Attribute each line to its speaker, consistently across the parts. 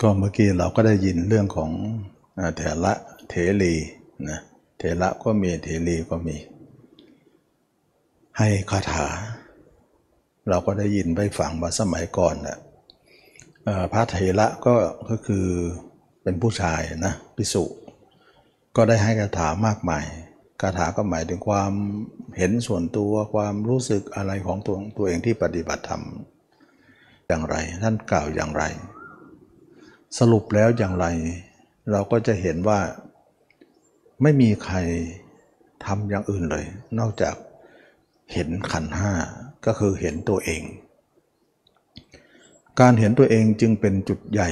Speaker 1: ก็เมื่อกี้เราก็ได้ยินเรื่องของเถระเถรีนะเถระก็มีเถรีก็มี ให้คาถา เราก็ได้ยินไปฝังมาสมัยก่อนนะพระเถระก็ก็คือเป็นผู้ชายนะพิสุก็ได้ให้คาถามากมายคาถาก็หมายถึงความเห็นส่วนตัวความรู้สึกอะไรของตัวตัวเองที่ปฏิบัติธรรมอย่างไร ท่านกล่าวอย่างไร สรุปแล้วอย่างไร เราก็จะเห็นว่าไม่มีใครทำอย่างอื่นเลย นอกจากเห็นขันห้าก็คือเห็นตัวเอง การเห็นตัวเองจึงเป็นจุดใหญ่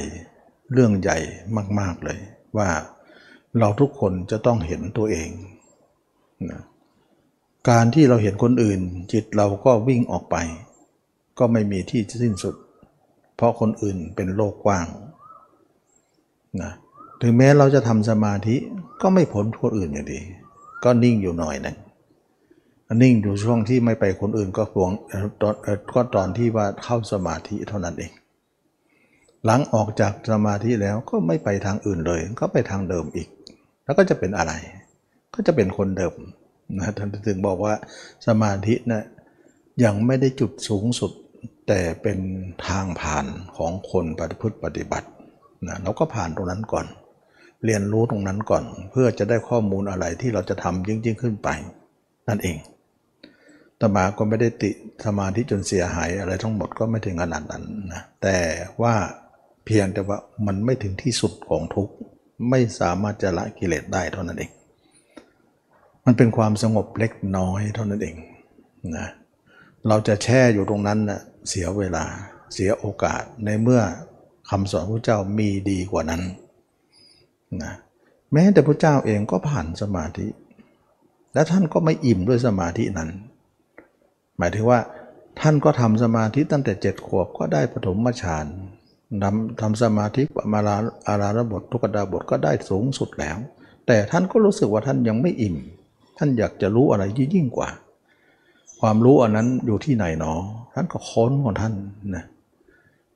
Speaker 1: เรื่องใหญ่มาก ๆเลย ว่าเราทุกคนจะต้องเห็นตัวเองนะการที่เราเห็นคนอื่น จิตเราก็วิ่งออกไป ก็ไม่มีที่สิ้นสุด เพราะคนอื่นเป็นโลกกว้าง นะถึงแม้เราจะทำสมาธิก็ไม่พ้นคนอื่นอย่างดี ก็นิ่งอยู่หน่อยนึงนิ่งอยู่ช่วงที่ไม่ไปคนอื่นก็พวงตอนก็ตอนที่ว่าเข้าสมาธิเท่านั้นเอง หลังออกจากสมาธิแล้วก็ไม่ไปทางอื่นเลย ก็ไปทางเดิมอีก แล้วก็จะเป็นอะไร ก็จะเป็นคนเดิมนะท่านถึงบอกว่าสมาธินะยังไม่ได้จุดสูงสุดแต่เป็นทางผ่านของคนปฏิพฤติปฏิบัติ นะเราก็ผ่านตรงนั้นก่อน เรียนรู้ตรงนั้นก่อน เพื่อจะได้ข้อมูลอะไรที่เราจะทำยิ่งๆขึ้นไป นั่นเองตมาก็ไม่ได้ติสมาธิจนเสียหายอะไรทั้งหมดก็ไม่ถึงขนาดนั้นนะแต่ว่าเพียงแต่ว่ามันไม่ถึงที่สุดของทุกข์ไม่สามารถจะละกิเลสได้เท่านั้นเอง มันเป็นความสงบเล็กน้อยเท่านั้นเองนะเราจะแช่อยู่ตรงนั้นนะ่ะเสียเวลาเสียโอกาสในเมื่อ คำสอนพระเจ้ามีดีกว่านั้นนะแม้แต่พระเจ้าเองก็ผ่านสมาธิ และท่านก็ไม่อิ่มด้วยสมาธินั้น หมายถึงว่าท่านก็ทำสมาธิตั้งแต่เจ็ดขวบก็ได้ปฐมฌานทำทำสมาธิมาลาอาราระบททุกดาบทก็ได้สูงสุดแล้ว แต่ท่านก็รู้สึกว่าท่านยังไม่อิ่ม ท่านอยากจะรู้อะไรยิ่งกว่า ความรู้อันนั้นอยู่ที่ไหนหนอ ท่านก็ค้นของท่านนะ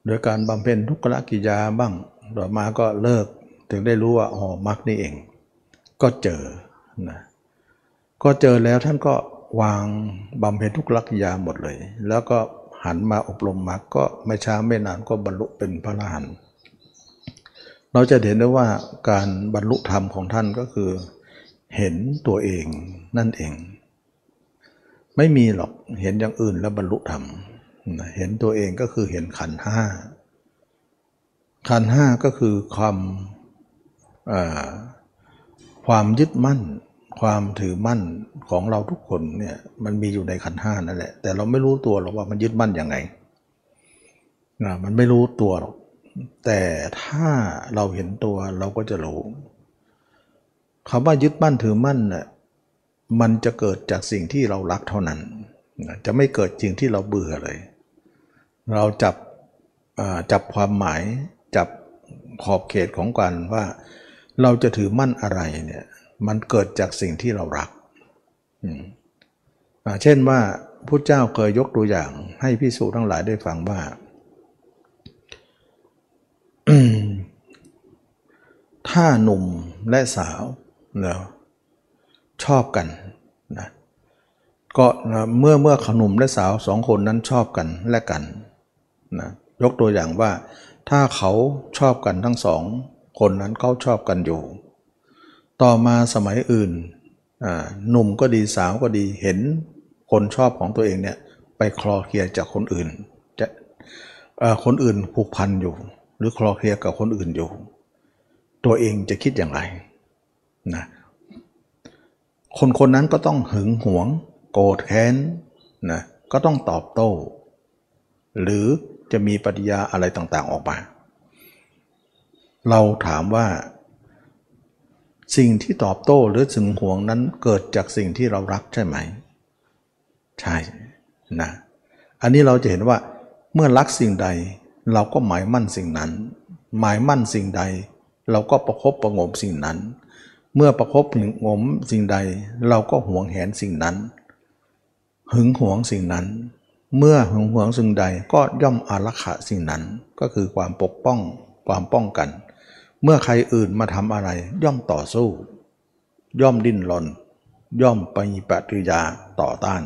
Speaker 1: โดยการบำเพ็ญทุกขละกิยาบ้างต่อมาก็เลิกถึงได้รู้ว่าอ๋อมรรคนี่เอง ก็เจอนะก็เจอแล้วท่านก็วางบำเพ็ญทุกขละกิยาหมดเลย แล้วก็หันมาอบรมมรรคก็ไม่ช้าไม่นานก็บรรลุเป็นพระอรหันต์เราจะเห็นได้ว่าการบรรลุธรรมของท่านก็คือ เห็นตัวเองนั่นเอง ไม่มีหรอกเห็นอย่างอื่นแล้วบรรลุธรรม เห็นตัวเองก็คือเห็นขันห้า ขันห้าก็คือความความยึดมั่น ความถือมั่นของเราทุกคนเนี่ยมันมีอยู่ในขันห้านั่นแหละ แต่เราไม่รู้ตัวหรอกว่ามันยึดมั่นยังไงนะมันไม่รู้ตัวหรอก แต่ถ้าเราเห็นตัวเราก็จะรู้คำว่ายึดมั่นถือมั่นน่ะมันจะเกิดจากสิ่งที่เรารักเท่านั้น จะไม่เกิดสิ่งที่เราเบื่อเลย เราจับจับความหมายจับขอบเขตของกันว่าเราจะถือมั่นอะไรเนี่ยมันเกิดจากสิ่งที่เรารัก เช่นว่าพระเจ้าเคยยกตัวอย่างให้พิสูจทั้งหลายได้ฟังว่า ถ้าหนุ่มและสาวนะชอบกันนะก็นะเมื่อเมื่อขนุ่มและสาวสองคนนั้นชอบกันและกัน นะยกตัวอย่างว่า ถ้าเขาชอบกันทั้งสองคนนั้นเขาชอบกันอยู่ ต่อมาสมัยอื่นหนุ่มก็ดีสาวก็ดีเห็นคนชอบของตัวเองเนี่ยไปคลอเคลียจากคนอื่นจะคนอื่นผูกพันอยู่ หรือคลอเคลียกับคนอื่นอยู่ ตัวเองจะคิดอย่างไรนะคนคนนั้นก็ต้องหึงหวง โกรธแค้นนะก็ต้องตอบโต้ หรือ จะมีปฏิยาอะไรต่างๆออกมา เราถามว่า สิ่งที่ตอบโต้หรือสึงหวงนั้นเกิดจากสิ่งที่เรารักใช่ไหม ใช่นะอันนี้เราจะเห็นว่าเมื่อรักสิ่งใด เราก็หมายมั่นสิ่งนั้น หมายมั่นสิ่งใด เราก็ประครบประงมสิ่งนั้น เมื่อประคบหึงหวงสิ่งใด เราก็หวงแหนสิ่งนั้น หึงหวงสิ่งนั้น เมื่อหึงหวงสิ่งใดก็ย่อมอารักขาสิ่งนั้น ก็คือความปกป้องความป้องกัน เมื่อใครอื่นมาทำอะไร ย่อมต่อสู้ ย่อมดิ้นรนย่อมไปปฏิกิริยาต่อต้าน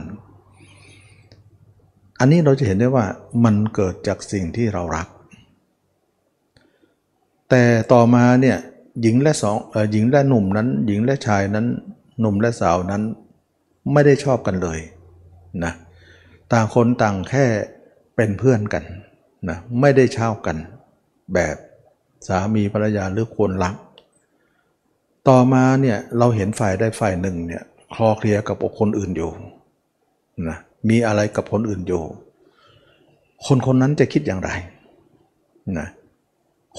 Speaker 1: อันนี้เราจะเห็นได้ว่ามันเกิดจากสิ่งที่เรารัก แต่ต่อมาเนี่ยหญิงและสองหญิงและหนุ่มนั้น หญิงและชายนั้น หนุ่มและสาวนั้น ไม่ได้ชอบกันเลยนะ ต่างคนต่างแค่เป็นเพื่อนกันนะไม่ได้เช่ากันแบบสามีภรรยาหรือคนรัก ต่อมาเนี่ยเราเห็นฝ่ายได้ฝ่ายหนึ่งเนี่ยคลอเคลียกับคนอื่นอยู่นะมีอะไรกับคนอื่นอยู่ คนคนนั้นจะคิดอย่างไรนะ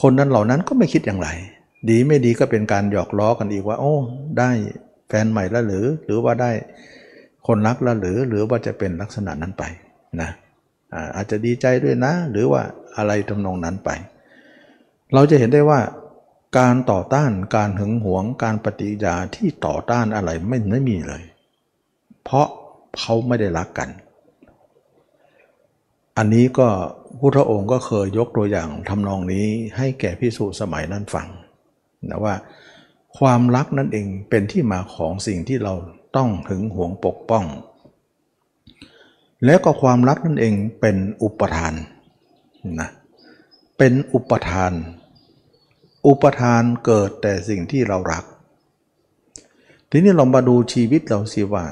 Speaker 1: คนนั้นเหล่านั้นก็ไม่คิดอย่างไร ดีไม่ดีก็เป็นการหยอกล้อกันอีกว่า โอ้ ได้แฟนใหม่แล้วหรือ หรือว่าได้ คนรักล้วหรือหรือว่าจะเป็นลักษณะนั้นไปนะอาจจะดีใจด้วยนะ หรือว่าอะไรทำนองนั้นไป เราจะเห็นได้ว่า การต่อต้านการหึงหวง การปฏิยาที่ต่อต้านอะไรไม่ไม่มีเลย เพราะเขาไม่ได้รักกัน อันนี้ก็พุทธองค์ก็เคยยกตัวอย่างทำนองนี้ให้แก่พิสูจสมัยนั้นฟังนะว่า ความรักนั่นเองเป็นที่มาของสิ่งที่เรา ต้องหึงห่วงปกป้อง แล้วก็ความรักนั่นเองเป็นอุปทานนะเป็นอุปทาน อุปทานเกิดแต่สิ่งที่เรารัก ทีนี้เรามาดูชีวิตเราสิว่า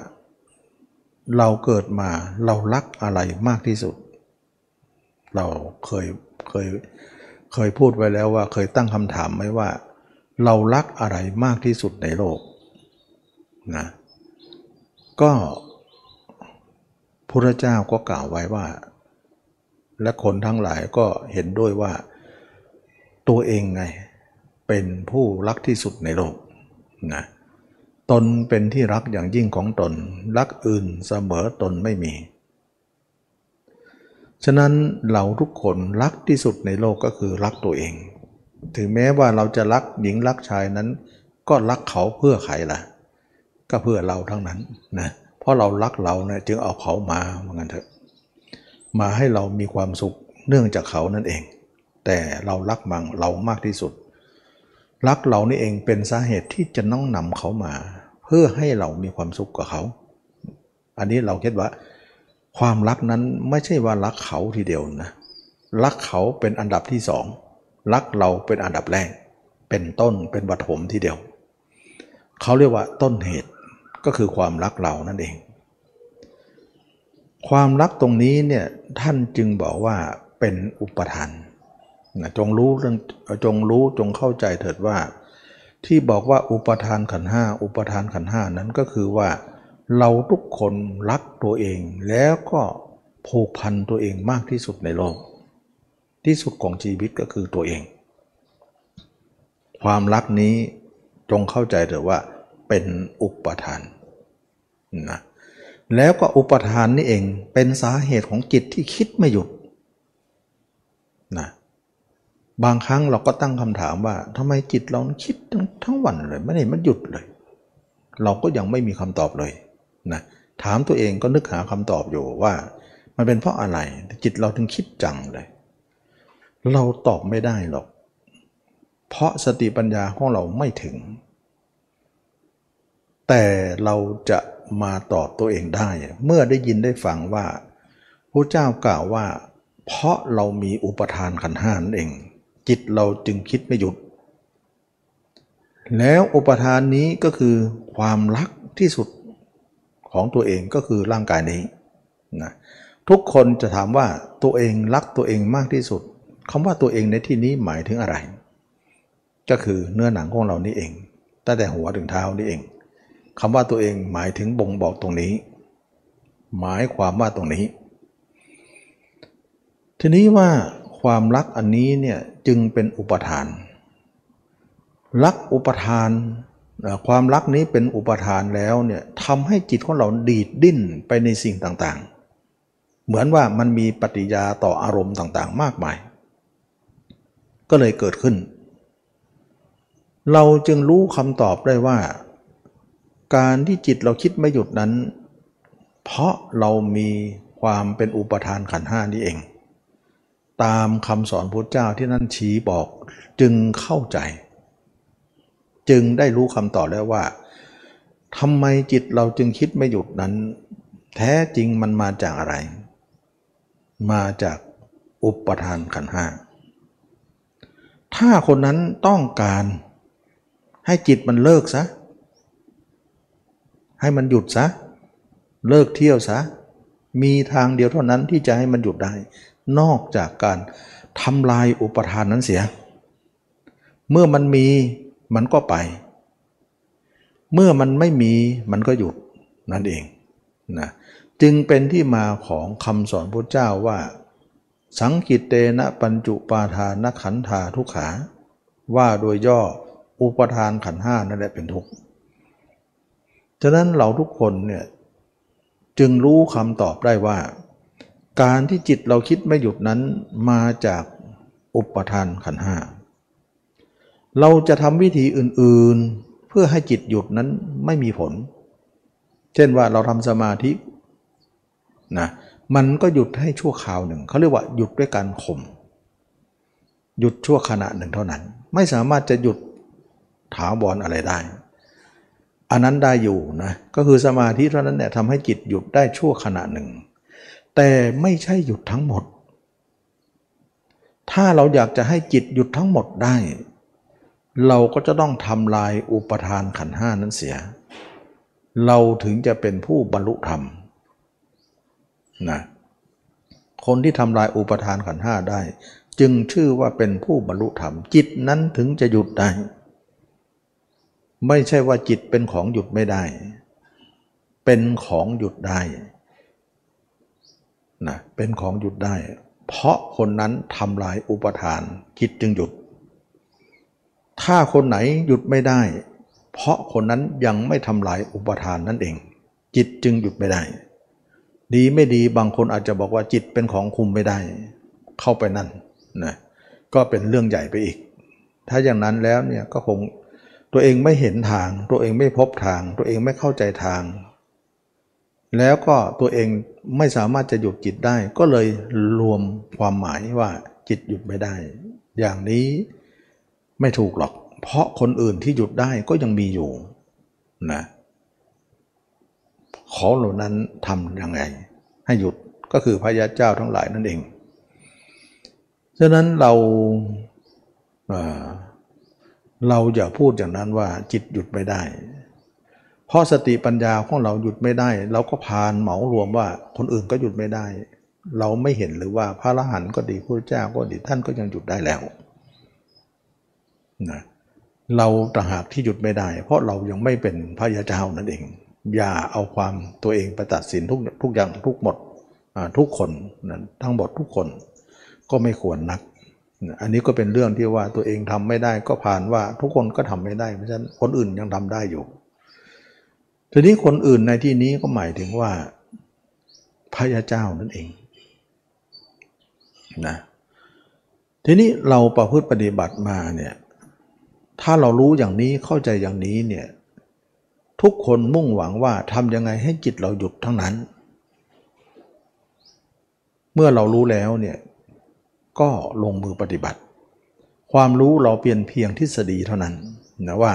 Speaker 1: เราเกิดมาเรารักอะไรมากที่สุด เราเคยเคยเคยพูดไว้แล้วว่าเคยตั้งคำถามไว้ว่า เรารักอะไรมากที่สุดในโลกนะ ก็พระเจ้าก็กล่าวไว้ว่า และคนทั้งหลายก็เห็นด้วยว่าตัวเองไงเป็นผู้รักที่สุดในโลกนะตนเป็นที่รักอย่างยิ่งของตน รักอื่นเสมอตนไม่มี ฉะนั้นเราทุกคนรักที่สุดในโลกก็คือรักตัวเอง ถึงแม้ว่าเราจะรักหญิงรักชายนั้น ก็รักเขาเพื่อใครล่ะ ก็เพื่อเราทั้งนั้นนะเพราะเรารักเราเนี่ยจึงเอาเขามาเหมือนกันเถอะมาให้เรามีความสุขเนื่องจากเขานั่นเอง แต่เรารักมังเรามากที่สุด รักเรานี่เองเป็นสาเหตุที่จะต้องนำเขามา เพื่อให้เรามีความสุขกับเขา อันนี้เราคิดว่า ความรักนั้นไม่ใช่ว่ารักเขาทีเดียวนะรักเขาเป็นอันดับที่สองรักเราเป็นอันดับแรก เป็นต้นเป็นปฐมทีเดียว เขาเรียกว่าต้นเหตุ ก็คือความรักเรานั่นเอง ความรักตรงนี้เนี่ยท่านจึงบอกว่าเป็นอุปทานนะจงรู้จงรู้จงเข้าใจเถิดว่า ที่บอกว่าอุปทานขันห้าอุปทานขันห้านั้นก็คือว่า เราทุกคนรักตัวเองแล้วก็ผูกพันตัวเองมากที่สุดในโลก ที่สุดของชีวิตก็คือตัวเอง ความรักนี้จงเข้าใจเถอะว่าเป็นอุปทาน นะแล้วก็อุปทานนี่เองเป็นสาเหตุของจิตที่คิดไม่หยุดนะบางครั้งเราก็ตั้งคำถามว่าทำไมจิตเราคิดทั้งงวันเลยไม่ได้มันหยุดเลย เราก็ยังไม่มีคำตอบเลยนะถามตัวเองก็นึกหาคำตอบอยู่ว่า มันเป็นเพราะอะไรจิตเราถึงคิดจังเลย เราตอบไม่ได้หรอก เพราะสติปัญญาของเราไม่ถึง แต่เราจะ มาตอบตัวเองได้ เมื่อได้ยินได้ฟังว่าพระเจ้ากล่าวว่า เพราะเรามีอุปทานขันห้านเอง จิตเราจึงคิดไม่หยุด แล้วอุปทานนี้ก็คือความรักที่สุดของตัวเองก็คือร่างกายนี้นะทุกคนจะถามว่าตัวเองรักตัวเองมากที่สุดคำว่าตัวเองในที่นี้หมายถึงอะไร ก็คือเนื้อหนังของเรานี่เองตั้งแต่หัวถึงเท้านี่เอง คำว่าตัวเองหมายถึงบ่งบอกตรงนี้ หมายความว่าตรงนี้ ทีนี้ว่าความรักอันนี้เนี่ยจึงเป็นอุปทาน รักอุปทาน ความรักนี้เป็นอุปทานแล้วเนี่ยทำให้จิตของเราดีดดิ้นไปในสิ่งต่างๆ เหมือนว่ามันมีปฏิยาต่ออารมณ์ต่างๆ มากมาย ก็เลยเกิดขึ้น เราจึงรู้คำตอบได้ว่า การที่จิตเราคิดไม่หยุดนั้น เพราะเรามีความเป็นอุปทานขันห้านี้เอง ตามคำสอนพุทธเจ้าที่นั่นชี้บอกจึงเข้าใจ จึงได้รู้คำตอบแล้วว่าทำไมจิตเราจึงคิดไม่หยุดนั้น แท้จริงมันมาจากอะไร มาจากอุปทานขันห้าถ้าคนนั้นต้องการให้จิตมันเลิกซะ ให้มันหยุดซะ เลิกเที่ยวซะ มีทางเดียวเท่านั้นที่จะให้มันหยุดได้ นอกจากการทำลายอุปทานนั้นเสีย เมื่อมันมีมันก็ไป เมื่อมันไม่มีมันก็หยุดนั่นเองนะจึงเป็นที่มาของคำสอนพระเจ้าว่า สังกิตเตนะปัญจุปาทานขันธาทุกขา ว่าโดยย่ออุปทานขันห้านั่นแหละเป็นทุกข์ ฉะนั้นเราทุกคนเนี่ยจึงรู้คำตอบได้ว่า การที่จิตเราคิดไม่หยุดนั้นมาจากอุปทานขันห้าเราจะทำวิธีอื่นๆ เพื่อให้จิตหยุดนั้นไม่มีผล เช่นว่าเราทำสมาธินะมันก็หยุดให้ชั่วคราวหนึ่ง เขาเรียกว่าหยุดด้วยการข่มหยุดชั่วขณะหนึ่งเท่านั้น ไม่สามารถจะหยุดถาวรออะไรได้ อันนั้นได้อยู่นะก็คือสมาธิเท่านั้นเนี่ยทำให้จิตหยุดได้ชั่วขณะหนึ่ง แต่ไม่ใช่หยุดทั้งหมด ถ้าเราอยากจะให้จิตหยุดทั้งหมดได้ เราก็จะต้องทำลายอุปทานขันห้านั้นเสีย เราถึงจะเป็นผู้บรรลุธรรมนะคนที่ทำลายอุปทานขันห้าได้ จึงชื่อว่าเป็นผู้บรรลุธรรม จิตนั้นถึงจะหยุดได้ ไม่ใช่ว่าจิตเป็นของหยุดไม่ได้ เป็นของหยุดได้นะเป็นของหยุดได้ เพราะคนนั้นทำลายอุปทานจิตจึงหยุด ถ้าคนไหนหยุดไม่ได้ เพราะคนนั้นยังไม่ทำลายอุปทานนั่นเอง จิตจึงหยุดไม่ได้ ดีไม่ดีบางคนอาจจะบอกว่าจิตเป็นของคุมไม่ได้ เข้าไปนั่นนะก็เป็นเรื่องใหญ่ไปอีก ถ้าอย่างนั้นแล้วเนี่ยก็คง ตัวเองไม่เห็นทาง ตัวเองไม่พบทาง ตัวเองไม่เข้าใจทาง แล้วก็ตัวเองไม่สามารถจะหยุดจิตได้ ก็เลยรวมความหมายว่าจิตหยุดไม่ได้ อย่างนี้ไม่ถูกหรอก เพราะคนอื่นที่หยุดได้ก็ยังมีอยู่นะขอเหล่านั้นทำยังไง ให้หยุดก็คือพระยาเจ้าทั้งหลายนั่นเอง ฉะนั้นเราเเราอย่าพูดอย่างนั้นว่าจิตหยุดไม่ได้ เพราะสติปัญญาของเราหยุดไม่ได้ เราก็พานเหมารวมว่าคนอื่นก็หยุดไม่ได้ เราไม่เห็นหรือว่าพระอรหันต์ก็ดีพระเจ้าก็ดีท่านก็ยังหยุดได้แล้วนะเราต่างหากที่หยุดไม่ได้ เพราะเรายังไม่เป็นพระยาเจ้านั่นเอง อย่าเอาความตัวเองไปตัดสินทุกทุกอย่างทุกหมดทุกคนนะทั้งหมดทุกคนก็ไม่ควรนัก อันนี้ก็เป็นเรื่องที่ว่าตัวเองทำไม่ได้ก็ผ่านว่าทุกคนก็ทำไม่ได้เพราะฉะนั้นคนอื่นยังทำได้อยู่ ทีนี้คนอื่นในที่นี้ก็หมายถึงว่าพระยาเจ้านั่นเองนะทีนี้เราประพฤติปฏิบัติมาเนี่ยถ้าเรารู้อย่างนี้เข้าใจอย่างนี้เนี่ยทุกคนมุ่งหวังว่าทำยังไงให้จิตเราหยุดทั้งนั้น เมื่อเรารู้แล้วเนี่ย ก็ลงมือปฏิบัติ ความรู้เราเปลี่ยนเพียงทฤษฎีเท่านั้นนะว่า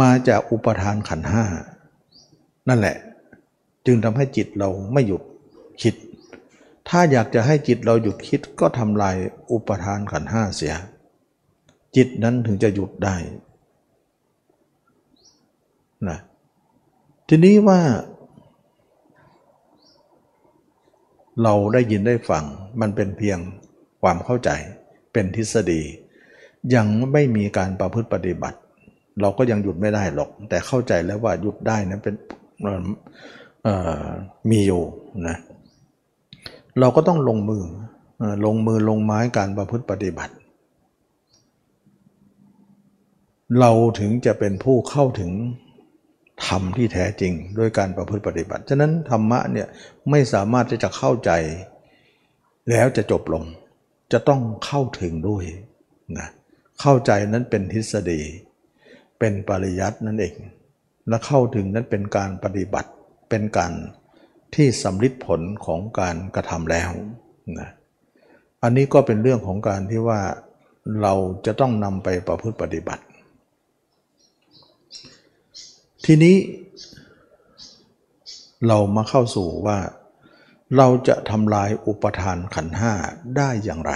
Speaker 1: มาจากอุปทานขันห้านั่นแหละ จึงทำให้จิตเราไม่หยุดคิด ถ้าอยากจะให้จิตเราหยุดคิดก็ทำลายอุปทานขันห้าเสีย จิตนั้นถึงจะหยุดได้นะทีนี้ว่า เราได้ยินได้ฟังมันเป็นเพียง ความเข้าใจเป็นทฤษฎี ยังไม่มีการประพฤติปฏิบัติ เราก็ยังหยุดไม่ได้หรอก แต่เข้าใจแล้วว่าหยุดได้นะเป็นมีอยู่นะเราก็ต้องลงมือลงมือลงไม้การประพฤติปฏิบัติ เราถึงจะเป็นผู้เข้าถึงธรรมที่แท้จริงด้วยการประพฤติปฏิบัติ ฉะนั้นธรรมะเนี่ยไม่สามารถที่จะเข้าใจแล้วจะจบลง จะต้องเข้าถึงด้วยนะเข้าใจนั้นเป็นทฤษฎี เป็นปริยัตินั่นเอง และเข้าถึงนั้นเป็นการปฏิบัติเป็นการที่สำลิดผลของการกระทำแล้วนะอันนี้ก็เป็นเรื่องของการที่ว่าเราจะต้องนำไปประพฤติปฏิบัติ ทีนี้เรามาเข้าสู่ว่า เราจะทำลายอุปทานขันห้าได้อย่างไร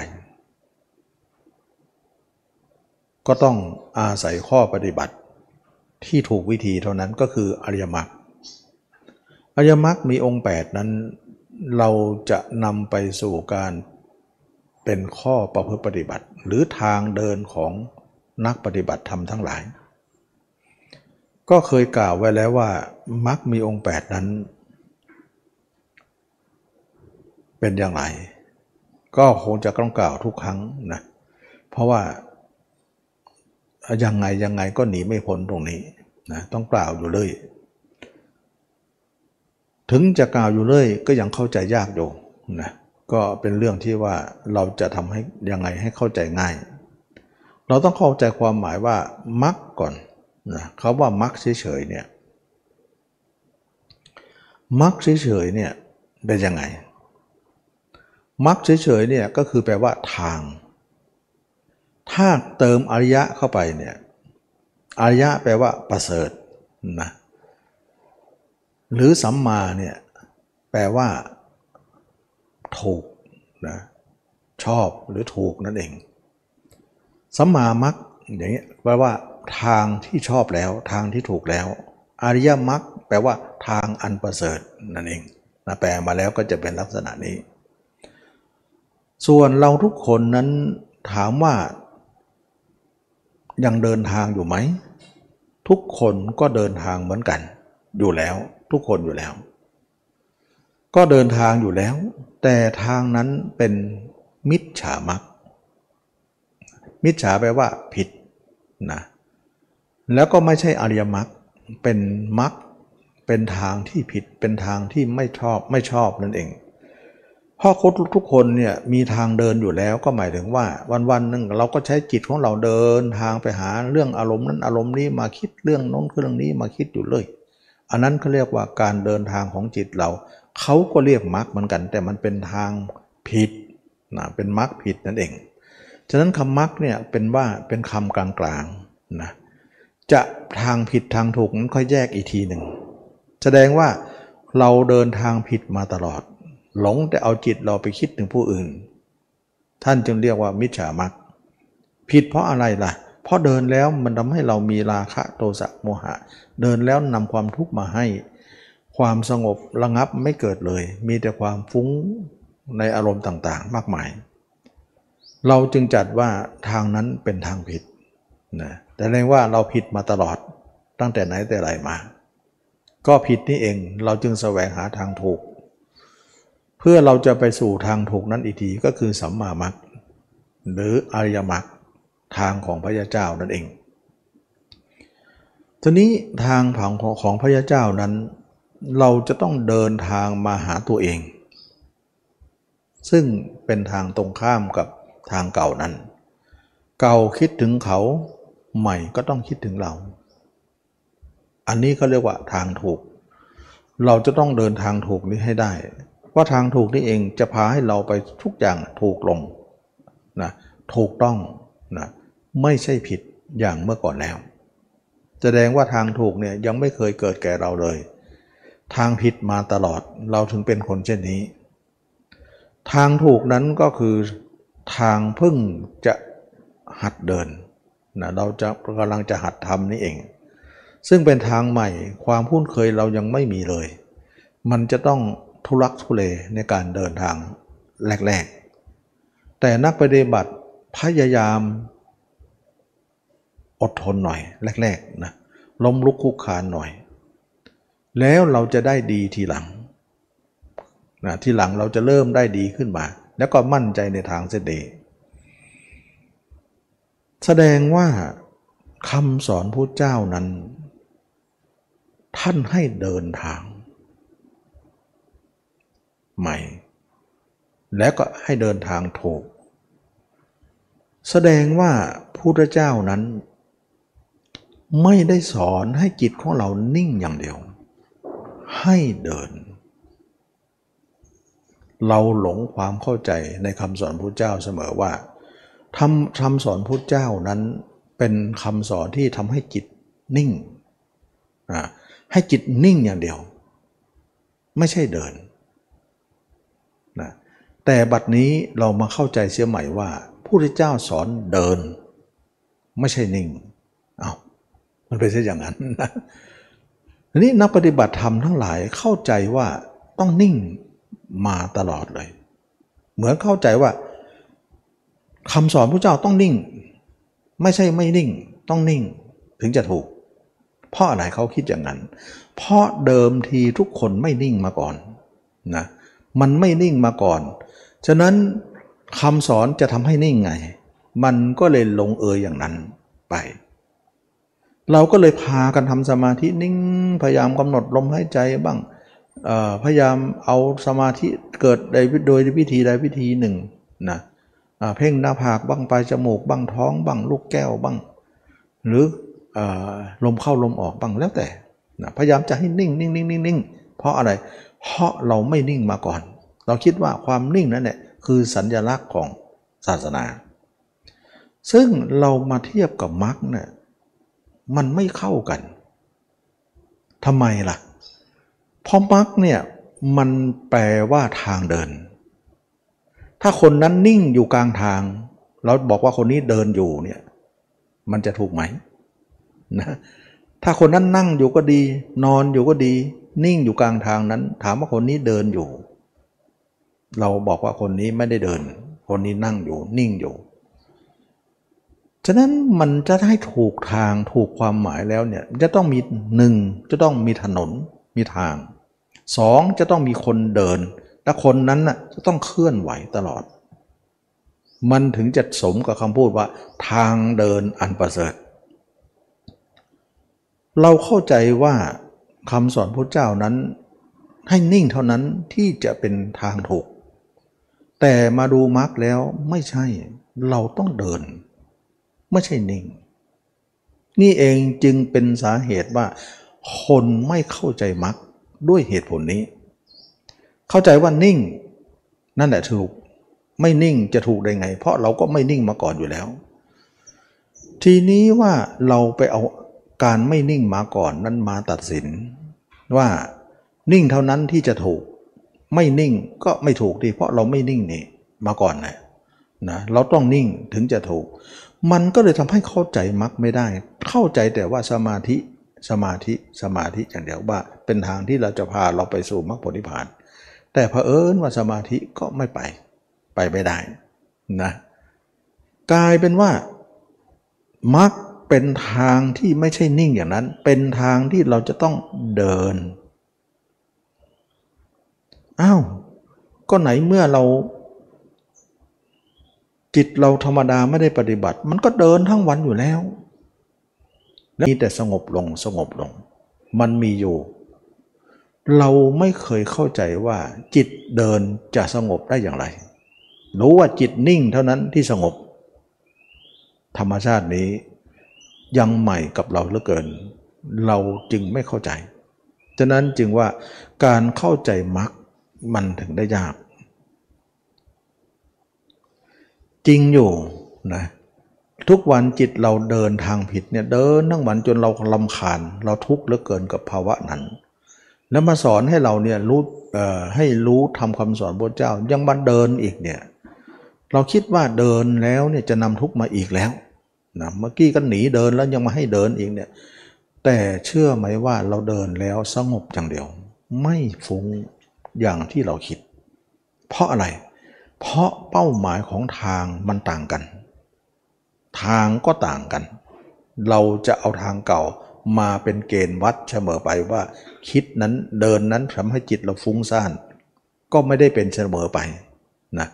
Speaker 1: ก็ต้องอาศัยข้อปฏิบัติที่ถูกวิธีเท่านั้นก็คืออริยมรรคอริยมรรคมีองค์ 8 นั้น เราจะนำไปสู่การเป็นข้อประพฤติปฏิบัติ หรือทางเดินของนักปฏิบัติธรรมทั้งหลาย ก็เคยกล่าวไว้แล้วว่ามรรคมีองค์ 8 นั้น เป็นอย่างไร ก็คงจะต้องกล่าวทุกครั้งนะเพราะว่ายังไงยังไงก็หนีไม่พ้นตรงนี้นะต้องกล่าวอยู่เลยถึงจะกล่าวอยู่เลยก็ยังเข้าใจยากอยู่นะก็เป็นเรื่องที่ว่าเราจะทำให้ยังไงให้เข้าใจง่าย เราต้องเข้าใจความหมายว่ามักก่อนนะเขาว่ามักเฉยๆเนี่ยมักเฉยๆเนี่ยเป็นยังไง มักเฉยๆเนี่ยก็คือแปลว่าทาง ถ้าเติมอริยะเข้าไปเนี่ยอริยะแปลว่าประเสริฐนะหรือสัมมาเนี่ยแปลว่า ถูกนะชอบหรือถูกนั่นเอง สัมมามักอย่างนี้แปลว่า ทางที่ชอบแล้วทางที่ถูกแล้ว อริยมรรคแปลว่า ทางอันประเสริฐนั่นเองนะแปลมาแล้วก็จะเป็นลักษณะนี้ ส่วนเราทุกคนนั้นถามว่า ยังเดินทางอยู่ไหม ทุกคนก็เดินทางเหมือนกัน อยู่แล้วทุกคนอยู่แล้ว ก็เดินทางอยู่แล้ว แต่ทางนั้นเป็นมิจฉามักมิจฉาแปลว่าผิดนะแล้วก็ไม่ใช่อริยมรรคเป็นมรรคเป็นทางที่ผิดเป็นทางที่ไม่ชอบไม่ชอบนั่นเอง พราะคนทุกคนเนี่ยมีทางเดินอยู่แล้วก็หมายถึงว่าวันวันหนึ่งเราก็ใช้จิตของเราเดินทางไปหาเรื่องอารมณ์นั้นอารมณ์นี้มาคิดเรื่องน้นเรื่องนี้มาคิดอยู่เลย อันนั้นเขาเรียกว่าการเดินทางของจิตเราเขาก็เรียกมรรคเหมือนกัน แต่มันเป็นทางผิดนะเป็นมรรคผิดนั่นเอง ฉะนั้นคำมรรคเนี่ยเป็นว่าเป็นคำกลางๆนะจะทางผิดทางถูกนั้นค่อยแยกอีกทีหนึ่งแสดงว่าเราเดินทางผิดมาตลอด หลงแต่เอาจิตเราไปคิดถึงผู้อื่น ท่านจึงเรียกว่ามิจฉามักผิดเพราะอะไรล่ะ เพราะเดินแล้วมันทำให้เรามีราคะโทสะโมหะ เดินแล้วนำความทุกข์มาให้ ความสงบระงับไม่เกิดเลย มีแต่ความฟุ้งในอารมณ์ต่างๆ มากมาย เราจึงจัดว่าทางนั้นเป็นทางผิดนะแต่เรียกว่าเราผิดมาตลอดตั้งแต่ไหนแต่ไรมา ก็ผิดนี่เองเราจึงแสวงหาทางถูก เพื่อเราจะไปสู่ทางถูกนั้นอีกทีก็คือสัมมามัคหรืออริยมรรคทางของพระยาเจ้านั่นเองทีนี้ทางผังของพระยาเจ้านั้น เราจะต้องเดินทางมาหาตัวเอง ซึ่งเป็นทางตรงข้ามกับทางเก่านั้น เก่าคิดถึงเขาใหม่ก็ต้องคิดถึงเรา อันนี้เขาเรียกว่าทางถูก เราจะต้องเดินทางถูกนี้ให้ได้ ราะทางถูกนี่เองจะพาให้เราไปทุกอย่างถูกลงนะถูกต้องนะไม่ใช่ผิดอย่างเมื่อก่อนแล้ว แสดงว่าทางถูกเนี่ยยังไม่เคยเกิดแก่เราเลย ทางผิดมาตลอดเราถึงเป็นคนเช่นนี้ ทางถูกนั้นก็คือทางพึ่งจะหัดเดินนะเราจะกำลังจะหัดทำนี่เอง ซึ่งเป็นทางใหม่ความพูนเคยเรายังไม่มีเลย มันจะต้อง ทุลักทุเลในการเดินทางแรกๆ แต่นักปฏิบัติพยายามอดทนหน่อยแรกๆนะล้มลุกคุกคานหน่อย แล้วเราจะได้ดีทีหลังนะทีหลังเราจะเริ่มได้ดีขึ้นมา แล้วก็มั่นใจในทางเสด็จแสดงว่าคำสอนพระเจ้านั้น ท่านให้เดินทาง ใหม่ แล้วก็ให้เดินทางถูก แสดงว่าพุทธเจ้านั้น ไม่ได้สอนให้จิตของเรานิ่งอย่างเดียว ให้เดิน เราหลงความเข้าใจในคำสอนพระเจ้าเสมอว่าทำคำสอนพระเจ้านั้นเป็นคำสอนที่ทำให้จิตนิ่ง ให้จิตนิ่งอย่างเดียว ไม่ใช่เดิน แต่บัดนี้เรามาเข้าใจเสียใหม่ว่าผู้ที่เจ้าสอนเดิน ไม่ใช่นิ่งเอา้ามันเป็นเช่นอย่างนั้นนะทีนี้นักปฏิบัติธรรมทั้งหลายเข้าใจว่าต้องนิ่งมาตลอดเลย เหมือนเข้าใจว่าคำสอนพระเจ้าต้องนิ่ง ไม่ใช่ไม่นิ่ง ต้องนิ่งถึงจะถูก เพราะอะไรเขาคิดอย่างนั้น เพราะเดิมทีทุกคนไม่นิ่งมาก่อนนะมันไม่นิ่งมาก่อน ฉะนั้นคำสอนจะทำให้นิ่งไง มันก็เลยลงเอยอย่างนั้นไป เราก็เลยพากันทำสมาธินิ่งพยายามกำหนดลมหายใจบ้างพยายามเอาสมาธิเกิดโดยวิธีใดวิธีหนึ่งนะเพ่งหน้าผากบ้างปลายจมูกบ้างท้องบ้างลูกแก้วบ้าง หรืออลมเข้าลมออกบ้างแล้วแต่นะพยายามจะให้นิ่งนิ่งนิ่งนิ่งนิ่งเพราะอะไร เพราะเราไม่นิ่งมาก่อน เราคิดว่าความนิ่งนั้นเนี่ยคือสัญญลักษณ์ของศาสนา ซึ่งเรามาเทียบกับมรรคเนี่ยมันไม่เข้ากันทำไมล่ะเพราะมรรคเนี่ยมันแปลว่าทางเดิน ถ้าคนนั้นนิ่งอยู่กลางทาง เราบอกว่าคนนี้เดินอยู่เนี่ยมันจะถูกไหมนะถ้าคนนั้นนั่งอยู่ก็ดี นอนอยู่ก็ดี นิ่งอยู่กลางทางนั้น ถามว่าคนนี้เดินอยู่ เราบอกว่าคนนี้ไม่ได้เดิน คนนี้นั่งอยู่นิ่งอยู่ ฉะนั้นมันจะให้ถูกทางถูกความหมายแล้วเนี่ยจะต้องมีหนึ่งจะต้องมีถนนมีทางสองจะต้องมีคนเดิน และคนนั้นน่ะจะต้องเคลื่อนไหวตลอด มันถึงจะสมกับคำพูดว่า ทางเดินอันประเสริฐ เราเข้าใจว่าคำสอนพระเจ้านั้นให้นิ่งเท่านั้นที่จะเป็นทางถูก แต่มาดูมรรคแล้วไม่ใช่เราต้องเดิน ไม่ใช่นิ่ง นี่เองจึงเป็นสาเหตุว่า คนไม่เข้าใจมรรคด้วยเหตุผลนี้ เข้าใจว่านิ่ง นั่นแหละถูกไม่นิ่งจะถูกได้ไง เพราะเราก็ไม่นิ่งมาก่อนอยู่แล้ว ทีนี้ว่าเราไปเอาการไม่นิ่งมาก่อนนั้นมาตัดสิน ว่านิ่งเท่านั้นที่จะถูก ไม่นิ่งก็ไม่ถูกดี เพราะเราไม่นิ่งนี่มาก่อนนะนะเราต้องนิ่งถึงจะถูก มันก็เลยทำให้เข้าใจมักไม่ได้ เข้าใจแต่ว่าสมาธิสมาธิสมาธิอย่างเดียวว่า เป็นทางที่เราจะพาเราไปสู่มรรคผลนิพพาน แต่เผอิญว่าสมาธิก็ไม่ไปไปไม่ได้นะกลายเป็นว่ามักเป็นทางที่ไม่ใช่นิ่งอย่างนั้น เป็นทางที่เราจะต้องเดิน อ้าว ก็ไหนเมื่อเรา จิตเราธรรมดาไม่ได้ปฏิบัติ มันก็เดินทั้งวันอยู่แล้ว และมีแต่สงบลงสงบลง มันมีอยู่ เราไม่เคยเข้าใจว่า จิตเดินจะสงบได้อย่างไร รู้ว่าจิตนิ่งเท่านั้นที่สงบ ธรรมชาตินี้ยังใหม่กับเราเหลือเกิน เราจึงไม่เข้าใจ ฉะนั้นจึงว่าการเข้าใจมรรค มันถึงได้ยาก จริงอยู่นะทุกวันจิตเราเดินทางผิดเนี่ยเดินทั้งวันจนเราลำคาญ เราทุกข์เหลือเกินกับภาวะนั้น แล้วมาสอนให้เราเนี่ยรู้ให้รู้ทำคำสอนพระเจ้ายังมาเดินอีกเนี่ยเราคิดว่าเดินแล้วเนี่ยจะนำทุกข์มาอีกแล้วนะเมื่อกี้ก็หนีเดินแล้วยังมาให้เดินอีกเนี่ยแต่เชื่อไหมว่าเราเดินแล้วสงบอย่างเดียว ไม่ฟุ้ง อย่างที่เราคิด เพราะอะไร เพราะเป้าหมายของทางมันต่างกัน ทางก็ต่างกัน เราจะเอาทางเก่ามาเป็นเกณฑ์วัดเสมอไปว่า คิดนั้นเดินนั้นทำให้จิตเราฟุ้งซ่าน ก็ไม่ได้เป็นเสมอไปนะ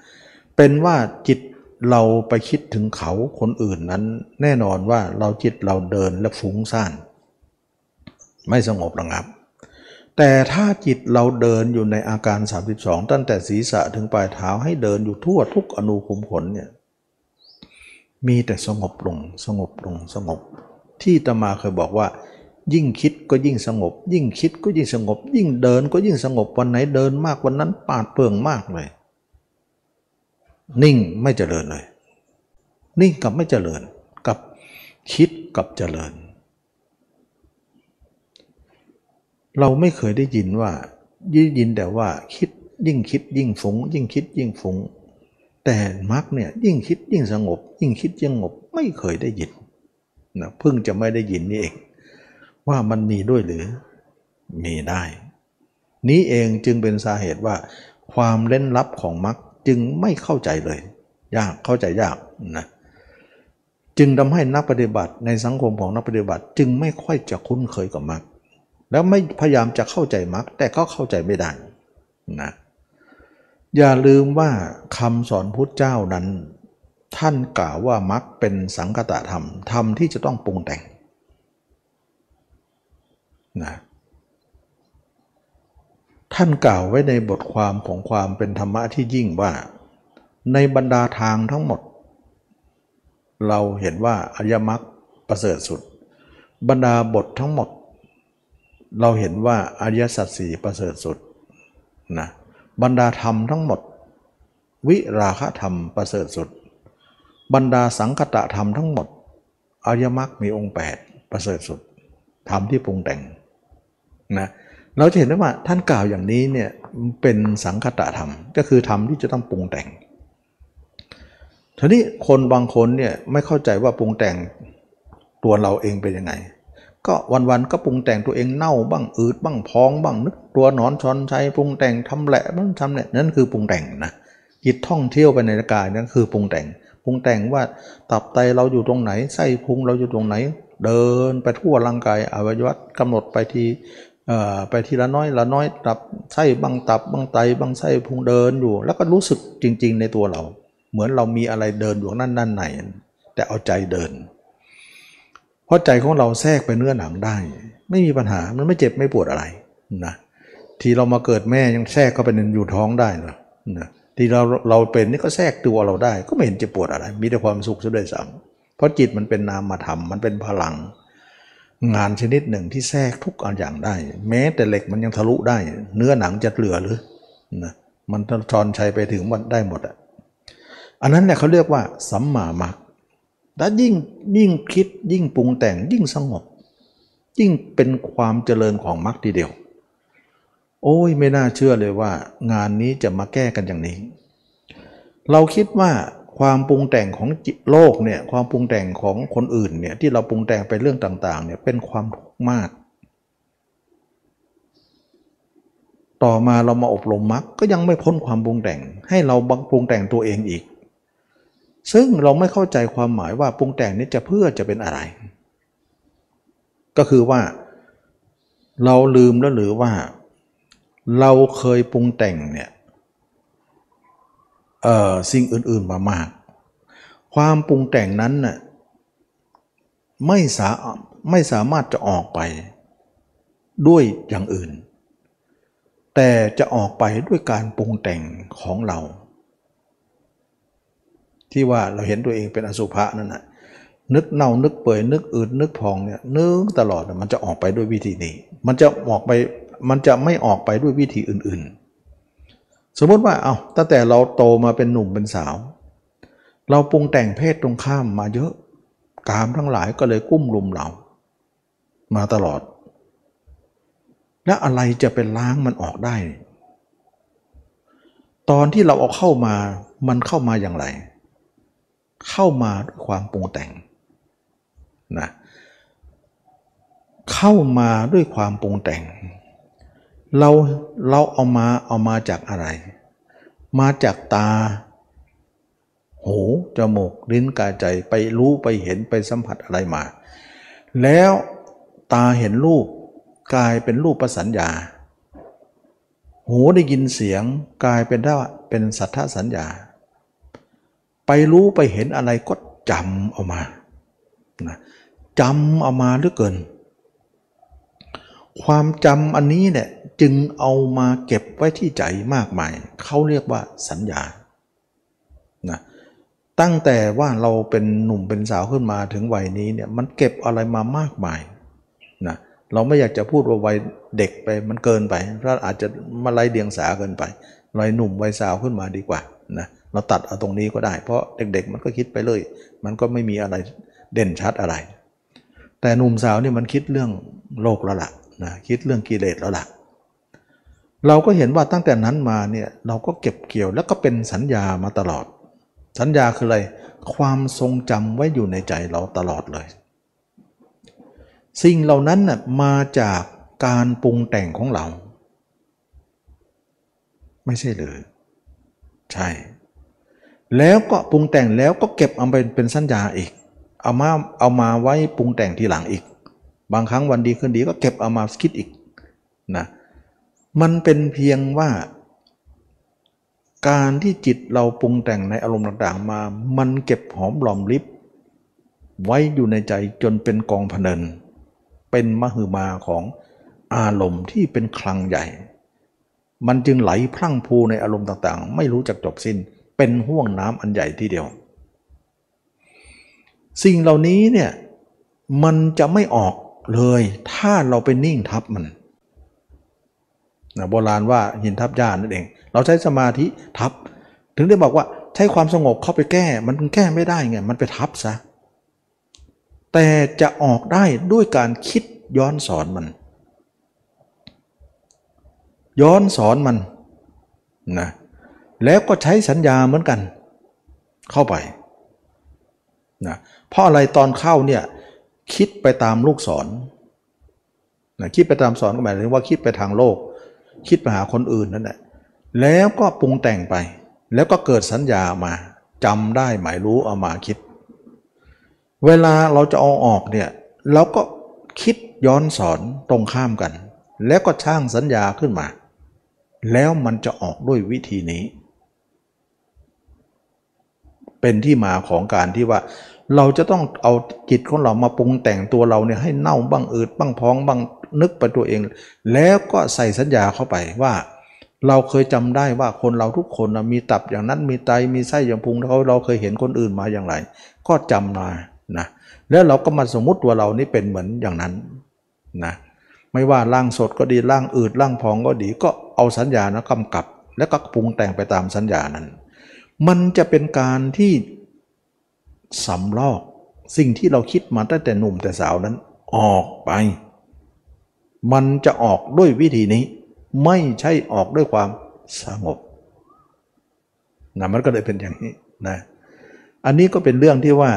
Speaker 1: เป็นว่าจิตเราไปคิดถึงเขาคนอื่นนั้น แน่นอนว่าเราจิตเราเดินและฟุ้งซ่าน ไม่สงบระงับ แต่ถ้าจิตเราเดินอยู่ในอาการ 32 ตั้งแต่ศีรษะถึงปลายเท้าให้เดินอยู่ทั่วทุกอนูขุมขนเนี่ยมีแต่สงบลงสงบลงสงบ ที่ตมาเคยบอกว่า ยิ่งคิดก็ยิ่งสงบ ยิ่งคิดก็ยิ่งสงบ ยิ่งเดินก็ยิ่งสงบวันไหนเดินมากวันนั้นปาดเปลืองมากเลย นิ่งไม่เจริญเลย นิ่งกับไม่เจริญกับคิดกับเจริญ เราไม่เคยได้ยินว่ายิ่ยินแต่ว่าคิดยิ่งคิดยิ่งฝุงยิ่งคิดยิ่งฝุงแต่มรรคเนี่ยยิ่งคิดยิ่งสงบ ยิ่งคิดยิ่งสงบไม่เคยได้ยินนะเพิ่งจะไม่ได้ยินนี่เอง ว่ามันมีด้วยหรือ มีได้ นี้เองจึงเป็นสาเหตุว่า ความเล่นลับของมรรคจึงไม่เข้าใจเลย ยากเข้าใจยากนะจึงทำให้นักปฏิบัติในสังคมของนักปฏิบัติ จึงไม่ค่อยจะคุ้นเคยกับมรรค แล้วไม่พยายามจะเข้าใจมรรคแต่ก็เข้าใจไม่ได้นะอย่าลืมว่าคำสอนพุทธเจ้านั้น ท่านกล่าวว่ามรรคเป็นสังคตะธรรมธรรมที่จะต้องปรุงแต่งนะท่านกล่าวไว้ในบทความของความเป็นธรรมะที่ยิ่งว่า ในบรรดาทางทั้งหมด เราเห็นว่าอริยมรรคประเสริฐสุด บรรดาบททั้งหมด เราเห็นว่าอริยสัจสี่ประเสริฐสุดนะบรรดาธรรมทั้งหมด วิราคะธรรมประเสริฐสุด บรรดาสังคตะธรรมทั้งหมดอริยมรรคมีองค์ 8 ประเสริฐสุดธรรมที่ปรุงแต่งนะเราจะเห็นได้ว่าท่านกล่าวอย่างนี้เนี่ยเป็นสังคตะธรรม ก็คือธรรมที่จะต้องปรุงแต่งทีนี้คนบางคนเนี่ยไม่เข้าใจว่าปรุงแต่งตัวเราเองเป็นยังไง ก็วันๆก็ปรุงแต่งตัวเองเน่าบ้างอืดบ้างพองบ้างนึกตัวหนอนชอนชัยปรุงแต่งทำแหละมันทำเนี่ยนั่นคือปรุงแต่งนะจิตท่องเที่ยวไปในกายนั่นคือปรุงแต่งปรุงแต่งว่าตับไตเราอยู่ตรงไหนไส้พุงเราอยู่ตรงไหน เดินไปทั่วร่างกายอวัยวะกำหนดไปทีไปทีละน้อยละน้อยตับไส้บางตับบางไตบางไส้พุงเดินอยู่ แล้วก็รู้สึกจริง ๆ ในตัวเรา เหมือนเรามีอะไรเดินอยู่นั่นนั่นไหนแต่เอาใจเดิน เพราะใจของเราแทรกไปเนื้อหนังได้ ไม่มีปัญหามันไม่เจ็บไม่ปวดอะไรนะที่เรามาเกิดแม่ยังแทรกเข้าไปในอยู่ท้องได้นะนะที่เราเราเป็นนี่ก็แทรกตัวเราได้ ก็ไม่เห็นจะปวดอะไร มีแต่ความสุขซะด้วยซ้ำเพราะจิตมันเป็นนามธรรมมันเป็นพลัง งานชนิดหนึ่งที่แทรกทุกอันอย่างได้ แม้แต่เหล็กมันยังทะลุได้ เนื้อหนังจะเหลือหรือนะมันทอนชัยไปถึงมันได้หมดอะอันนั้นเนี่ยเขาเรียกว่าสัมมามร รคถ้ายิ่งยิ่งคิดยิ่งปรุงแต่งยิ่งสงบ ยิ่งเป็นความเจริญของมรรคทีเดียว โอ้ยไม่น่าเชื่อเลยว่า งานนี้จะมาแก้กันอย่างนี้ เราคิดว่าความปรุงแต่งของโลกเนี่ยความปรุงแต่งของคนอื่นเนี่ยที่เราปรุงแต่งไปเรื่องต่างๆเนี่ยเป็นความทุกข์มาก ต่อมาเรามาอบรมมรรคก็ยังไม่พ้นความปรุงแต่ง ให้เราบังปรุงแต่งตัวเองอีก ซึ่งเราไม่เข้าใจความหมายว่าปรุงแต่งนี้จะเพื่อจะเป็นอะไร ก็คือว่า เราลืมแล้วหรือว่า เราเคยปรุงแต่งเนี่ยเอ่อสิ่งอื่นๆมามาก ความปรุงแต่งนั้นน่ะไม่สาไม่สามารถจะออกไปด้วยอย่างอื่น แต่จะออกไปด้วยการปรุงแต่งของเรา ที่ว่าเราเห็นตัวเองเป็นอสุภะนั่นนะนึกเน่านึกเปื่อยนึกอืดนึกพองเนี่ยนึกตลอดมันจะออกไปด้วยวิธีนี้ มันจะออกไปมันจะไม่ออกไปด้วยวิธีอื่น ๆ สมมติว่าเอา้าตั้งแต่เราโตมาเป็นหนุ่มเป็นสาว เราปรุงแต่งเพศตรงข้ามมาเยอะกามทั้งหลายก็เลยกุ้มลุมเรา มาตลอด แล้วอะไรจะเป็นล้างมันออกได้ ตอนที่เราเอาเข้ามามันเข้ามาอย่างไร เข้ามาด้วยความปรุงแต่งนะเข้ามาด้วยความปรุงแต่ง เราเราเอามาเอามาจากอะไร มาจากตา หูจมูกลิ้นกายใจไปรู้ไปเห็นไปสัมผัสอะไรมา แล้วตาเห็นรูปกลายเป็นรูปประสัญญา หูได้ยินเสียงกลายเป็นว่าเป็นสัทธสัญญา ไปรู้ไปเห็นอะไรก็จำเอามานะจำเอามาเหลือเกิน ความจำอันนี้เนี่ยจึงเอามาเก็บไว้ที่ใจมากมาย เขาเรียกว่าสัญญานะตั้งแต่ว่าเราเป็นหนุ่มเป็นสาวขึ้นมาถึงวัยนี้เนี่ยมันเก็บอะไรมามากมายนะเราไม่อยากจะพูดว่าวัยเด็กไปมันเกินไปเพราะอาจจะมาไล่เดียงสาเกินไปวัยหนุ่มวัยสาวขึ้นมาดีกว่านะเเราตัดเอาตรงนี้ก็ได้ เพราะเด็กๆ มันก็คิดไปเลย มันก็ไม่มีอะไรเด่นชัดอะไร แต่หนุ่มสาวเนี่ยมันคิดเรื่องโลกแล้วล่ะนะคิดเรื่องกิเลสแล้วล่ะ เราก็เห็นว่าตั้งแต่นั้นมาเนี่ยเราก็เก็บเกี่ยวแล้วก็เป็นสัญญามาตลอด สัญญาคืออะไร ความทรงจำไว้อยู่ในใจเราตลอดเลย สิ่งเหล่านั้นน่ะมาจากการปรุงแต่งของเรา ไม่ใช่หรือ ใช่ แล้วก็ปรุงแต่งแล้วก็เก็บเอาไปเป็นสัญญาอีก เอามาเอามาไว้ปรุงแต่งทีหลังอีก บางครั้งวันดีขึ้นดีก็เก็บเอามาคิดอีกนะมันเป็นเพียงว่า การที่จิตเราปรุงแต่งในอารมณ์ต่างๆมา มันเก็บหอมหลอมลิบไว้อยู่ในใจจนเป็นกองพเนิน เป็นมหึมาของอารมณ์ที่เป็นคลังใหญ่ มันจึงไหลพลั่งพูในอารมณ์ต่างๆ ไม่รู้จักจบสิน้น เป็นห่วงน้ำอันใหญ่ทีเดียว สิ่งเหล่านี้เนี่ยมันจะไม่ออกเลยถ้าเราไปนิ่งทับมันนะโบราณว่าหินทับหญ้านั่นเอง เราใช้สมาธิทับ ถึงได้บอกว่าใช้ความสงบเข้าไปแก้ มันแก้ไม่ได้ไง มันไปทับซะ แต่จะออกได้ด้วยการคิดย้อนสอนมัน ย้อนสอนมันนะ แล้วก็ใช้สัญญาเหมือนกัน เข้าไปนะเพราะอะไรตอนเข้าเนี่ยคิดไปตามลูกศรนะคิดไปตามสอนก็หมายถึงว่าคิดไปทางโลก คิดไปหาคนอื่นนั่นแหละแล้วก็ปรุงแต่งไป แล้วก็เกิดสัญญามาจำได้หมายรู้เอามาคิด เวลาเราจะเอาออกเนี่ยเราก็คิดย้อนสอนตรงข้ามกัน แล้วก็ช่างสัญญาขึ้นมา แล้วมันจะออกด้วยวิธีนี้ เป็นที่มาของการที่ว่า เราจะต้องเอาจิตของเรามาปรุงแต่งตัวเราเนี่ยให้เน่าบ้างอืดบ้างพองบ้างนึกไปตัวเอง แล้วก็ใส่สัญญาเข้าไปว่า เราเคยจำได้ว่าคนเราทุกคนมีตับอย่างนั้นมีไตมีไส้อย่างพุงเราเราเคยเห็นคนอื่นมาอย่างไร ก็จำมานะแล้วเราก็มาสมมุติตัวเรานี่เป็นเหมือนอย่างนั้นนะไม่ว่าร่างสดก็ดีร่างอืดร่างพองก็ดีก็เอาสัญญานะกำกับ แล้วก็ปรุงแต่งไปตามสัญญานั้น มันจะเป็นการที่สำลอกสิ่งที่เราคิดมาตั้งแต่หนุ่มแต่สาวนั้น ออกไป มันจะออกด้วยวิธีนี้ ไม่ใช่ออกด้วยความสงบนะมันก็เลยเป็นอย่างนี้นะอันนี้ก็เป็นเรื่องที่ว่า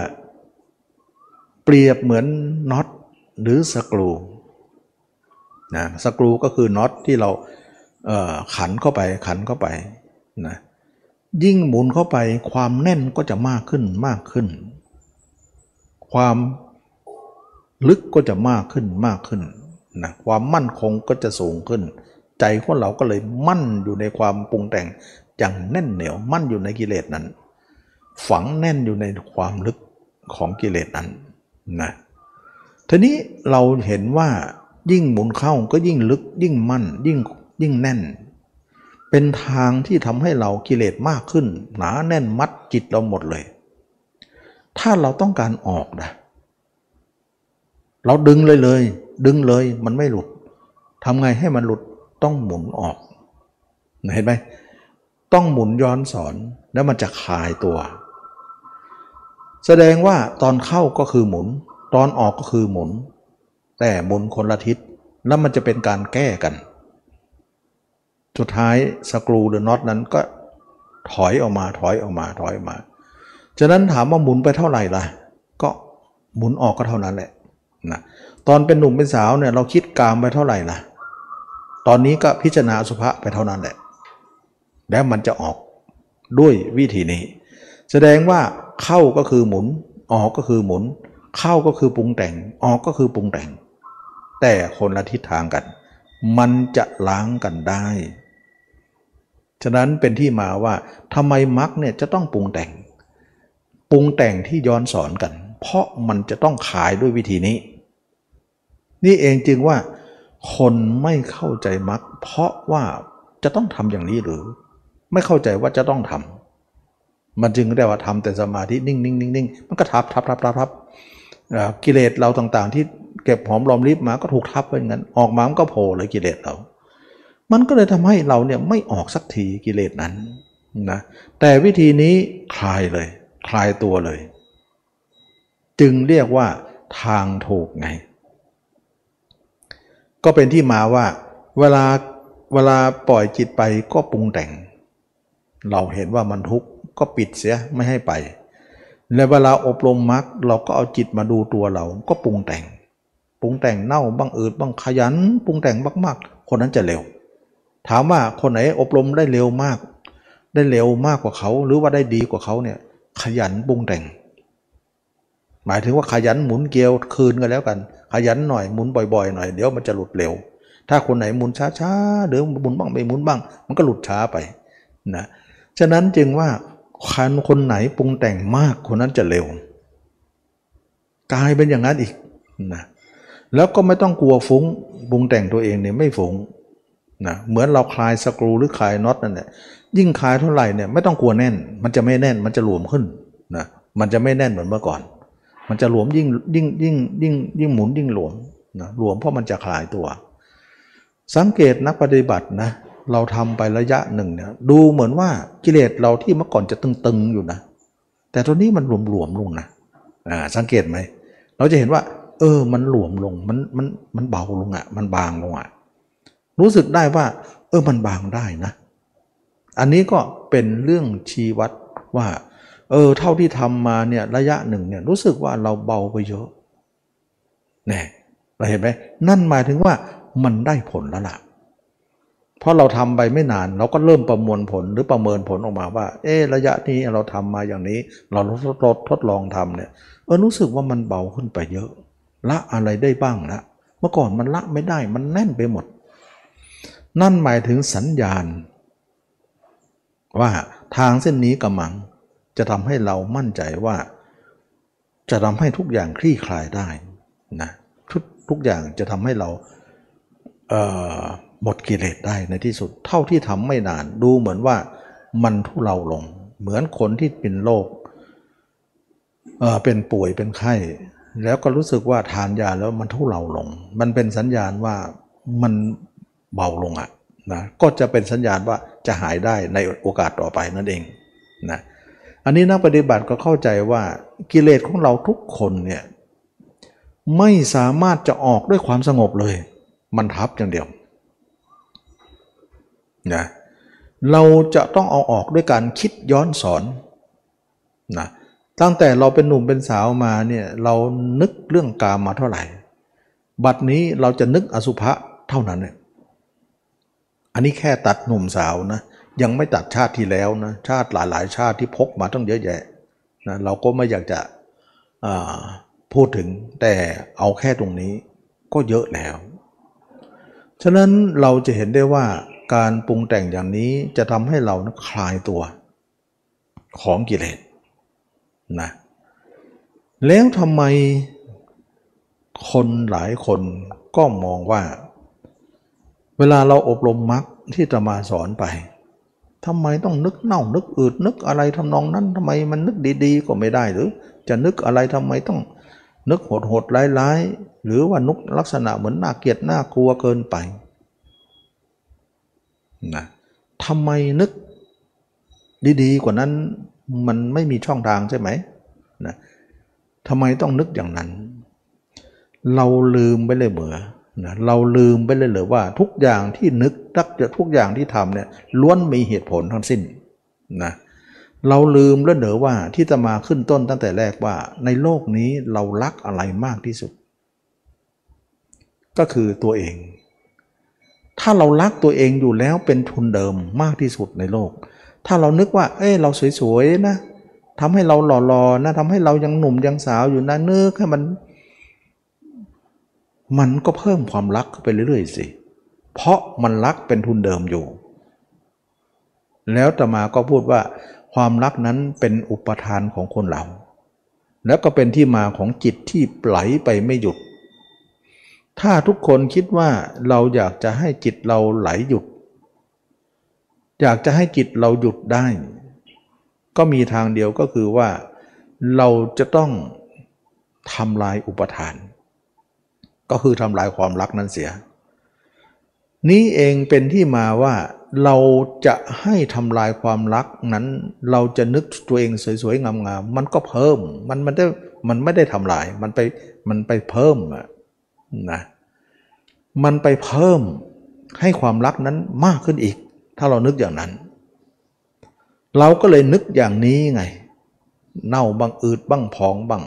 Speaker 1: เปรียบเหมือนน็อตหรือสกรูนะสกรูก็คือน็อตที่เราเขันเข้าไปขันเข้าไปนะ ยิ่งหมุนเข้าไปความแน่นก็จะมากขึ้นมากขึ้น ความลึกก็จะมากขึ้นมากขึ้นนะความมั่นคงก็จะสูงขึ้น ใจของเราก็เลยมั่นอยู่ในความปรุงแต่งอย่างแน่นเหนียวมั่นอยู่ในกิเลสนั้น ฝังแน่นอยู่ในความลึกของกิเลสนั้นนะทีนี้เราเห็นว่ายิ่งหมุนเข้าก็ยิ่งลึกยิ่งมั่นยิ่งยิ่งแน่น เป็นทางที่ทำให้เรากิเลสมากขึ้น หนาแน่นมัดจิตเราหมดเลย ถ้าเราต้องการออกนะเราดึงเลยเลย ดึงเลยมันไม่หลุดทำไงให้มันหลุดต้องหมุนออกเห็นไหมต้องหมุนย้อนสอนแล้วมันจะคลายตัว แสดงว่าตอนเข้าก็คือหมุน ตอนออกก็คือหมุน แต่หมุนคนละทิศแล้วมันจะเป็นการแก้กัน สุดท้ายสกรูหรือน็อตนั้นก็ถอยออกมาถอยออกมาถอยออกมา ฉะนั้นถามว่าหมุนไปเท่าไหร่ล่ะ ก็หมุนออกก็เท่านั้นแหละนะตอนเป็นหนุ่มเป็นสาวเนี่ยเราคิดกามไปเท่าไหร่ล่ะ ตอนนี้ก็พิจารณาสุภะไปเท่านั้นแหละ แล้วมันจะออกด้วยวิธีนี้ แสดงว่าเข้าก็คือหมุน ออกก็คือหมุน เข้าก็คือปรุงแต่ง ออกก็คือปรุงแต่ง แต่คนละทิศทางกัน มันจะล้างกันได้ ฉะนั้นเป็นที่มาว่าทำไมมรรคเนี่ยจะต้องปรุงแต่ง ปรุงแต่งที่ย้อนสอนกัน เพราะมันจะต้องขายด้วยวิธีนี้ นี่เองจึงว่า คนไม่เข้าใจมรรคเพราะว่าจะต้องทำอย่างนี้หรือ ไม่เข้าใจว่าจะต้องทำมันจึงได้ว่าทำแต่สมาธินิ่งนิ่งนิ่งนิ่งมันก็ทับทับทับทับทับกิเลสเราต่างๆ ที่เก็บหอมรอมริบมาก็ถูกทับไปงั้น ออกมามันก็โผล่เลยกิเลสเรา มันก็เลยทำให้เราเนี่ยไม่ออกสักทีกิเลสนั้นนะแต่วิธีนี้คลายเลย คลายตัวเลย จึงเรียกว่าทางถูกไง ก็เป็นที่มาว่า เวลาเวลาปล่อยจิตไปก็ปรุงแต่ง เราเห็นว่ามันทุกข์ก็ปิดเสียไม่ให้ไป และเวลาอบรมมรรคเราก็เอาจิตมาดูตัวเราก็ปรุงแต่ง ปรุงแต่งเน่าบ้างอืดบ้างขยัน ปรุงแต่งมากๆ คนนั้นจะเร็ว ถามว่าคนไหนอบรมได้เร็วมาก ได้เร็วมากกว่าเขาหรือว่าได้ดีกว่าเขาเนี่ยขยันปรุงแต่ง หมายถึงว่าขยันหมุนเกลียวคืนกันแล้วกัน ขยันหน่อยหมุนบ่อยๆหน่อยเดี๋ยวมันจะหลุดเร็ว ถ้าคนไหนหมุนช้าๆเดี๋ยวหมุนบ้างไม่หมุนบ้าง มันก็หลุดช้าไปนะฉะนั้นจึงว่าคันคนไหนปรุงแต่งมากคนนั้นจะเร็วกลายเป็นอย่างนั้นอีกนะแล้วก็ไม่ต้องกลัวฟุ้งปรุงแต่งตัวเองเนี่ยไม่ฟุ้ง นะเหมือนเราคลายสกรูหรือคลายน็อตนั่นแหละยิ่งคลายเท่าไหร่เนี่ยไม่ต้องกลัวแน่น มันจะไม่แน่นมันจะหลวมขึ้นนะมันจะไม่แน่นเหมือนเมื่อก่อน มันจะหลวมยิ่งยิ่งยิ่งยิ่งยิ่งหมุนยิ่งหลวมนะหลวมเพราะมันจะคลายตัว สังเกตนักปฏิบัตินะเราทำไประยะหนึ่งเนี่ยดูเหมือนว่ากิเลสเราที่เมื่อก่อนจะตึงๆอยู่นะ แต่ตอนนี้มันหลวมๆลงนะอ่าสังเกตไหมเราจะเห็นว่า เออมันหลวมลงมันมันมันเบาลงอะ่ะ มันบางลงอะ่ะ รู้สึกได้ว่า เออมันบางได้นะ อันนี้ก็เป็นเรื่องชี้วัดว่า เออเท่าที่ทำมาเนี่ยระยะหนึ่งเนี่ยรู้สึกว่าเราเบาไปเยอะแน่เราเห็นไหมนั่นหมายถึงว่ามันได้ผลแล้วล่ะเพราะเราทำไปไม่นานเราก็เริ่มประมวลผลหรือประเมินผลออกมาว่า เออระยะนี้เราทำมาอย่างนี้ เราทดทดลองทำเนี่ยเออรู้สึกว่ามันเบาขึ้นไปเยอะ ละอะไรได้บ้างละเมื่อก่อนมันละไม่ได้มันแน่นไปหมด นั่นหมายถึงสัญญาณ ว่าทางเส้นนี้กำลัง จะทำให้เรามั่นใจว่า จะทำให้ทุกอย่างคลี่คลายได้นะทุกทุกอย่างจะทำให้เราเหมดกิเลสได้ในที่สุด เท่าที่ทำไม่นานดูเหมือนว่ามันทุเลาลง เหมือนคนที่เป็นโรคเเป็นป่วยเป็นไข้ แล้วก็รู้สึกว่าทานยาแล้วมันทุเลาลง มันเป็นสัญญาณว่ามัน เบาลงอะ่ะนะก็จะเป็นสัญญาณว่าจะหายได้ในโอกาสต่อไปนั่นเองนะอันนี้นักปฏิบัติก็เข้าใจว่ากิเลสของเราทุกคนเนี่ยไม่สามารถจะออกด้วยความสงบเลย มันทับอย่างเดียวนะเราจะต้องเอาออกด้วยการคิดย้อนสอนนะตั้งแต่เราเป็นหนุ่มเป็นสาวมาเนี่ยเรานึกเรื่องกามมาเท่าไหร่ บัดนี้เราจะนึกอสุภะเท่านั้นเนี่ย อันนี้แค่ตัดหนุ่มสาวนะยังไม่ตัดชาติที่แล้วนะชาติหลาย ๆ ชาติที่พกมาต้องเยอะแยะนะเราก็ไม่อยากจะพูดถึงแต่เอาแค่ตรงนี้ก็เยอะแล้ว ฉะนั้นเราจะเห็นได้ว่าการปรุงแต่งอย่างนี้จะทำให้เรานะคลายตัวของกิเลสนะแล้วทำไมคนหลายคนก็มองว่า เวลาเราอบรมมรรคที่จะมาสอนไปทำไมต้องนึกเน่านึกอืดนึกอะไรทำนองนั้นทำไมมันนึกดีๆ ก็ไม่ได้หรือ จะนึกอะไรทำไมต้อง นึกโหดๆร้ายๆหรือว่านึกลักษณะเหมือนน่าเกลียดน่ากลัวเกินไปนะทำไมนึกดีๆกว่านั้นมันไม่มีช่องทางใช่ไหมนะทำไมต้องนึกอย่างนั้น เราลืมไปเลยเหมือ นะเราลืมไปเลยเหรือว่า ทุกอย่างที่นึกทักจะทุกอย่างที่ทำเนี่ยล้วนมีเหตุผลทั้งสิ้นนะเราลืมแล้วเหนือว่าที่จะมาขึ้นต้นตั้งแต่แรกว่า ในโลกนี้เรารักอะไรมากที่สุด ก็คือตัวเอง ถ้าเรารักตัวเองอยู่แล้วเป็นทุนเดิมมากที่สุดในโลก ถ้าเรานึกว่า เอ้เราสวยๆนะทำให้เราหล่อๆนะทำให้เรายังหนุ่มยังสาวอยู่นะนึกให้มัน มันก็เพิ่มความรักไปเรื่อยๆสิ เพราะมันรักเป็นทุนเดิมอยู่ แล้วตมาก็พูดว่า ความรักนั้นเป็นอุปทานของคนเรา แล้วก็เป็นที่มาของจิตที่ไหลไปไม่หยุด ถ้าทุกคนคิดว่าเราอยากจะให้จิตเราไหลหยุด อยากจะให้จิตเราหยุดได้ ก็มีทางเดียวก็คือว่า เราจะต้องทำลายอุปทาน ก็คือทำลายความรักนั้นเสีย นี้เองเป็นที่มาว่าเราจะให้ทำลายความรักนั้น เราจะนึกตัวเองสวยๆงามๆมันก็เพิ่มมันมันได้มันไม่ได้ทำลายมันไปมันไปเพิ่มนะมันไปเพิ่มให้ความรักนั้นมากขึ้นอีก ถ้าเรานึกอย่างนั้น เราก็เลยนึกอย่างนี้ไง เน่าบางอืดบ้างพองบ้าง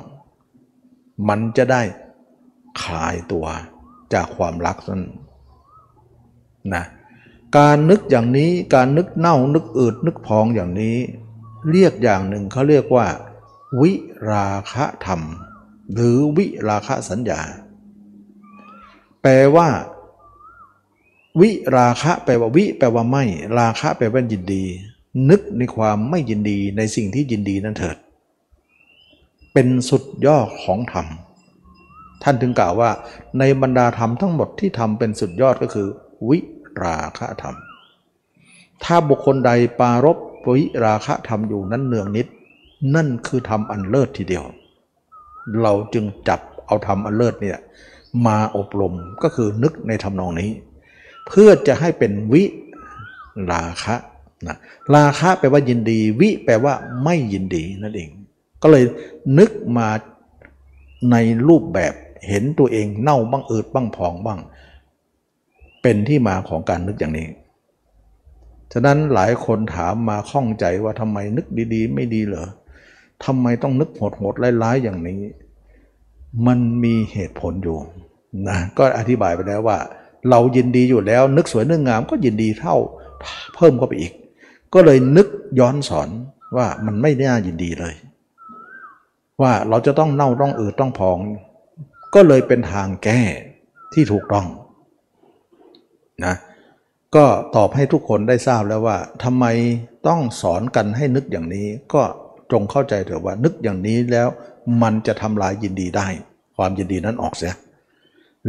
Speaker 1: มันจะได้ คลายตัวจากความรักนั้นนะการนึกอย่างนี้การนึกเน่านึกอืดนึกพองอย่างนี้ เรียกอย่างหนึ่งเขาเรียกว่า วิราคะธรรม หรือวิราคะสัญญา แปลว่า วิราคะแปลว่าวิแปลว่าไม่ ราคะแปลว่ายินดี นึกในความไม่ยินดีในสิ่งที่ยินดีนั่นเถิด เป็นสุดยอดของธรรม ท่านถึงกล่าวว่าในบรรดาธรรมทั้งหมดที่ทำเป็นสุดยอดก็คือ วิราคะธรรม ถ้าบุคคลใดปารบวิราคะธรรมอยู่นั้นเนืองนิด นั่นคือธรรมอันเลิศทีเดียว เราจึงจับเอาธรรมอันเลิศเนี่ยมาอบรมก็คือนึกในทำนองนี้ เพื่อจะให้เป็นวิราคะนะราคะแปลว่ายินดี วิแปลว่าไม่ยินดีนั่นเอง ก็เลยนึกมาในรูปแบบ เห็นตัวเองเน่าบ้างอืดบ้างพองบ้าง เป็นที่มาของการนึกอย่างนี้ ฉะนั้นหลายคนถามมาข้องใจว่าทำไมนึกดีๆ ไม่ดีเหรอทำไมต้องนึกโหดๆร้ายๆอย่างนี้ มันมีเหตุผลอยู่นะก็อธิบายไปแล้วว่า เรายินดีอยู่แล้ว นึกสวยนึกงามก็ยินดีเท่าเพิ่มเข้าไปอีก ก็เลยนึกย้อนสอนว่ามันไม่น่ายินดีเลย ว่าเราจะต้องเน่าต้องอืดต้องพอง ก็เลยเป็นทางแก้ที่ถูกต้องนะก็ตอบให้ทุกคนได้ทราบแล้วว่าทำไมต้องสอนกันให้นึกอย่างนี้ ก็จงเข้าใจเถอะว่า นึกอย่างนี้แล้วมันจะทำลายยินดีได้ ความยินดีนั้นออกเสีย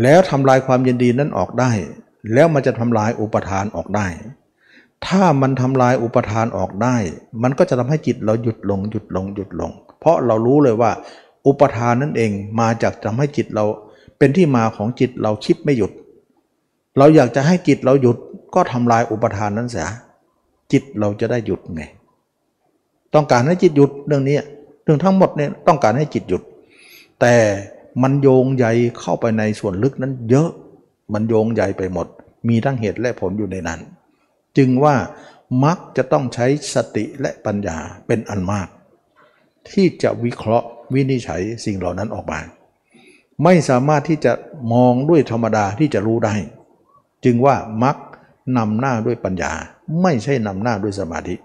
Speaker 1: แล้วทำลายความยินดีนั้นออกได้ แล้วมันจะทำลายอุปทานออกได้ ถ้ามันทำลายอุปทานออกได้ มันก็จะทำให้จิตเราหยุดลงหยุดลงหยุดลง เพราะเรารู้เลยว่า อุปทานนั่นเองมาจากทำให้จิตเราเป็นที่มาของจิตเราคิดไม่หยุด เราอยากจะให้จิตเราหยุดก็ทำลายอุปทานนั้นเสียจิตเราจะได้หยุดไง ต้องการให้จิตหยุดเรื่องนี้เรื่องทั้งหมดเนี่ยต้องการให้จิตหยุด แต่มันโยงใยเข้าไปในส่วนลึกนั้นเยอะมันโยงใยไปหมด มีทั้งเหตุและผลอยู่ในนั้น จึงว่ามักจะต้องใช้สติและปัญญาเป็นอันมาก ที่จะวิเคราะห์ วินิจฉัยสิ่งเหล่านั้นออกมา ไม่สามารถที่จะมองด้วยธรรมดาที่จะรู้ได้ จึงว่ามักนำหน้าด้วยปัญญา ไม่ใช่นำหน้าด้วยสมาธิ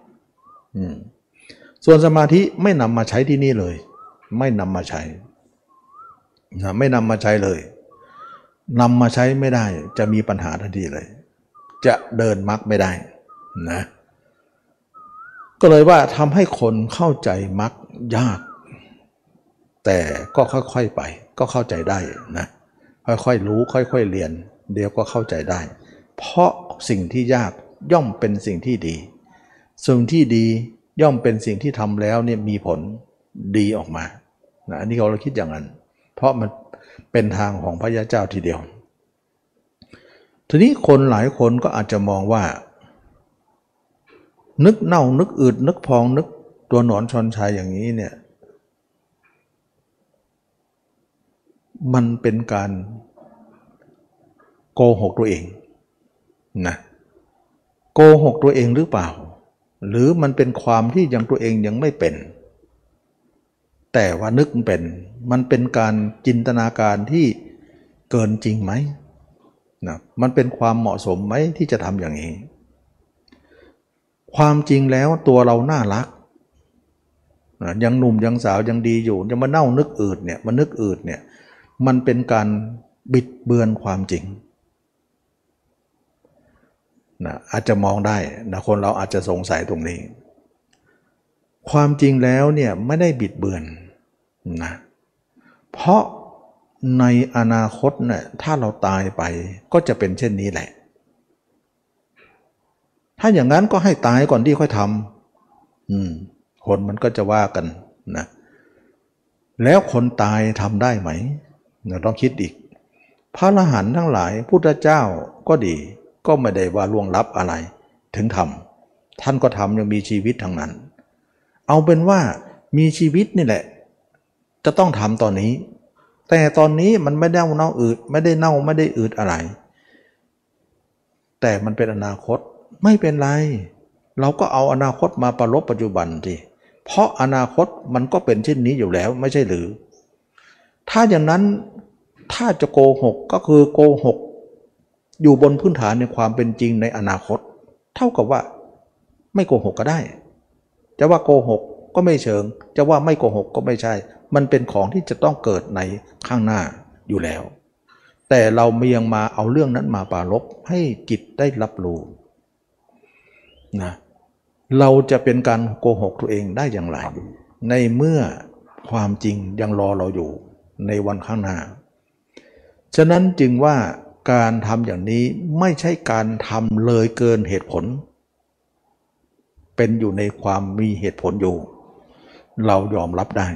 Speaker 1: ส่วนสมาธิไม่นำมาใช้ที่นี่เลย ไม่นำมาใช้ไม่นำมาใช้เลยนำมาใช้ไม่ได้จะมีปัญหาทันทีเลย จะเดินมักไม่ได้นะก็เลยว่าทำให้คนเข้าใจมักยาก แต่ก็ค่อยๆไป ก็เข้าใจได้นะค่อยๆรู้ค่อยๆเรียน เดี๋ยวก็เข้าใจได้ เพราะสิ่งที่ยากย่อมเป็นสิ่งที่ดี สิ่งที่ดีย่อมเป็นสิ่งที่ทำแล้วเนี่ยมีผลดีออกมานะอันนี้เราคิดอย่างนั้น เพราะมันเป็นทางของพระยาเจ้าทีเดียว ทีนี้คนหลายคนก็อาจจะมองว่า นึกเน่านึกอืดนึกพองนึกตัวหนอนชอนชายอย่างนี้เนี่ย มันเป็นการโกหกตัวเองนะโกหกตัวเองหรือเปล่า หรือมันเป็นความที่ยังตัวเองยังไม่เป็น แต่ว่านึกเป็น มันเป็นการจินตนาการที่เกินจริงไหมนะมันเป็นความเหมาะสมไหมที่จะทำอย่างนี้ ความจริงแล้วตัวเราน่ารักนะยังหนุ่มยังสาวยังดีอยู่จะมาเน่านึกอืดเนี่ยมานึกอืดเนี่ย มันเป็นการบิดเบือนความจริงนะอาจจะมองได้นะคนเราอาจจะสงสัยตรงนี้ ความจริงแล้วเนี่ยไม่ได้บิดเบือนนะเพราะในอนาคตเนี่ยถ้าเราตายไปก็จะเป็นเช่นนี้แหละ ถ้าอย่างนั้นก็ให้ตายก่อนที่ค่อยทำอืมคนมันก็จะว่ากันนะแล้วคนตายทำได้ไหม เราต้องคิดอีก พระอรหันต์ทั้งหลายพุทธเจ้าก็ดีก็ไม่ได้ว่าล่วงลับอะไร ถึงทำท่านก็ทำยังมีชีวิตทั้งนั้น เอาเป็นว่ามีชีวิตนี่แหละ จะต้องทำตอนนี้ แต่ตอนนี้มันไม่ได้เน่าอืดไม่ได้เน่าไม่ได้อืดอะไร แต่มันเป็นอนาคตไม่เป็นไร เราก็เอาอนาคตมาประลบปัจจุบันทีเพราะอนาคตมันก็เป็นเช่นนี้อยู่แล้วไม่ใช่หรือ ถ้าอย่างนั้นถ้าจะโกหกก็คือโกหก อยู่บนพื้นฐานในความเป็นจริงในอนาคต เท่ากับว่า ไม่โกหกก็ได้ จะว่าโกหกก็ไม่เชิง จะว่าไม่โกหกก็ไม่ใช่ มันเป็นของที่จะต้องเกิดในข้างหน้าอยู่แล้ว แต่เราเมียงมาเอาเรื่องนั้นมาปารบให้จิตได้รับรู้นะเราจะเป็นการโกหกตัวเองได้อย่างไร ในเมื่อความจริงยังรอเราอยู่ ในวันข้างหน้า ฉะนั้นจึงว่าการทำอย่างนี้ไม่ใช่การทำเลยเกินเหตุผล เป็นอยู่ในความมีเหตุผลอยู่ เรายอมรับได้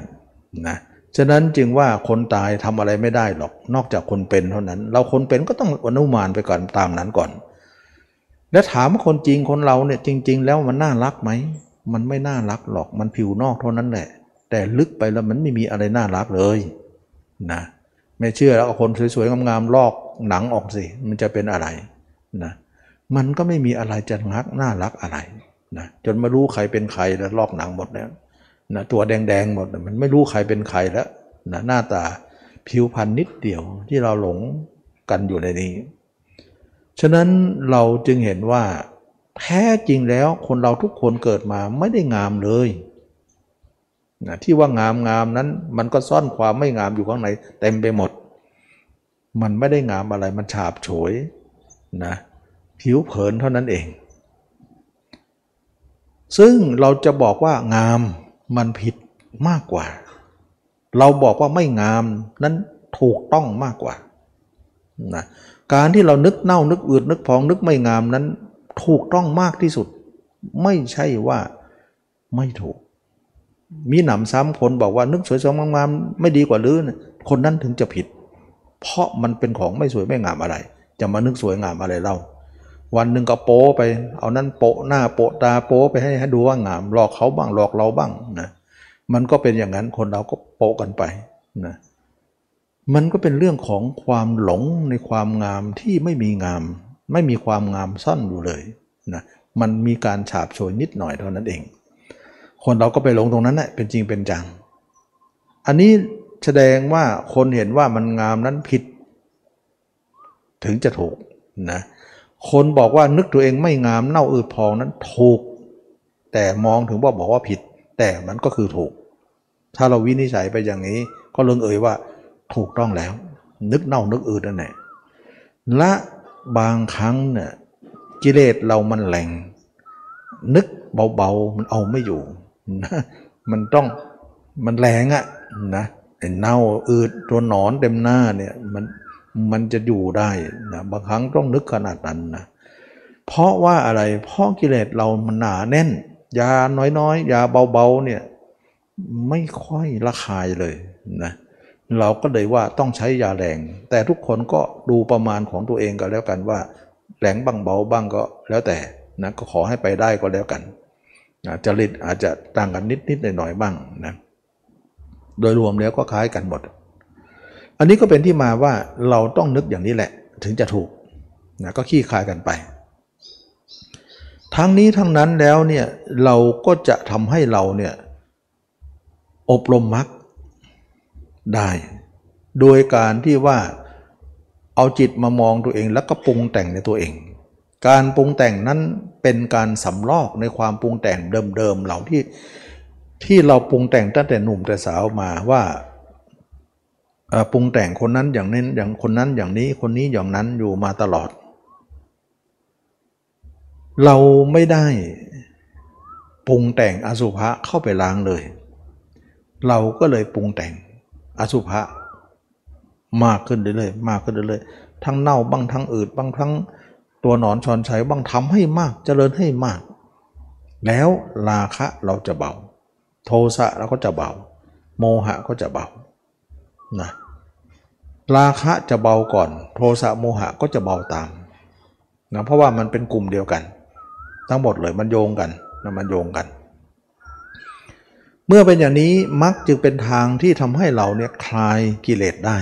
Speaker 1: นะฉะนั้นจึงว่าคนตายทำอะไรไม่ได้หรอก นอกจากคนเป็นเท่านั้น เราคนเป็นก็ต้องอนุมานไปก่อนตามนั้นก่อน แล้วถามว่าคนจริงคนเราเนี่ยจริง ๆ แล้วมันน่ารักไหมมันไม่น่ารักหรอกมันผิวนอกเท่านั้นแหละ แต่ลึกไปแล้วมันไม่มีอะไรน่ารักเลย นะไม่เชื่อแล้วเอาคนสวยๆงามๆลอกหนังออกสิมันจะเป็นอะไรนะมันก็ไม่มีอะไรจะรักน่ารักอะไรนะจนมารู้ใครเป็นใครแล้วลอกหนังหมดแล้วนะตัวแดงๆหมดมันไม่รู้ใครเป็นใครแล้วนะหน้าตาผิวพรรณนิดเดียวที่เราหลงกันอยู่ในนี้ ฉะนั้นเราจึงเห็นว่าแท้จริงแล้วคนเราทุกคนเกิดมาไม่ได้งามเลย นะที่ว่างามงามนั้น มันก็ซ่อนความไม่งามอยู่ข้างในเต็มไปหมด มันไม่ได้งามอะไรมันฉาบโฉยนะผิวเผินเท่านั้นเอง ซึ่งเราจะบอกว่างามมันผิดมากกว่า เราบอกว่าไม่งามนั้นถูกต้องมากกว่านะการที่เรานึกเน่านึกอืดนึกพองนึกไม่งามนั้น ถูกต้องมากที่สุด ไม่ใช่ว่าไม่ถูก มีหนำซ้ำคนบอกว่านึกสวยสวยงามไม่ดีกว่าหรือคนนั้นถึงจะผิด เพราะมันเป็นของไม่สวยไม่งามอะไร จะมานึกสวยงามอะไรเล่า วันหนึ่งก็โป้ไป เอานั้นโปะหน้าโปะตาโป้ไปให้ให้ดูว่างามหลอกเขาบ้างหลอกเราบ้างนะมันก็เป็นอย่างนั้นคนเราก็โปะกันไปนะมันก็เป็นเรื่องของความหลงในความงามที่ไม่มีงาม ไม่มีความงามซ่อนอยู่เลยนะมันมีการฉาบโชยนิดหน่อยเท่านั้นเอง คนเราก็ไปหลงตรงนั้นแหละเป็นจริงเป็นจัง อันนี้แสดงว่าคนเห็นว่ามันงามนั้นผิด ถึงจะถูกนะคนบอกว่านึกตัวเองไม่งามเน่าอืดพองนั้นถูก แต่มองถึงว่าบอกว่าผิด แต่มันก็คือถูก ถ้าเราวินิจฉัยไปอย่างนี้ ก็เลงเอ่ยว่าถูกต้องแล้ว นึกเน่านึกอืดนั่นแหละและบางครั้งเนี่ยกิเลสเรามันแหลงนึกเบาๆมันเอาไม่อยู่ มันต้องมันแรงอะนะเน่าอืดตัวหนอนเต็มหน้าเนี่ยมันมันจะอยู่ได้นะบางครั้งต้องนึกขนาดนั้นนะเพราะว่าอะไรเพราะกิเลสเรามันหนาแน่น ยาน้อยๆยาเบาๆเนี่ยไม่ค่อยระคายเลยนะเราก็เลยว่าต้องใช้ยาแรง แต่ทุกคนก็ดูประมาณของตัวเองก็แล้วกันว่าแรงบ้างเบาบ้างก็แล้วแต่นะก็ขอให้ไปได้ก็แล้วกัน จริตอาจจะต่างกันนิดนิดหน่อยหน่อยบ้างนะโดยรวมแล้วก็คล้ายกันหมด อันนี้ก็เป็นที่มาว่าเราต้องนึกอย่างนี้แหละ ถึงจะถูกนะก็ขี้คายกันไป ทั้งนี้ทั้งนั้นแล้วเนี่ยเราก็จะทำให้เราเนี่ยอบรมมรรคได้ โดยการที่ว่าเอาจิตมามองตัวเองแล้วก็ปรุงแต่งในตัวเอง การปรุงแต่งนั้นเป็นการสำลอกในความปรุงแต่งเดิมๆเหล่าที่ที่เราปรุงแต่งตั้งแต่หนุ่มแต่สาวมาว่าปรุงแต่งคนนั้นอย่างนี้อย่างคนนั้นอย่างนี้คนนี้อย่างนั้นอยู่มาตลอด เราไม่ได้ปรุงแต่งอสุภะเข้าไปล้างเลย เราก็เลยปรุงแต่งอสุภะมากขึ้นเรื่อยๆมากขึ้นเรื่อยๆทั้งเน่าบ้างทั้งอืดบ้างทั้ง ตัวหนอนชอนชัยบ้างทำให้มากเจริญให้มาก แล้วราคะเราจะเบา โทสะเราก็จะเบา โมหะก็จะเบานะราคะจะเบาก่อน โทสะโมหะก็จะเบาตามนะเพราะว่ามันเป็นกลุ่มเดียวกัน ทั้งหมดเลยมันโยงกันนะมันโยงกัน เมื่อเป็นอย่างนี้มักจึงเป็นทางที่ทำให้เราเนี่ยคลายกิเลสได้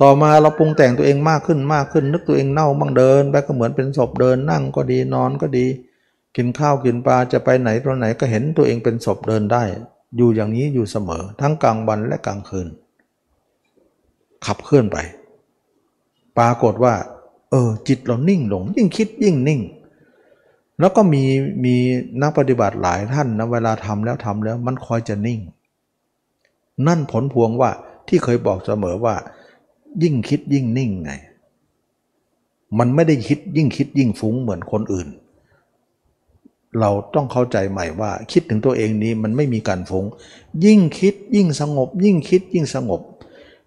Speaker 1: ต่อมาเราปรุงแต่งตัวเองมากขึ้นมากขึ้น นึกตัวเองเน่าบ้างเดินไปก็เหมือนเป็นศพเดินนั่งก็ดีนอนก็ดี กินข้าวกินปลาจะไปไหนตรงไหนก็เห็นตัวเองเป็นศพเดินได้ อยู่อย่างนี้อยู่เสมอ ทั้งกลางวันและกลางคืน ขับเคลื่อนไป ปรากฏว่า เออ จิตเรานิ่งลง ยิ่งคิดยิ่งนิ่ง แล้วก็มีมีนักปฏิบัติหลายท่านนะเวลาทำแล้วทำแล้วมันคอยจะนิ่ง นั่นผลพวงว่าที่เคยบอกเสมอว่า ยิ่งคิดยิ่งนิ่งไง มันไม่ได้คิดยิ่งคิดยิ่งฟุ้งเหมือนคนอื่น เราต้องเข้าใจใหม่ว่า คิดถึงตัวเองนี้มันไม่มีการฟุง้ง ยิ่งคิดยิ่งสงบ ยิ่งคิดยิ่งสงบ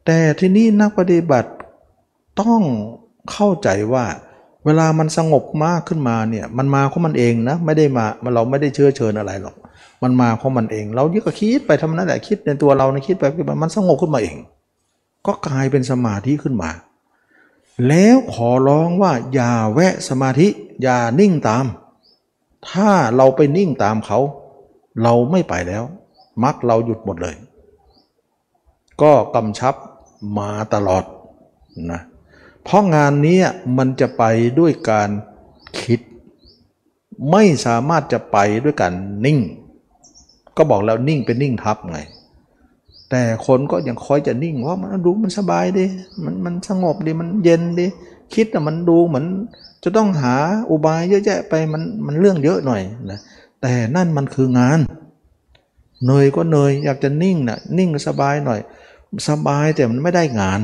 Speaker 1: แต่ที่นี้นักปฏิบัติต้องเข้าใจว่าเวลามันสงบมากขึ้นมาเนี่ยมันมาของมันเองนะไม่ได้มาเราไม่ได้เชื้อเชิญอะไรหรอก มันมาของมันเอง เรายิ่งก็คิดไปทำนั้นแหละคิดในตัวเราในคิดไปมันสงบขึ้นมาเอง ก็กลายเป็นสมาธิขึ้นมา แล้วขอร้องว่าอย่าแวะสมาธิอย่านิ่งตาม ถ้าเราไปนิ่งตามเขา เราไม่ไปแล้วมักเราหยุดหมดเลย ก็กำชับมาตลอดนะเพราะงานนี้มันจะไปด้วยการคิด ไม่สามารถจะไปด้วยการนิ่ง ก็บอกแล้วนิ่งเป็นนิ่งทับไง แต่คนก็ยังคอยจะนิ่งว่ามันดูมันสบายดีมันมันสงบดีมันเย็นดีคิดอะมันดูเหมือน จะต้องหาอุบายเยอะแยะไปมันมันเรื่องเยอะหน่อยนะแต่นั่นมันคืองานเหนื่อยก็เหนื่อยอยากจะนิ่งนะนิ่งสบายหน่อย สบายแต่มันไม่ได้งาน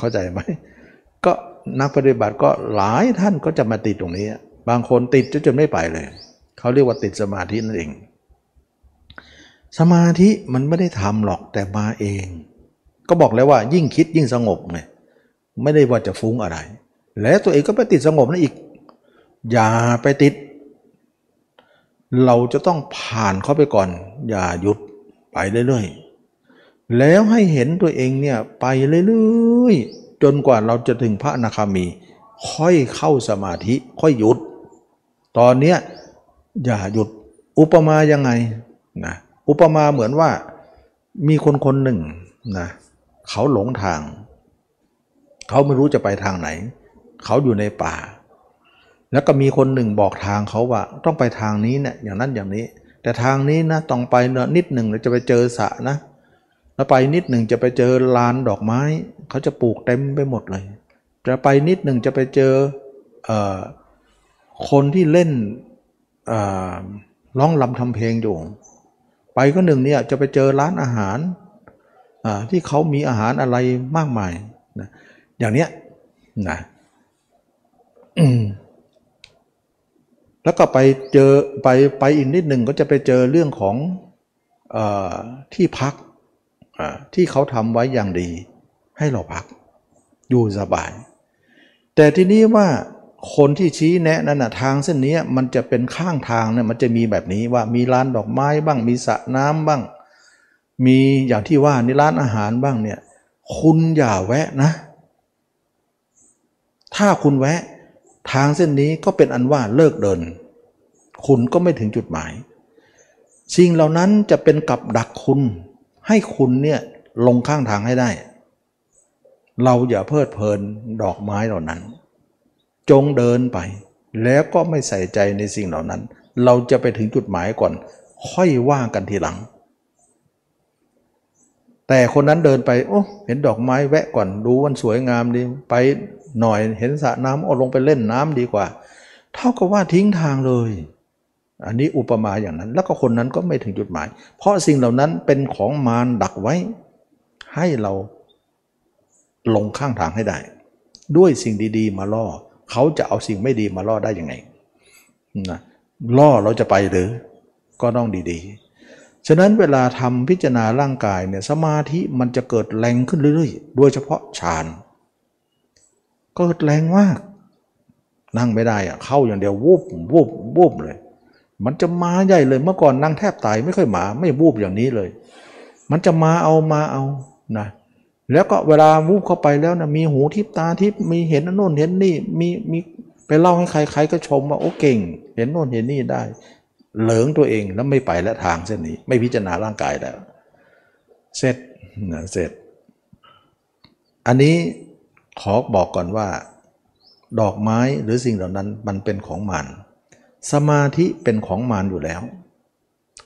Speaker 1: เข้าใจไหมก็นักปฏิบัติก็หลายท่านก็จะมาติดตรงนี้ บางคนติดจนจนไม่ไปเลย เขาเรียกว่าติดสมาธินั่นเอง สมาธิมันไม่ได้ทำหรอกแต่มาเอง ก็บอกแล้วว่ายิ่งคิดยิ่งสงบไงไม่ได้ว่าจะฟุ้งอะไร แล้วตัวเองก็ไปติดสงบนั่นอีก อย่าไปติด เราจะต้องผ่านเข้าไปก่อน อย่าหยุดไปเรื่อยๆแล้วให้เห็นตัวเองเนี่ยไปเรื่อยๆจนกว่าเราจะถึงพระอนาคามี ค่อยเข้าสมาธิค่อยหยุด ตอนเนี้ยอย่าหยุดอุปมายังไงนะ อุปมาเหมือนว่ามีคนคนหนึ่งนะเขาหลงทาง เขาไม่รู้จะไปทางไหน เขาอยู่ในป่า แล้วก็มีคนหนึ่งบอกทางเขาว่า ต้องไปทางนี้เนี่ยอย่างนั้นอย่างนี้ แต่ทางนี้นะต้องไปนิดหนึ่งเราจะไปเจอสะนะแล้วไปนิดหนึ่งจะไปเจอลานดอกไม้ เขาจะปลูกเต็มไปหมดเลย จะไปนิดหนึ่งจะไปเจออคนที่เล่นร้องลำทำเพลงอยู่ ไปก็หนึ่งเนี่ยจะไปเจอร้านอาหารที่เขามีอาหารอะไรมากมายนะอย่างเนี้ยนะแล้วก็ไปเจอไปไปอีกนิดหนึ่งก็จะไปเจอเรื่องของอที่พักที่เขาทำไว้อย่างดี ให้เราพักอยู่สบาย แต่ทีนี้ว่า คนที่ชี้แนะนั่นนะทางเส้นนี้มันจะเป็นข้างทางเนี่ยมันจะมีแบบนี้ว่ามีร้านดอกไม้บ้าง มีสระน้ำบ้าง มีอย่างที่ว่านี่ร้านอาหารบ้างเนี่ยคุณอย่าแวะนะ ถ้าคุณแวะ ทางเส้นนี้ก็เป็นอันว่าเลิกเดิน คุณก็ไม่ถึงจุดหมายสิ่งเหล่านั้นจะเป็นกับดักคุณ ให้คุณเนี่ยลงข้างทางให้ได้ เราอย่าเพลิดเพลินดอกไม้เหล่านั้น จงเดินไป แล้วก็ไม่ใส่ใจในสิ่งเหล่านั้น เราจะไปถึงจุดหมายก่อน ค่อยว่ากันทีหลัง แต่คนนั้นเดินไป โอ้ เห็นดอกไม้แวะก่อน ดูวันสวยงามดี ไปหน่อย เห็นสระน้ำเอาลงไปเล่นน้ำดีกว่า เท่ากับว่าทิ้งทางเลย อันนี้อุปมาอย่างนั้น แล้วก็คนนั้นก็ไม่ถึงจุดหมาย เพราะสิ่งเหล่านั้นเป็นของมารดักไว้ ให้เราลงข้างทางให้ได้ ด้วยสิ่งดี ๆ มาล่อ เขาจะเอาสิ่งไม่ดีมาล่อได้ยังไงนะล่อเราจะไปหรือก็ต้องดีๆ ฉะนั้นเวลาทำพิจารณาร่างกายเนี่ยสมาธิมันจะเกิดแรงขึ้นเรื่อยๆ โดยเฉพาะฌานเกิดแรงมาก นั่งไม่ได้อะเข้าอย่างเดียววูบวูบวูบเลย มันจะมาใหญ่เลยเมื่อก่อนนั่งแทบตายไม่ค่อยมา ไม่บูบอย่างนี้เลย มันจะมาเอามาเอานะ แล้วก็เวลาวูบเข้าไปแล้วนะมีหูทิพตาทิพมีเห็นโน่นเห็นนี่มีมีไปเล่าให้ใครใครก็ชมว่าโอ้เก่ง เห็นโน่นเห็นนี่ได้ เหลิงตัวเองแล้วไม่ไปและทางเส้นนี้ ไม่พิจารณาร่างกายแล้ว เสร็จนะเสร็จ อันนี้ขอบอกก่อนว่า ดอกไม้หรือสิ่งเหล่านั้นมันเป็นของมารสมาธิเป็นของมารอยู่แล้ว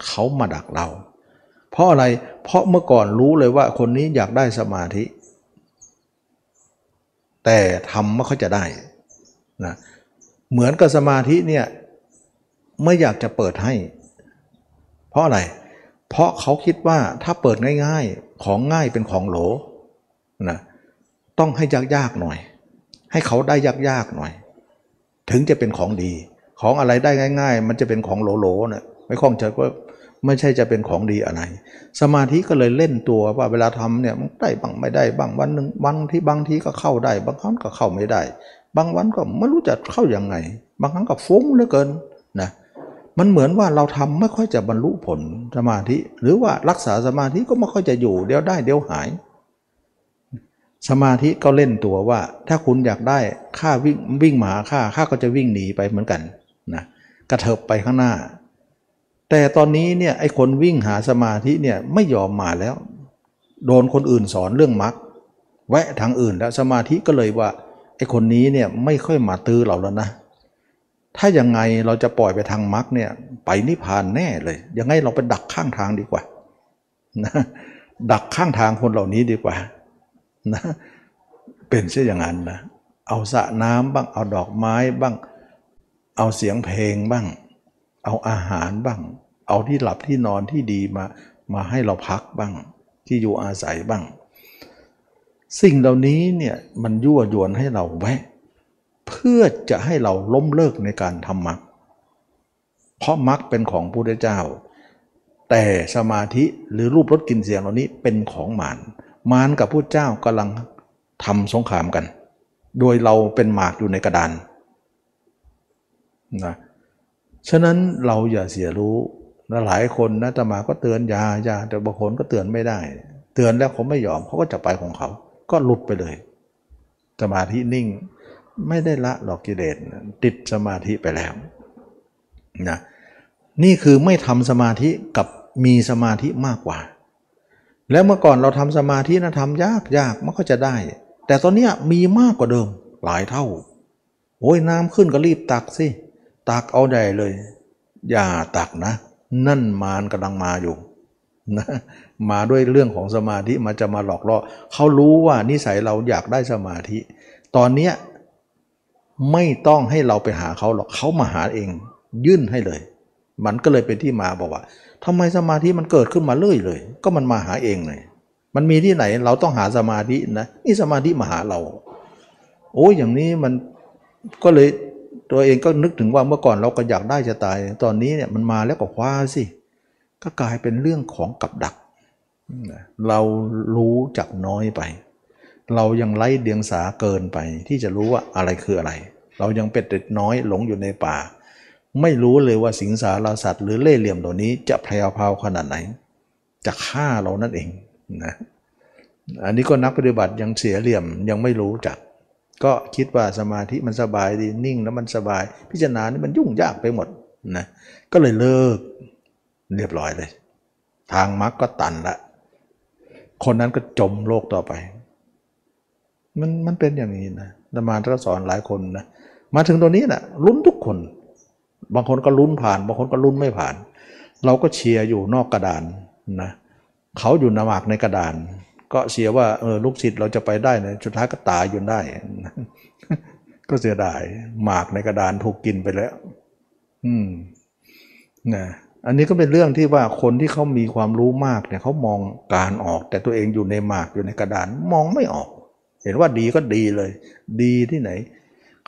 Speaker 1: เขามาดักเรา เพราะอะไร เพราะเมื่อก่อนรู้เลยว่าคนนี้อยากได้สมาธิ แต่ทำไม่ค่อยจะได้นะเหมือนกับสมาธิเนี่ยไม่อยากจะเปิดให้ เพราะอะไร เพราะเขาคิดว่าถ้าเปิดง่ายๆ ของง่ายเป็นของโหลนะต้องให้ยากๆหน่อย ให้เขาได้ยากๆหน่อย ถึงจะเป็นของดี ของอะไรได้ง่าย ๆ มันจะเป็นของโหลๆนะไม่คล้องใจว่า ไม่ใช่จะเป็นของดีอะไร สมาธิก็เลยเล่นตัวว่าเวลาทำเนี่ยมันได้บ้างไม่ได้บ้างวันหนึ่งบางที่บางทีก็เข้าได้บางครั้งก็เข้าไม่ได้ บางวันก็ไม่รู้จะเข้ายังไง บางครั้งก็ฟุ้งเหลือเกินนะมันเหมือนว่าเราทำไม่ค่อยจะบรรลุผลสมาธิ หรือว่ารักษาสมาธิก็ไม่ค่อยจะอยู่เดี๋ยวได้เดี๋ยวหาย สมาธิก็เล่นตัวว่า ถ้าคุณอยากได้ข้าวิ่งวิ่งมาข้าข้าก็จะวิ่งหนีไปเหมือนกันนะกระเถิบไปข้างหน้า แต่ตอนนี้เนี่ยไอ้คนวิ่งหาสมาธิเนี่ยไม่ยอมมาแล้ว โดนคนอื่นสอนเรื่องมรรคแวะทางอื่นแล้วสมาธิก็เลยว่าไอ้คนนี้เนี่ยไม่ค่อยมาตื้อเราแล้วนะ ถ้ายังไงเราจะปล่อยไปทางมรรคเนี่ยไปนิพพานแน่เลย ยังไงเราไปดักข้างทางดีกว่านะดักข้างทางคนเหล่านี้ดีกว่านะเป็นเช่นอย่างนั้นนะเอาสระน้ำบ้างเอาดอกไม้บ้าง เอาเสียงเพลงบ้าง เอาอาหารบ้าง เอาที่หลับที่นอนที่ดีมามาให้เราพักบ้าง ที่อยู่อาศัยบ้าง สิ่งเหล่านี้เนี่ยมันยั่วยวนให้เราแวะ เพื่อจะให้เราล้มเลิกในการทำมรรคเพราะมรรคเป็นของพระพุทธเจ้า แต่สมาธิหรือรูปรสกลิ่นเสียงเหล่านี้เป็นของมารมารกับพระเจ้ากำลังทำสงครามกัน โดยเราเป็นหมากอยู่ในกระดานนะ ฉะนั้นเราอย่าเสียรู้นะหลายคนนะตมาก็เตือนยายาแต่บางคนก็เตือนไม่ได้ เตือนแล้วเขาไม่ยอมเขาก็จะไปของเขา ก็หลุดไปเลย สมาธินิ่งไม่ได้ละหลอกกิเลสติดสมาธิไปแล้วนะนี่คือไม่ทำสมาธิกับมีสมาธิมากกว่า แล้วเมื่อก่อนเราทำสมาธินะทำยากยากมันก็จะได้ แต่ตอนนี้มีมากกว่าเดิมหลายเท่าโอ้ยน้ำขึ้นก็รีบตักสิ ตักเอาได้เลย อย่าตักนะ นั่นมารกำลังมาอยู่นะมาด้วยเรื่องของสมาธิมันจะมาหลอกล่อเขารู้ว่านิสัยเราอยากได้สมาธิ ตอนเนี้ยไม่ต้องให้เราไปหาเขาหรอกเขามาหาเอง ยื่นให้เลย มันก็เลยเป็นที่มาบอกว่าทำไมสมาธิมันเกิดขึ้นมาเรื่อยเลย ก็มันมาหาเองเลย มันมีที่ไหนเราต้องหาสมาธินะนี่สมาธิมาหาเรา โอ้ยอย่างนี้มันก็เลย ตัวเองก็นึกถึงว่าเมื่อก่อนเราก็อยากได้จะตาย ตอนนี้เนี่ยมันมาแล้วก็คว้าสิ ก็กลายเป็นเรื่องของกับดัก เรารู้จักน้อยไป เรายังไร้เดียงสาเกินไป ที่จะรู้ว่าอะไรคืออะไร เรายังเป็นเด็กน้อยหลงอยู่ในป่า ไม่รู้เลยว่าสิงสารสัตว์หรือเล่เหลี่ยมตัวนี้จะแพรวพาวขนาดไหน จะฆ่าเรานั่นเองนะ อันนี้ก็นักปฏิบัติยังเสียเหลี่ยมยังไม่รู้จัก ก็คิดว่าสมาธิมันสบายดีนิ่งแล้วมันสบาย พิจารณานี่มันยุ่งยากไปหมดนะก็เลยเลิกเรียบร้อยเลย ทางมรรคก็ตันละ คนนั้นก็จมโลกต่อไป มันมันเป็นอย่างนี้นะธรรมาก็สอนหลายคนนะมาถึงตัวนี้นะลุ้นทุกคน บางคนก็ลุ้นผ่าน บางคนก็ลุ้นไม่ผ่าน เราก็เชียร์อยู่นอกกระดานนะเขาอยู่นามากในกระดาน ก็เสียว่าเออลูกศิษย์เราจะไปได้นะสุดท้ายก็ตายอยู่ได้ ก็เสียดายหมากในกระดานถูกกินไปแล้ว อืมนะอันนี้ก็เป็นเรื่องที่ว่าคนที่เขามีความรู้มากเนี่ยเขามองการออก แต่ตัวเองอยู่ในหมากอยู่ในกระดานมองไม่ออก เห็นว่าดีก็ดีเลย ดีที่ไหน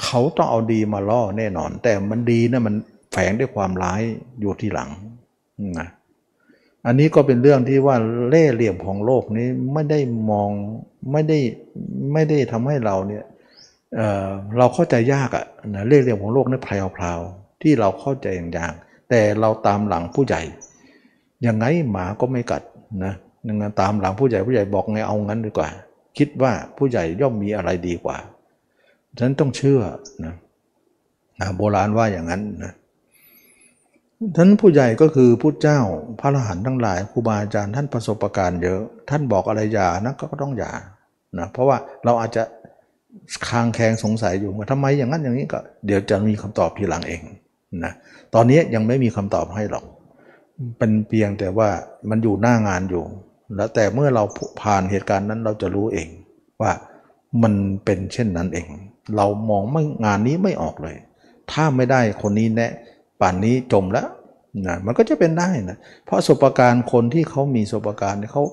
Speaker 1: เขาต้องเอาดีมาล่อแน่นอน แต่มันดีนะมันแฝงด้วยความร้ายอยู่ที่หลังนะ อันนี้ก็เป็นเรื่องที่ว่าเล่เหลี่ยมของโลกนี้ไม่ได้มองไม่ได้ไม่ได้ทำให้เราเนี่ยเเราเข้าใจยากอะนะเล่เหลี่ยมของโลกนี่แพรวๆที่เราเข้าใจอย่างแต่เราตามหลังผู้ใหญ่ยังไงหมาก็ไม่กัดนะยังไงตามหลังผู้ใหญ่ผู้ใหญ่บอกไงเอางั้นดีกว่า คิดว่าผู้ใหญ่ย่อมมีอะไรดีกว่าฉะนั้นต้องเชื่อนะโบราณว่าอย่างนั้นนะ ท่านผู้ใหญ่ก็คือพุทธเจ้าพระอรหันต์ทั้งหลายครูบาอาจารย์ท่านประสบการณ์เยอะ ท่านบอกอะไรอย่านะก็ต้องอย่านะเพราะว่าเราอาจจะคางแคงสงสัยอยู่ว่าทำไมอย่างนั้นอย่างนี้ก็ เดี๋ยวจะมีคำตอบทีหลังเองนะตอนนี้ยังไม่มีคำตอบให้หรอกเป็นเพียงแต่ว่ามันอยู่หน้างานอยู่ แล้วแต่เมื่อเราผ่านเหตุการณ์นั้นเราจะรู้เองว่ามันเป็นเช่นนั้นเอง เรามองไม่งานนี้ไม่ออกเลย ถ้าไม่ได้คนนี้แนะ ป่านนี้จมแล้วนะมันก็จะเป็นได้นะเพราะประสบการณ์คนที่เขามีประสบการณ์เขา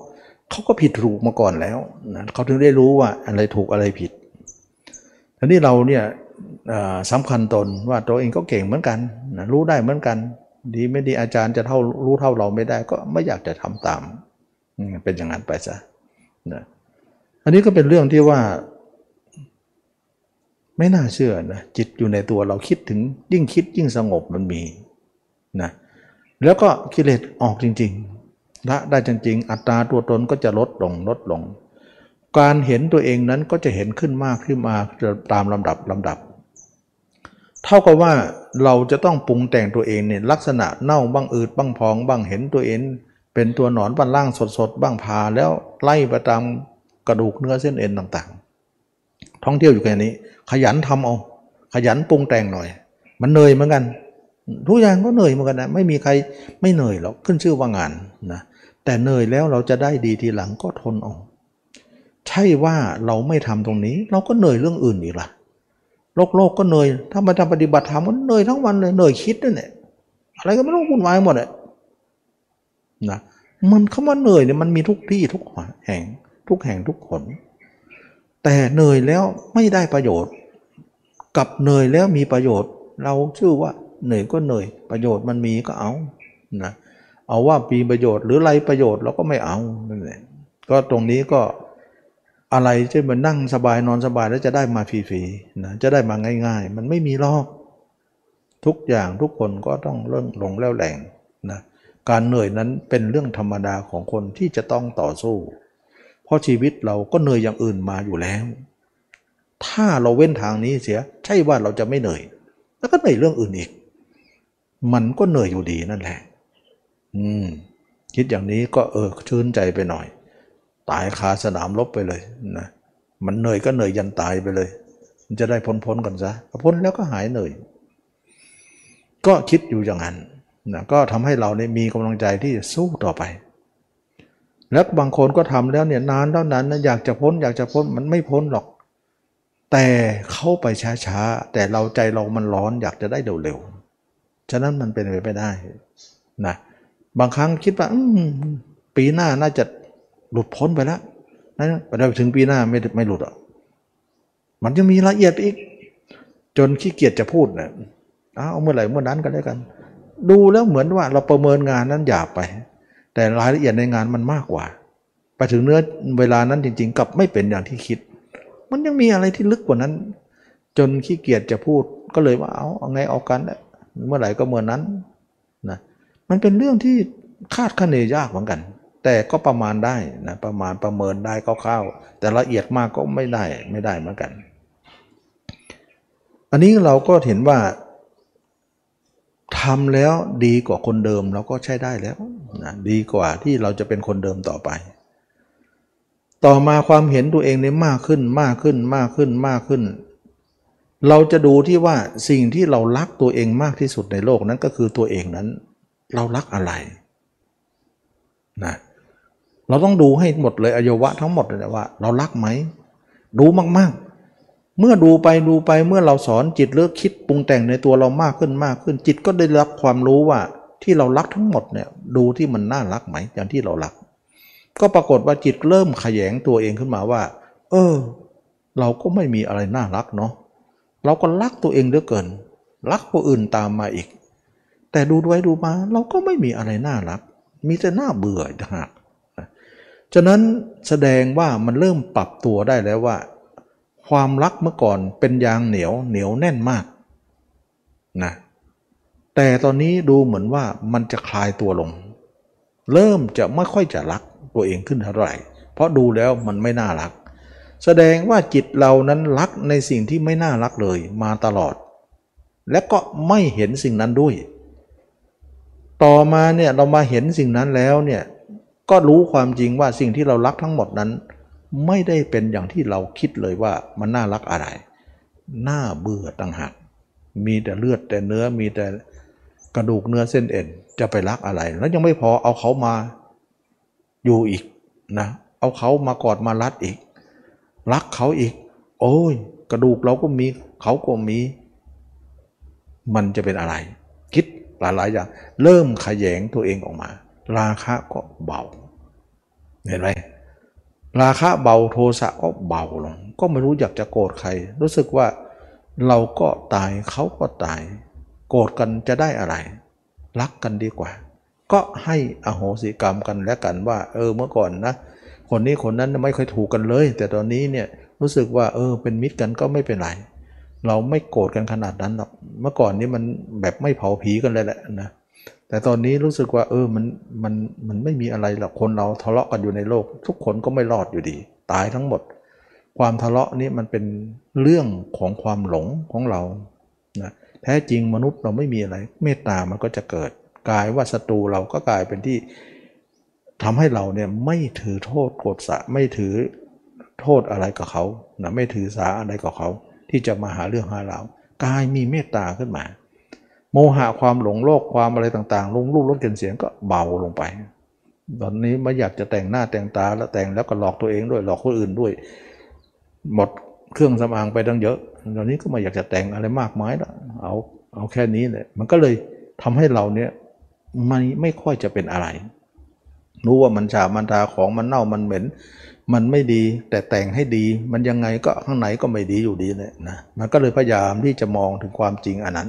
Speaker 1: เขาก็ผิดถูกมาก่อนแล้วนะเขาถึงได้รู้ว่าอะไรถูกอะไรผิดทีนี้เราเนี่ยสำคัญตนว่าตัวเองก็เก่งเหมือนกันนะรู้ได้เหมือนกัน ดีไม่ดีอาจารย์จะเท่ารู้เท่าเราไม่ได้ ก็ไม่อยากจะทำตาม เป็นอย่างนั้นไปซะนะอันนี้ก็เป็นเรื่องที่ว่า ไม่น่าเชื่อนะจิตอยู่ในตัวเราคิดถึงยิ่งคิดยิ่งสงบมันมีนะแล้วก็กิเลสออกจริงๆละได้จริง ๆ อัตราตัวตนก็จะลดลงลดลง การเห็นตัวเองนั้นก็จะเห็นขึ้นมากขึ้นมาตามลำดับลำดับ เท่ากับว่าเราจะต้องปรุงแต่งตัวเองเนี่ยลักษณะเน่าบ้างอืดบ้างพองบ้างเห็นตัวเองเป็นตัวหนอนบ้านล่างสดๆบ้างพาแล้วไล่ไปตามกระดูกเนื้อเส้นเอ็นต่างๆ ท่องเที่ยวอยู่แค่นี้ ขยันทำเอา ขยันปรุงแต่งหน่อย มันเหนื่อยเหมือนกันทุกอย่างก็เหนื่อยเหมือนกันนะไม่มีใครไม่เหนื่อยหรอกขึ้นชื่อว่างานนะแต่เหนื่อยแล้วเราจะได้ดีทีหลังก็ทนเอาใช่ว่าเราไม่ทำตรงนี้ เราก็เหนื่อยเรื่องอื่นอีกล่ะโลกโลกก็เหนื่อย ถ้ามาทำปฏิบัติธรรมก็เหนื่อยทั้งวันเลยเหนื่อยคิดนั่นแหละอะไรก็ไม่ต้องวุ่นวายหมดเลยนะมันคำว่าเหนื่อยเนี่ยมันมีทุกที่ทุกแห่ง ทุกแห่งทุกคน แต่เหนื่อยแล้วไม่ได้ประโยชน์ กับเหนื่อยแล้วมีประโยชน์ เราชื่อว่าเหนื่อยก็เหนื่อย ประโยชน์มันมีก็เอานะเอาว่ามีประโยชน์หรือไรประโยชน์เราก็ไม่เอานั่นแหละก็ตรงนี้ก็อะไรที่มันนั่งสบายนอนสบายแล้วจะได้มาฟรีๆนะจะได้มาง่าย ๆ มันไม่มีหรอกทุกอย่างทุกคนก็ต้องเริ่มลงแล้วแหล่งนะการเหนื่อยนั้นเป็นเรื่องธรรมดาของคนที่จะต้องต่อสู้ เพราะชีวิตเราก็เหนื่อยอย่างอื่นมาอยู่แล้ว ถ้าเราเว้นทางนี้เสีย ใช่ว่าเราจะไม่เหนื่อย แล้วก็เหนื่อยเรื่องอื่นอีก มันก็เหนื่อยอยู่ดีนั่นแหละ อืม คิดอย่างนี้ก็เออชื่นใจไปหน่อย ตายคาสนามรบไปเลยนะ มันเหนื่อยก็เหนื่อยยันตายไปเลย มันจะได้พ้นพ้นกันซะพ้นแล้วก็หายเหนื่อย ก็คิดอยู่อย่างนั้นนะก็ทำให้เราเนี่ยมีกำลังใจที่จะสู้ต่อไป แล้วบางคนก็ทำแล้วเนี่ยนานเท่านั้นนะอยากจะพ้นอยากจะพ้นมันไม่พ้นหรอก แต่เข้าไปช้าๆ แต่เราใจเรามันร้อนอยากจะได้เร็วๆ ฉะนั้นมันเป็นไปไม่ได้นะบางครั้งคิดว่าปีหน้าน่าจะหลุดพ้นไปแล้วนะไปถึงปีหน้าไม่ไม่หลุดอะมันจะมีละเอียดอีก จนขี้เกียจจะพูดนะเอาเมื่อไหร่เมื่อนั้นก็ได้กัน ดูแล้วเหมือนว่าเราประเมินงานนั้นหยาบไป แต่รายละเอียดในงานมันมากกว่า ไปถึงเนื้อเวลานั้นจริง ๆ กลับไม่เป็นอย่างที่คิด มันยังมีอะไรที่ลึกกว่านั้น จนขี้เกียจจะพูดก็เลยว่าเอาเอาไงเอากันเมื่อไหร่ก็เมื่อนั้นนะมันเป็นเรื่องที่คาดคะเนยากเหมือนกัน แต่ก็ประมาณได้นะประมาณประเมินได้คร่าวๆแต่ละเอียดมากก็ไม่ได้ไม่ได้เหมือนกัน อันนี้เราก็เห็นว่าทำแล้วดีกว่าคนเดิมเราก็ใช้ได้แล้ว นะดีกว่าที่เราจะเป็นคนเดิมต่อไป ต่อมาความเห็นตัวเองเนี่ยมากขึ้นมากขึ้นมากขึ้นมากขึ้น เราจะดูที่ว่าสิ่งที่เรารักตัวเองมากที่สุดในโลกนั้นก็คือตัวเองนั้น เรารักอะไรนะเราต้องดูให้หมดเลยอวัยวะทั้งหมดเลยว่า เรารักไหมดูมากๆ เมื่อดูไปดูไปเมื่อเราสอนจิตเลือกคิดปรุงแต่งในตัวเรามากขึ้นมากขึ้น จิตก็ได้รับความรู้ว่า ที่เรารักทั้งหมดเนี่ยดูที่มันน่ารักไหมอย่างที่เรารัก ก็ปรากฏว่าจิตเริ่มขยงตัวเองขึ้นมาว่า เออ เราก็ไม่มีอะไรน่ารักเนาะเราก็รักตัวเองเหลือเกิน รักผู้อื่นตามมาอีก แต่ดูไว้ดูมาเราก็ไม่มีอะไรน่ารัก มีแต่น่าเบื่อหากฉะนั้นแสดงว่ามันเริ่มปรับตัวได้แล้วว่า ความรักเมื่อก่อนเป็นยางเหนียวเหนียวแน่นมากนะ แต่ตอนนี้ดูเหมือนว่ามันจะคลายตัวลง เริ่มจะไม่ค่อยจะรักตัวเองขึ้นเท่าไหร่ เพราะดูแล้วมันไม่น่ารัก แสดงว่าจิตเรานั้นรักในสิ่งที่ไม่น่ารักเลยมาตลอด และก็ไม่เห็นสิ่งนั้นด้วย ต่อมาเนี่ยเรามาเห็นสิ่งนั้นแล้วเนี่ยก็รู้ความจริงว่าสิ่งที่เรารักทั้งหมดนั้น ไม่ได้เป็นอย่างที่เราคิดเลยว่ามันน่ารักอะไร น่าเบื่อต่างหากมีแต่เลือดแต่เนื้อมีแต่ กระดูกเนื้อเส้นเอ็นจะไปรักอะไร แล้วยังไม่พอเอาเขามาอยู่อีกนะ เอาเขามากอดมารัดอีก รักเขาอีก โอ้ย กระดูกเราก็มีเขาก็มี มันจะเป็นอะไร คิดหลายๆอย่าง เริ่มขยงตัวเองออกมา ราคะก็เบา เห็นไหมราคะเบาโทสะก็เบาลง ก็ไม่รู้อยากจะโกรธใคร รู้สึกว่าเราก็ตายเขาก็ตาย โกรธกันจะได้อะไร รักกันดีกว่า ก็ให้อโหสิกรรมกันและกันว่า เออเมื่อก่อนนะ คนนี้คนนั้นไม่ค่อยถูกกันเลย แต่ตอนนี้เนี่ยรู้สึกว่าเออเป็นมิตรกันก็ไม่เป็นไร เราไม่โกรธกันขนาดนั้นหรอก เมื่อก่อนนี้มันแบบไม่เผาผีกันเลยแหละนะ แต่ตอนนี้รู้สึกว่า เออมันมันมันไม่มีอะไรหรอก คนเราทะเลาะกันอยู่ในโลก ทุกคนก็ไม่รอดอยู่ดี ตายทั้งหมด ความทะเลาะนี้มันเป็นเรื่องของความหลงของเรา แท้จริงมนุษย์เราไม่มีอะไร เมตตามันก็จะเกิดกลายว่าศัตรูเราก็กลายเป็นที่ทำให้เราเนี่ยไม่ถือโทษโกรธสะไม่ถือโทษอะไรกับเขานะไม่ถือสาอะไรกับเขา ที่จะมาหาเรื่องหาเรากลายมีเมตตาขึ้นมา โมหะความหลงโลกความอะไรต่างๆลงรูปลดเกณฑ์เสียงก็เบาลงไป ตอนนี้ไม่อยากจะแต่งหน้าแต่งตาแล้วแต่งแล้วก็หลอกตัวเองด้วยหลอกคนอื่นด้วย หมด เครื่องสำอางไปตั้งเยอะตอนนี้ก็ไม่อยากจะแต่งอะไรมากมายแล้วเอาเอาแค่นี้เลยมันก็เลยทำให้เราเนี่ยมันไม่ค่อยจะเป็นอะไร รู้ว่ามันฉาบมันทาของมันเน่ามันเหม็น มันไม่ดีแต่แต่งให้ดี มันยังไงก็ข้างในก็ไม่ดีอยู่ดีเลยนะมันก็เลยพยายามที่จะมองถึงความจริงอันนั้น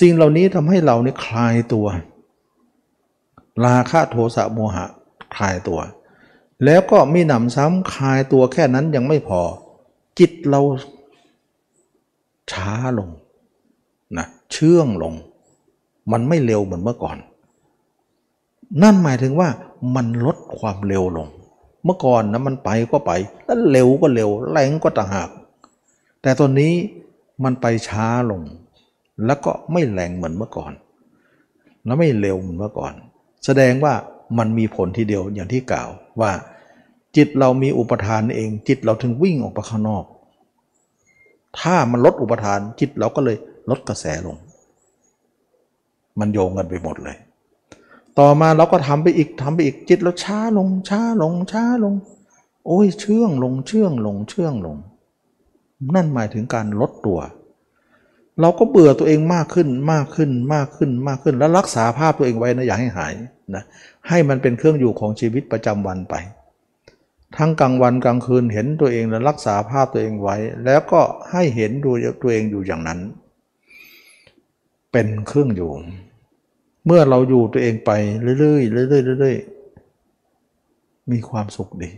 Speaker 1: สิ่งเหล่านี้ทำให้เราเนี่ยคลายตัว ราคะโทสะโมหะคลายตัว แล้วก็มีหนำซ้ำคลายตัวแค่นั้นยังไม่พอ จิตเราช้าลงนะเชื่องลง มันไม่เร็วเหมือนเมื่อก่อน นั่นหมายถึงว่ามันลดความเร็วลง เมื่อก่อนนะมันไปก็ไป แล้วเร็วก็เร็ว แรงก็ต่างหาก แต่ตอนนี้มันไปช้าลง แล้วก็ไม่แรงเหมือนเมื่อก่อน แล้วไม่เร็วเหมือนเมื่อก่อน แสดงว่ามันมีผลทีเดียวอย่างที่กล่าวว่า จิตเรามีอุปทานเอง จิตเราถึงวิ่งออกไปข้างนอก ถ้ามันลดอุปทานจิตเราก็เลยลดกระแสลง มันโยงกันไปหมดเลย ต่อมาเราก็ทำไปอีกทำไปอีกจิตเราช้าลงช้าลงช้าลง โอ้ยเชื่องลงเชื่องลงเชื่องลง นั่นหมายถึงการลดตัว เราก็เบื่อตัวเองมากขึ้นมากขึ้นมากขึ้นมากขึ้น แล้วรักษาภาพตัวเองไว้นะอย่าให้หายนะให้มันเป็นเครื่องอยู่ของชีวิตประจำวันไป ทั้งกลางวันกลางคืนเห็นตัวเองและรักษาภาพตัวเองไว้ แล้วก็ให้เห็นดูตัวเองอยู่อย่างนั้น เป็นเครื่องอยู่ เมื่อเราอยู่ตัวเองไปเรื่อยๆเรื่อยๆเรื่อยๆมีความสุขดี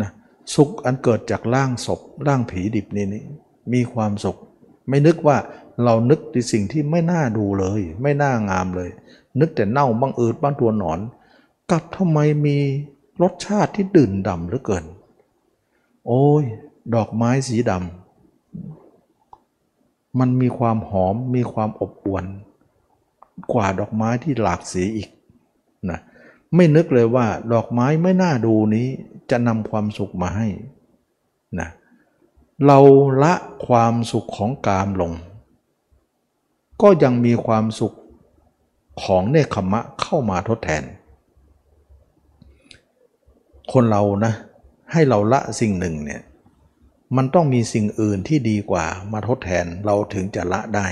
Speaker 1: นะสุขอันเกิดจากร่างศพร่างผีดิบนี่นี่มีความสุข ไม่นึกว่าเรานึกในสิ่งที่ไม่น่าดูเลย ไม่น่างามเลย นึกแต่เน่าบ้างอืดบ้างตัวหนอนกับทำไมมี รสชาติที่ดื่นดำเหลือเกิน โอ้ย ดอกไม้สีดำมันมีความหอมมีความอบอวลกว่าดอกไม้ที่หลากสีอีกนะไม่นึกเลยว่า ดอกไม้ไม่น่าดูนี้จะนำความสุขมาให้นะเราละความสุขของกามลง ก็ยังมีความสุขของเนคขมะเข้ามาทดแทน คนเรานะให้เราละสิ่งหนึ่งเนี่ยมันต้องมีสิ่งอื่นที่ดีกว่ามาทดแทนเราถึงจะละได้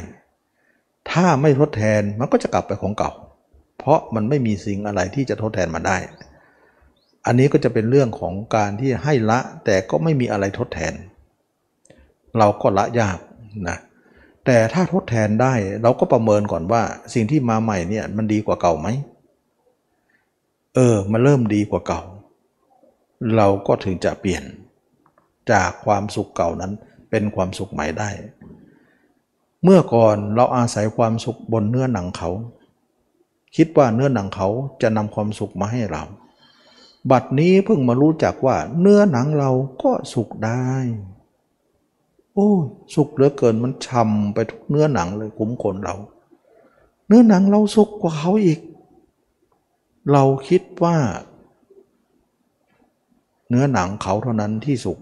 Speaker 1: ถ้าไม่ทดแทนมันก็จะกลับไปของเก่า เพราะมันไม่มีสิ่งอะไรที่จะทดแทนมาได้ อันนี้ก็จะเป็นเรื่องของการที่ให้ละแต่ก็ไม่มีอะไรทดแทน เราก็ละยากนะแต่ถ้าทดแทนได้เราก็ประเมินก่อนว่าสิ่งที่มาใหม่เนี่ยมันดีกว่าเก่าไหมเออมันเริ่มดีกว่าเก่า เราก็ถึงจะเปลี่ยนจากความสุขเก่านั้นเป็นความสุขใหม่ได้ เมื่อก่อนเราอาศัยความสุขบนเนื้อหนังเขา คิดว่าเนื้อหนังเขาจะนำความสุขมาให้เรา บัดนี้เพิ่งมารู้จักว่าเนื้อหนังเราก็สุกได้ โอ้สุกเหลือเกินมันช่ำไปทุกเนื้อหนังเลยคุ้มคนเรา เนื้อหนังเราสุกกว่าเขาอีก เราคิดว่า เนื้อหนังเขาเท่านั้นที่สุก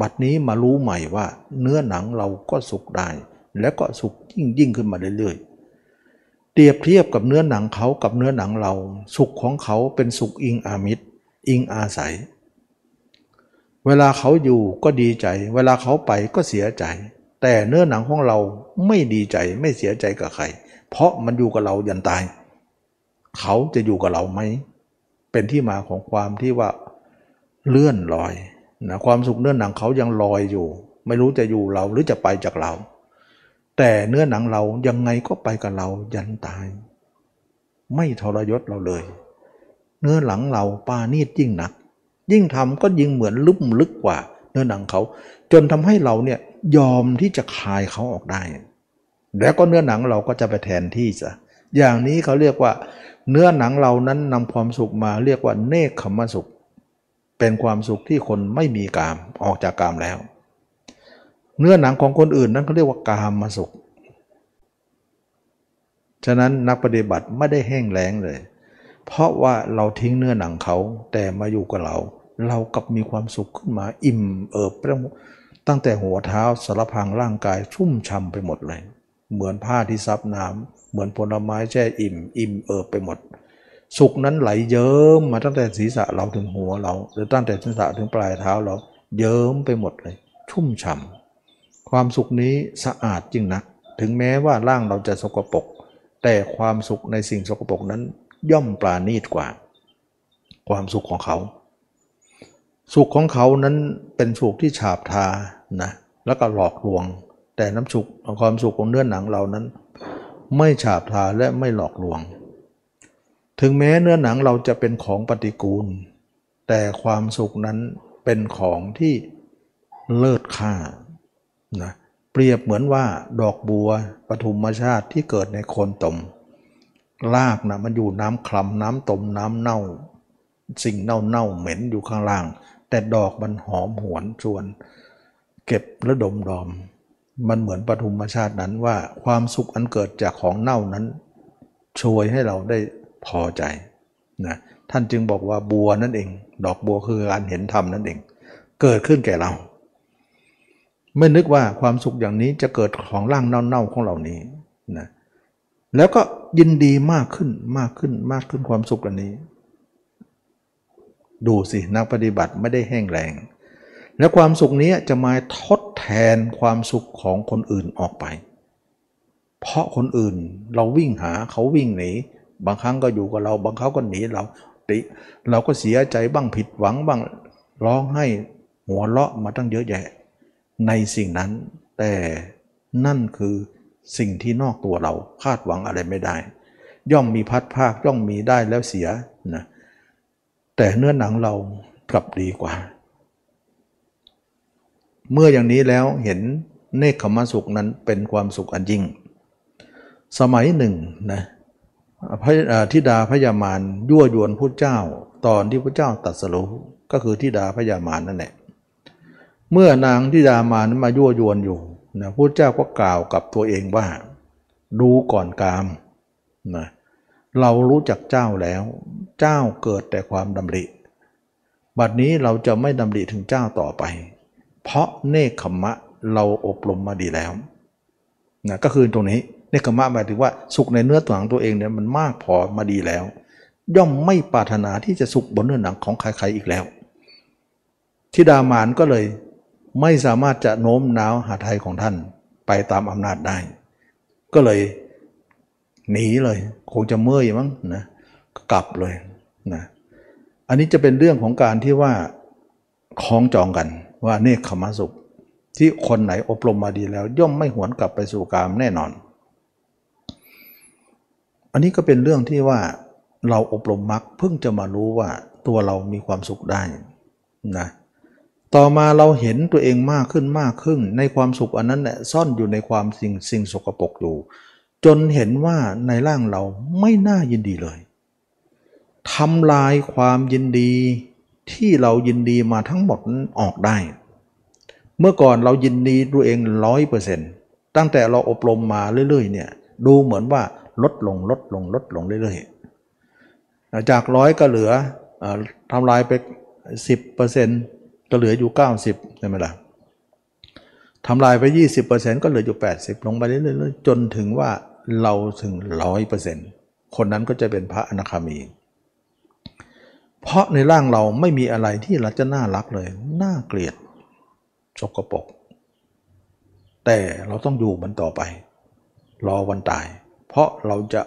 Speaker 1: บัดนี้มารู้ใหม่ว่า เนื้อหนังเราก็สุกได้ และก็สุกยิ่งยิ่งขึ้นมาเรื่อยๆเปรียบเทียบกับเนื้อหนังเขากับเนื้อหนังเรา สุกของเขาเป็นสุกอิงอามิตร อิงอาศัย เวลาเขาอยู่ก็ดีใจ เวลาเขาไปก็เสียใจ แต่เนื้อหนังของเราไม่ดีใจไม่เสียใจกับใคร เพราะมันอยู่กับเรายันตาย เขาจะอยู่กับเราไหมเป็นที่มาของความที่ว่า เลื่อนลอยนะความสุขเนื้อหนังเขายังลอยอยู่ ไม่รู้จะอยู่เราหรือจะไปจากเรา แต่เนื้อหนังเรายังไงก็ไปกับเรายันตาย ไม่ทรยศเราเลย เนื้อหลังเราปานีดยิ่งหนัก ยิ่งทำก็ยิ่งเหมือนลุ่มลึกกว่า เนื้อหนังเขา จนทำให้เราเนี่ยยอมที่จะคายเขาออกได้ แล้วก็เนื้อหนังเราก็จะไปแทนที่ซะอย่างนี้เขาเรียกว่า เนื้อหนังเรานั้นนำความสุขมาเรียกว่าเนคขมสุข เป็นความสุขที่คนไม่มีกามออกจากกามแล้ว เนื้อหนังของคนอื่นนั้นเขาเรียกว่ากามมาสุข ฉะนั้นนักปฏิบัติไม่ได้แห้งแล้งเลย เพราะว่าเราทิ้งเนื้อหนังเขาแต่มาอยู่กับเรา เรากับมีความสุขขึ้นมาอิ่มเอิบตั้งแต่หัวเท้าสารพังร่างกายชุ่มช่ำไปหมดเลย เหมือนผ้าที่ซับน้ำเหมือนผลไม้แช่อิ่ม อิ่มเอิบไปหมด สุขนั้นไหลเยิ้มมาตั้งแต่ศีรษะเราถึงหัวเรา หรือตั้งแต่ศีรษะถึงปลายเท้าเรา เยิ้มไปหมดเลย ชุ่มฉ่ำความสุขนี้สะอาดจริงนัก ถึงแม้ว่าร่างเราจะสกปรกแต่ความสุขในสิ่งสกปรกนั้นย่อมปราณีตกว่า ความสุขของเขา สุขของเขานั้นเป็นสุขที่ฉาบทานะแล้วก็หลอกลวง แต่น้ำสุขความสุขของเนื้อหนังเรานั้น ไม่ฉาบทาและไม่หลอกลวง ถึงแม้เนื้อหนังเราจะเป็นของปฏิกูล แต่ความสุขนั้นเป็นของที่เลิศค่านะเปรียบเหมือนว่าดอกบัวปฐุมชาติที่เกิดในโคนตมรากนะมันอยู่น้ำคลำน้ำตมน้ำเน่า สิ่งเน่าเน่าเหม็นอยู่ข้างล่าง แต่ดอกมันหอมหวนชวน เก็บและดมดอม มันเหมือนปฐุมชาตินั้นว่าความสุขอันเกิดจากของเน่านั้นช่วยให้เราได้ พอใจนะท่านจึงบอกว่าบัวนั่นเอง ดอกบัวคือการเห็นธรรมนั่นเอง เกิดขึ้นแก่เรา ไม่นึกว่าความสุขอย่างนี้จะเกิดของร่างเน่าๆของเหล่านี้นะแล้วก็ยินดีมากขึ้นมากขึ้นมากขึ้นความสุขอันนี้ ดูสินักปฏิบัติไม่ได้แห้งแรง แล้วความสุขนี้จะมาทดแทนความสุขของคนอื่นออกไป เพราะคนอื่นเราวิ่งหาเขาวิ่งหนี บางครั้งก็อยู่กับเรา บางครั้งก็หนีเราติ เราก็เสียใจบ้างผิดหวังบ้างร้องให้หัวเราะมาตั้งเยอะแยะ ในสิ่งนั้น แต่นั่นคือสิ่งที่นอกตัวเราคาดหวังอะไรไม่ได้ ย่อมมีพัดภาคย่อมมีได้แล้วเสียนะแต่เนื้อหนังเรากลับดีกว่า เมื่ออย่างนี้แล้วเห็นเนคขมสุขนั้นเป็นความสุขอันยิ่ง สมัยหนึ่งนะ พระธิดาพญามารยั่วยวนพระเจ้า ตอนที่พระเจ้าตัดสรุก็คือธิดาพญามารนั่นแหละเมื่อนางธิดามารมายั่วยวนอยู่นะพระเจ้าก็กล่าวกับตัวเองว่า ดูก่อนกามนะเรารู้จักเจ้าแล้ว เจ้าเกิดแต่ความดำริ บัดนี้เราจะไม่ดำริถึงเจ้าต่อไป เพราะเนคขมะเราอบรมมาดีแล้วนะก็คือตรงนี้ เนคขมะหมายถึงว่าสุขในเนื้อตัวของตัวเองเนี่ยมันมากพอมาดีแล้ว ย่อมไม่ปรารถนาที่จะสุขบนเนื้อหนังของใครๆอีกแล้วทิดามานก็เลยไม่สามารถจะโน้มน้าวหาไทยของท่านไปตามอำนาจได้ ก็เลยหนีเลย คงจะเมื่อยมั้งนะกลับเลยนะอันนี้จะเป็นเรื่องของการที่ว่าคล้องจองกันว่าเนคขมาสุข ที่คนไหนอบรมมาดีแล้ว ย่อมไม่หวนกลับไปสู่กามแน่นอน อันนี้ก็เป็นเรื่องที่ว่าเราอบรมมรรคเพิ่งจะมารู้ว่าตัวเรามีความสุขได้นะต่อมาเราเห็นตัวเองมากขึ้นมากขึ้น ในความสุขอันนั้นแหละซ่อนอยู่ในความสิ่งสิ่งสกปรกอยู่ จนเห็นว่าในร่างเราไม่น่ายินดีเลยทำลายความยินดีที่เรายินดีมาทั้งหมดออกได้ เมื่อก่อนเรายินดีตัวเองร้อยเปอร์เซ็นต์ตั้งแต่เราอบรมมาเรื่อยๆเนี่ยดูเหมือนว่า ลดลงลดลงลดลงเรื่อยๆจากร้อยก็เหลืออทำลายไป 10%ก็เหลืออยู่ 90ใช่ไหมล่ะทำลายไป 20%ก็เหลืออยู่ 80 ลงไปเรื่อยๆจนถึงว่าเราถึง 100%คนนั้นก็จะเป็นพระอนาคามี เพราะในร่างเราไม่มีอะไรที่เราจะน่ารักเลย น่าเกลียดสกปรกแต่เราต้องอยู่มันต่อไป รอวันตาย เพราะเราจะ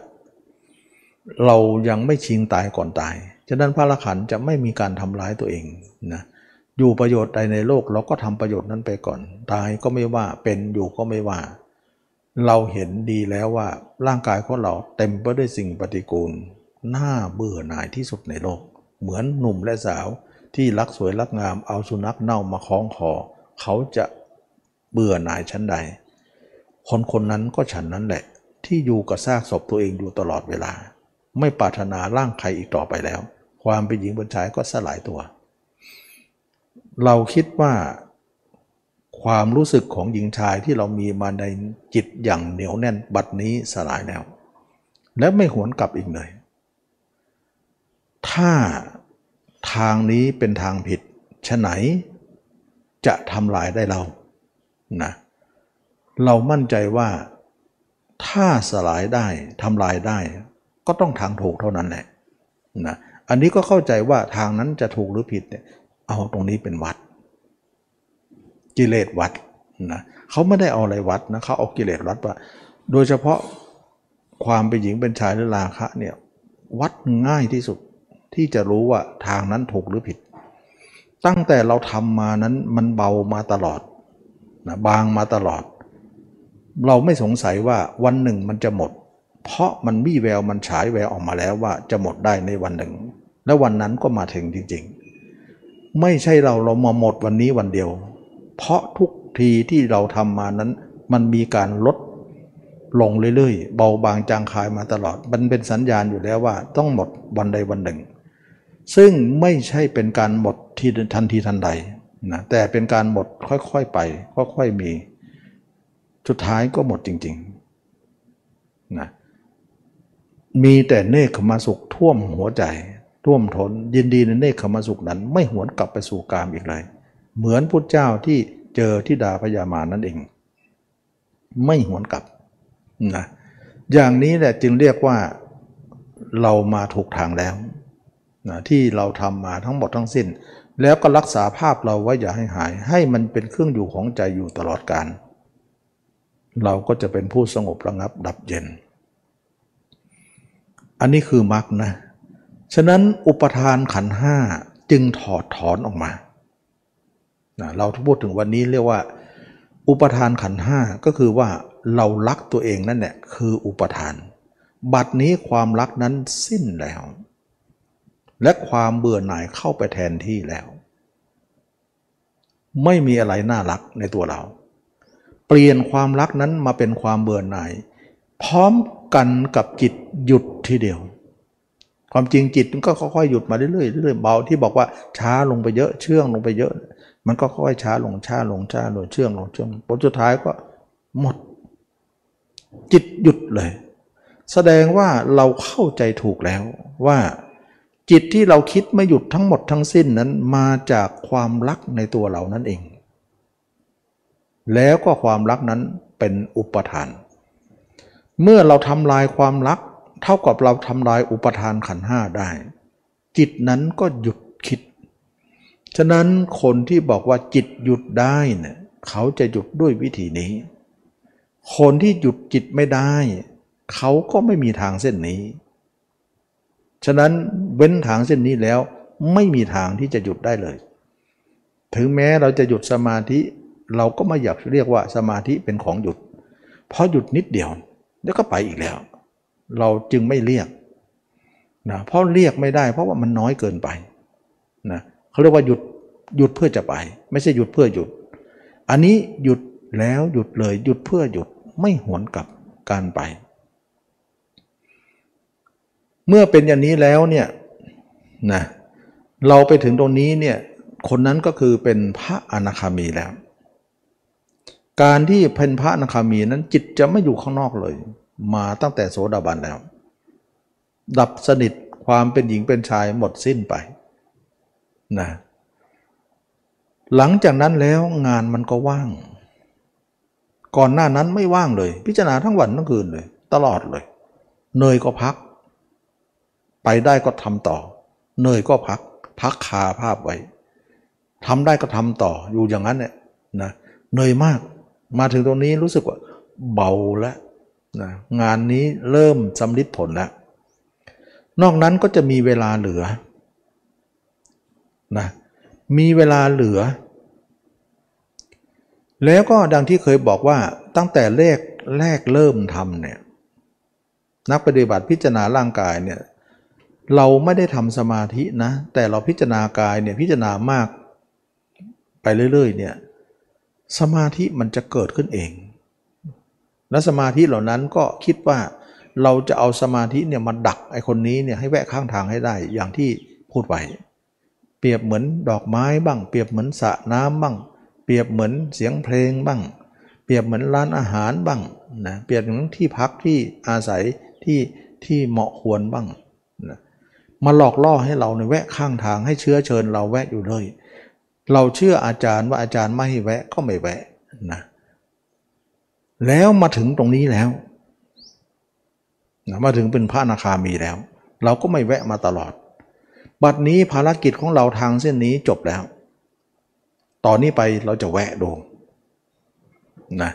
Speaker 1: เรายังไม่ชิงตายก่อนตาย ฉะนั้นพระละขันจะไม่มีการทำร้ายตัวเองนะอยู่ประโยชน์ใดในโลกเราก็ทำประโยชน์นั้นไปก่อน ตายก็ไม่ว่าเป็นอยู่ก็ไม่ว่า เราเห็นดีแล้วว่าร่างกายของเราเต็มไปด้วยสิ่งปฏิกูลน่าเบื่อหน่ายที่สุดในโลก เหมือนหนุ่มและสาวที่รักสวยรักงามเอาสุนัขเน่ามาคล้องคอเขาจะเบื่อหน่ายชั้นใด คนคนนั้นก็ฉันนั้นแหละ ที่อยู่กับซากศพตัวเองอยู่ตลอดเวลา ไม่ปรารถนาร่างใครอีกต่อไปแล้ว ความเป็นหญิงบนชายก็สลายตัว เราคิดว่าความรู้สึกของหญิงชายที่เรามีมาในจิตอย่างเหนียวแน่นบัดนี้สลายแล้ว และไม่หวนกลับอีกเลย ถ้าทางนี้เป็นทางผิดฉะไหนจะทำลายได้เรานะเรามั่นใจว่า ถ้าสลายได้ทำลายได้ ก็ต้องทางถูกเท่านั้นแหละนะอันนี้ก็เข้าใจว่าทางนั้นจะถูกหรือผิดเนี่ยเอาตรงนี้เป็นวัด กิเลสวัดนะเขาไม่ได้เอาอะไรวัดนะเขาเอากิเลสวัดว่า โดยเฉพาะความเป็นหญิงเป็นชายหรือราคะเนี่ยวัดง่ายที่สุดที่จะรู้ว่าทางนั้นถูกหรือผิด ตั้งแต่เราทำมานั้นมันเบามาตลอดนะบางมาตลอด เราไม่สงสัยว่าวันหนึ่งมันจะหมด เพราะมันมีแววมันฉายแววออกมาแล้วว่าจะหมดได้ในวันหนึ่ง และวันนั้นก็มาถึงจริงๆ ไม่ใช่เราเรามาหมดวันนี้วันเดียว เพราะทุกทีที่เราทำมานั้น มันมีการลดลงเรื่อยๆ เบาบางจางคายมาตลอด มันเป็นสัญญาณอยู่แล้วว่าต้องหมดวันใดวันหนึ่ง ซึ่งไม่ใช่เป็นการหมดทีทันทีทันใดนะแต่เป็นการหมดค่อยๆไป ค่อยๆมี สุดท้ายก็หมดจริงๆนะมีแต่เนคขมาสุขท่วมหัวใจ ท่วมทนยินดีในเนคขมาสุขนั้น ไม่หวนกลับไปสู่กามอีกเลย เหมือนพุทธเจ้าที่เจอที่ดาพยามานั่นเอง ไม่หวนกลับนะอย่างนี้แหละจึงเรียกว่าเรามาถูกทางแล้วนะที่เราทำมาทั้งหมดทั้งสิ้น แล้วก็รักษาภาพเราไว้อย่าให้หาย ให้มันเป็นเครื่องอยู่ของใจอยู่ตลอดกาล เราก็จะเป็นผู้สงบระงับดับเย็น อันนี้คือมรรคนะ ฉะนั้นอุปทานขันห้าจึงถอดถอนออกมานะเราพูดถึงวันนี้เรียกว่า อุปทานขันห้าก็คือว่าเรารักตัวเองนั่นแหละคืออุปทาน บัดนี้ความรักนั้นสิ้นแล้ว และความเบื่อหน่ายเข้าไปแทนที่แล้ว ไม่มีอะไรน่ารักในตัวเรา เปลี่ยนความรักนั้นมาเป็นความเบื่อหน่าย พร้อมกันกับจิตหยุดทีเดียว ความจริงจิตมันก็ค่อยๆหยุดมาเรื่อยๆเรื่อยๆเบาที่บอกว่าช้าลงไปเยอะเชื่องลงไปเยอะ มันก็ค่อยๆช้าลงช้าลงช้าลงเชื่องลงเชื่องผลสุดท้ายก็หมด จิตหยุดเลย แสดงว่าเราเข้าใจถูกแล้วว่าจิตที่เราคิดไม่หยุดทั้งหมดทั้งสิ้นนั้นมาจากความรักในตัวเรานั่นเอง แล้วก็ความรักนั้นเป็นอุปทาน เมื่อเราทำลายความรัก เท่ากับเราทำลายอุปทานขันห้าได้ จิตนั้นก็หยุดคิด ฉะนั้นคนที่บอกว่าจิตหยุดได้เนี่ยเขาจะหยุดด้วยวิธีนี้ คนที่หยุดจิตไม่ได้ เขาก็ไม่มีทางเส้นนี้ ฉะนั้นเว้นทางเส้นนี้แล้วไม่มีทางที่จะหยุดได้เลย ถึงแม้เราจะหยุดสมาธิ เราก็ไม่อยากเรียกว่าสมาธิเป็นของหยุด เพราะหยุดนิดเดียวแล้วก็ไปอีกแล้ว เราจึงไม่เรียกนะเพราะเรียกไม่ได้ เพราะว่ามันน้อยเกินไปนะเขาเรียกว่าหยุดหยุดเพื่อจะไป ไม่ใช่หยุดเพื่อหยุด อันนี้หยุดแล้วหยุดเลยหยุดเพื่อหยุดไม่หวนกลับการไป เมื่อเป็นอย่างนี้แล้วเนี่ยนะเราไปถึงตรงนี้เนี่ยคนนั้นก็คือเป็นพระอนาคามีแล้ว การที่เป็นพระนาคามีนั้นจิตจะไม่อยู่ข้างนอกเลย มาตั้งแต่โสดาบันแล้ว ดับสนิทความเป็นหญิงเป็นชายหมดสิ้นไปนะหลังจากนั้นแล้วงานมันก็ว่าง ก่อนหน้านั้นไม่ว่างเลย พิจารณาทั้งวันทั้งคืนเลย ตลอดเลยเนยก็พัก ไปได้ก็ทำต่อเนยก็พัก พักคาภาพไว้ทำได้ก็ทำต่ออยู่อย่างนั้นเนี่ยนะเหนื่อยมาก มาถึงตรงนี้รู้สึกว่าเบาแล้วนะงานนี้เริ่มสำลิดผลแล้ว นอกนั้นก็จะมีเวลาเหลือนะมีเวลาเหลือ แล้วก็ดังที่เคยบอกว่าตั้งแต่แรกแรกเริ่มทำเนี่ยนักปฏิบัติพิจารณาร่างกายเนี่ยเราไม่ได้ทำสมาธินะ แต่เราพิจารณากายเนี่ยพิจารณามากไปเรื่อยๆเนี่ย สมาธิมันจะเกิดขึ้นเอง และสมาธิเหล่านั้นก็คิดว่าเราจะเอาสมาธิเนี่ยมาดักไอ้คนนี้เนี่ยให้แวะข้างทางให้ได้อย่างที่พูดไว้เปรียบเหมือนดอกไม้บ้าง เปรียบเหมือนสระน้ำบ้าง เปรียบเหมือนเสียงเพลงบ้าง เปรียบเหมือนร้านอาหารบ้างนะเปรียบเหมือนที่พักที่อาศัยที่ที่เหมาะควรบ้างนะมาหลอกล่อให้เราในแวะข้างทางให้เชื้อเชิญเราแวะอยู่เลย เราเชื่ออาจารย์ว่าอาจารย์ไม่ให้แวะก็ไม่แวะนะแล้วมาถึงตรงนี้แล้วนะมาถึงเป็นพระนาคามีแล้ว เราก็ไม่แวะมาตลอด บัดนี้ภารกิจของเราทางเส้นนี้จบแล้ว ตอนนี้ไปเราจะแวะดูนะ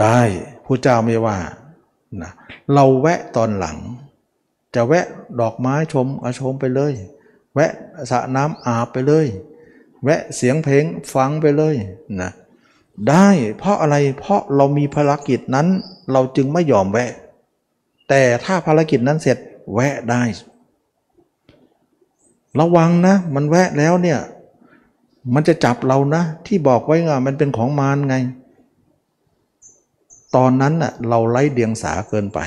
Speaker 1: ได้ผู้เจ้าไม่ว่านะเราแวะตอนหลัง จะแวะดอกไม้ชมอาชมไปเลย แวะสระน้ำอาบไปเลย แวะเสียงเพลงฟังไปเลยนะได้เพราะอะไรเพราะเรามีภารกิจนั้น เราจึงไม่ยอมแวะ แต่ถ้าภารกิจนั้นเสร็จแวะได้ ระวังนะ มันแวะแล้วเนี่ย มันจะจับเรานะ ที่บอกไว้ไงมันเป็นของมารไง ตอนนั้นน่ะเราไร้เดียงสาเกินไป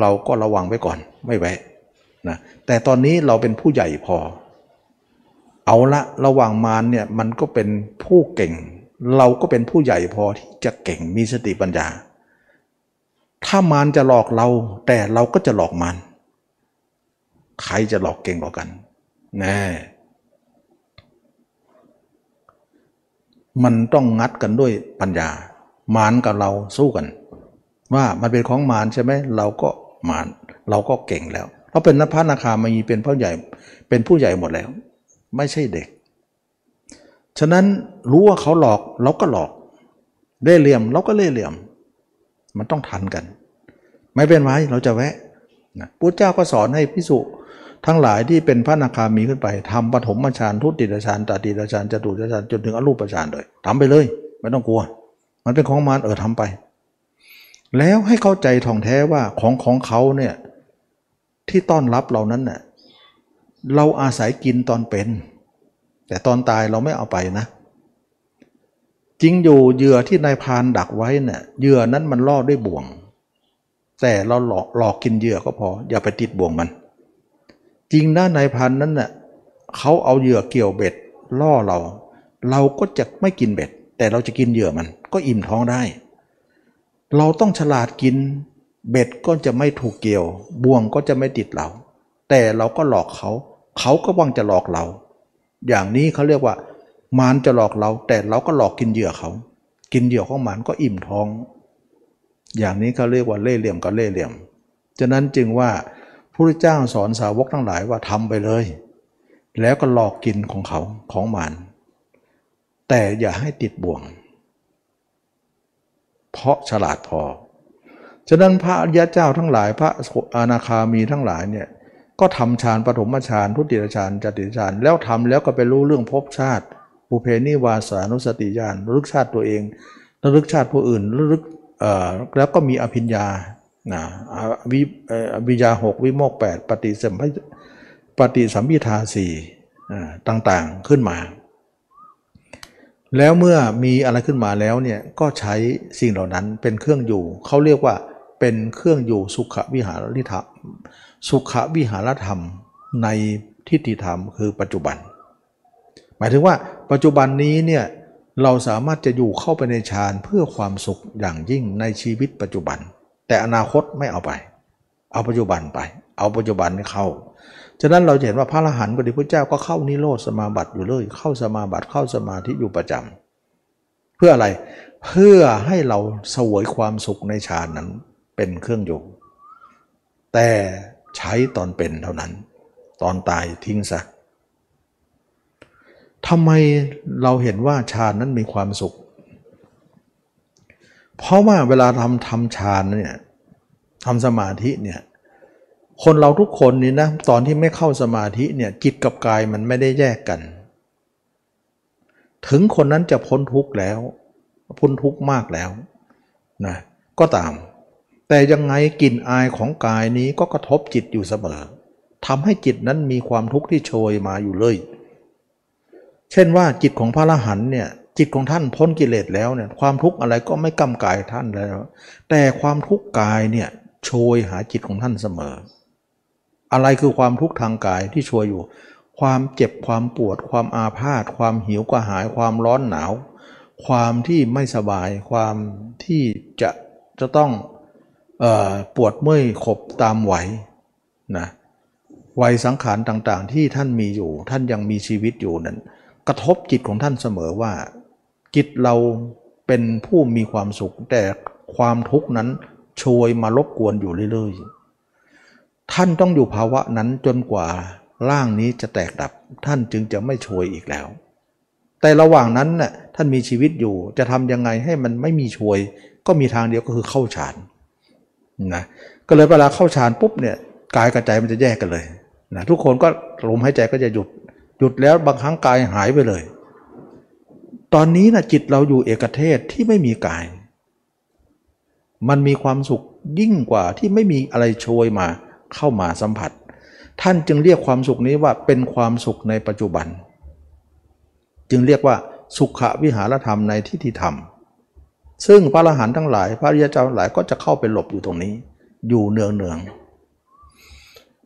Speaker 1: เราก็ระวังไว้ก่อนไม่แวะนะแต่ตอนนี้เราเป็นผู้ใหญ่พอ เอาละระหว่างมารเนี่ยมันก็เป็นผู้เก่ง เราก็เป็นผู้ใหญ่พอที่จะเก่งมีสติปัญญา ถ้ามารจะหลอกเรา แต่เราก็จะหลอกมารใครจะหลอกเก่งกว่ากันแน่มันต้องงัดกันด้วยปัญญา มารกับเราสู้กัน ว่ามันเป็นของมารใช่ไหมเราก็มารเราก็เก่งแล้วเพราะเป็นนภานาคามีเป็นผู้ใหญ่เป็นผู้ใหญ่หมดแล้ว ไม่ใช่เด็ก ฉะนั้นรู้ว่าเขาหลอกเราก็หลอก เล่เหลี่ยมเราก็เล่เหลี่ยม มันต้องทันกัน ไม่เป็นไรเราจะแวะนะพุทธเจ้าก็สอนให้พิสุทั้งหลายที่เป็นพระนาคามีขึ้นไปทำปฐมฌานทุติยฌานตติยฌานจตุตฌานจนถึงอรูปฌานเลยทำไปเลย ไม่ต้องกลัว มันเป็นของมารเออทำไป แล้วให้เข้าใจท่องแท้ว่าของของเขาเนี่ยที่ต้อนรับเรานั้นเน่ย เราอาศัยกินตอนเป็น แต่ตอนตายเราไม่เอาไปนะ จริงอยู่เหยื่อที่นายพานดักไว้เนี่ยเหยื่อนั้นมันล่อด้วยบ่วง แต่เราหลอกหลอกกินเหยื่อก็พอ อย่าไปติดบ่วงมัน จริงนะนายพานนั้นเน่ยเขาเอาเหยื่อเกี่ยวเบ็ดล่อเรา เราก็จะไม่กินเบ็ด แต่เราจะกินเหยื่อมัน ก็อิ่มท้องได้ เราต้องฉลาดกินเบ็ดก็จะไม่ถูกเกี่ยว บ่วงก็จะไม่ติดเรา แต่เราก็หลอกเขา เขาก็วังจะหลอกเรา อย่างนี้เขาเรียกว่ามารจะหลอกเรา แต่เราก็หลอกกินเหยื่อเขา กินเหยื่อของมารก็อิ่มท้อง อย่างนี้เขาเรียกว่าเล่เหลี่ยมกับเล่เหลี่ยม ฉะนั้นจึงว่าพระพุทธเจ้าสอนสาวกทั้งหลายว่าทำไปเลย แล้วก็หลอกกินของเขาของมารแต่อย่าให้ติดบ่วง เพราะฉลาดพอ ฉะนั้นพระอริยเจ้าทั้งหลาย พระอนาคามีทั้งหลายเนี่ย ก็ทำฌานปฐมฌานทุติยฌานจติฌานแล้วทำแล้วก็ไปรู้เรื่องภพชาติปุเพนิวาสานุสติญาณระลึกชาติตัวเองระลึกชาติผู้อื่นระลึกแล้วก็มีอภิญญานะวิวิญญาหกวิโมกแปดปฏิสัมพิปฏิสัมพิทาสี่ต่างๆขึ้นมา แล้วเมื่อมีอะไรขึ้นมาแล้วเนี่ยก็ใช้สิ่งเหล่านั้นเป็นเครื่องอยู่ เขาเรียกว่าเป็นเครื่องอยู่สุขวิหาริธรรม สุขวิหารธรรมในทิฏฐิธรรมคือปัจจุบัน หมายถึงว่าปัจจุบันนี้เนี่ยเราสามารถจะอยู่เข้าไปในฌานเพื่อความสุขอย่างยิ่งในชีวิตปัจจุบัน แต่อนาคตไม่เอาไป เอาปัจจุบันไป เอาปัจจุบันเข้าฉะนั้นเราเห็นว่าพระอรหันต์ก็ดีพระเจ้าก็เข้านิโรธสมาบัติอยู่เลย เข้าสมาบัติเข้าสมาธิอยู่ประจำเพื่ออะไรเพื่อให้เราสวยความสุขในฌานนั้นเป็นเครื่องอยู่แต่ ใช้ตอนเป็นเท่านั้น ตอนตายทิ้งซะทำไมเราเห็นว่าฌานนั้นมีความสุข เพราะว่าเวลาทำทำฌานเนี่ยทำสมาธิเนี่ยคนเราทุกคนนี่นะตอนที่ไม่เข้าสมาธิเนี่ยจิตกับกายมันไม่ได้แยกกัน ถึงคนนั้นจะพ้นทุกข์แล้ว พ้นทุกข์มากแล้วนะก็ตาม แต่ยังไงกลิ่นอายของกายนี้ก็กระทบจิตอยู่เสมอทำให้จิตนั้นมีความทุกข์ที่โชยมาอยู่เลย เช่นว่าจิตของพระอรหันเนี่ยจิตของท่านพ้นกิเลสแล้วเนี่ยความทุกข์อะไรก็ไม่กำกายท่านแล้ว แต่ความทุกข์กายเนี่ยโชยหาจิตของท่านเสมอ อะไรคือความทุกข์ทางกายที่โชยอยู่ ความเจ็บความปวด ความอาพาธความหิวกระหายความร้อนหนาว ความที่ไม่สบายความที่จะจะต้อง ปวดเมื่อยขบตามไหวนะวัยสังขารต่างๆ ที่ท่านมีอยู่ ท่านยังมีชีวิตอยู่นั้น กระทบจิตของท่านเสมอว่า จิตเราเป็นผู้มีความสุข แต่ความทุกข์นั้นโชยมารบกวนอยู่เรื่อยๆ ท่านต้องอยู่ภาวะนั้นจนกว่าร่างนี้จะแตกดับ ท่านจึงจะไม่โชยอีกแล้ว แต่ระหว่างนั้นน่ะท่านมีชีวิตอยู่จะทำยังไงให้มันไม่มีโชยก็มีทางเดียวก็คือเข้าฌาน นะก็เลยเวลาเข้าฌานปุ๊บเนี่ยกายกับใจมันจะแยกกันเลยนะทุกคนก็ลมหายใจก็จะหยุดหยุดแล้วบางครั้งกายหายไปเลย ตอนนี้นะจิตเราอยู่เอกเทศที่ไม่มีกาย มันมีความสุขยิ่งกว่าที่ไม่มีอะไรโชยมาเข้ามาสัมผัส ท่านจึงเรียกความสุขนี้ว่าเป็นความสุขในปัจจุบัน จึงเรียกว่าสุขวิหารธรรมในที่ที่ธรรม ซึ่งพระอรหันต์ทั้งหลาย พระริยเจ้าทั้งหลายก็จะเข้าไปหลบอยู่ตรงนี้ อยู่เนืองเนือง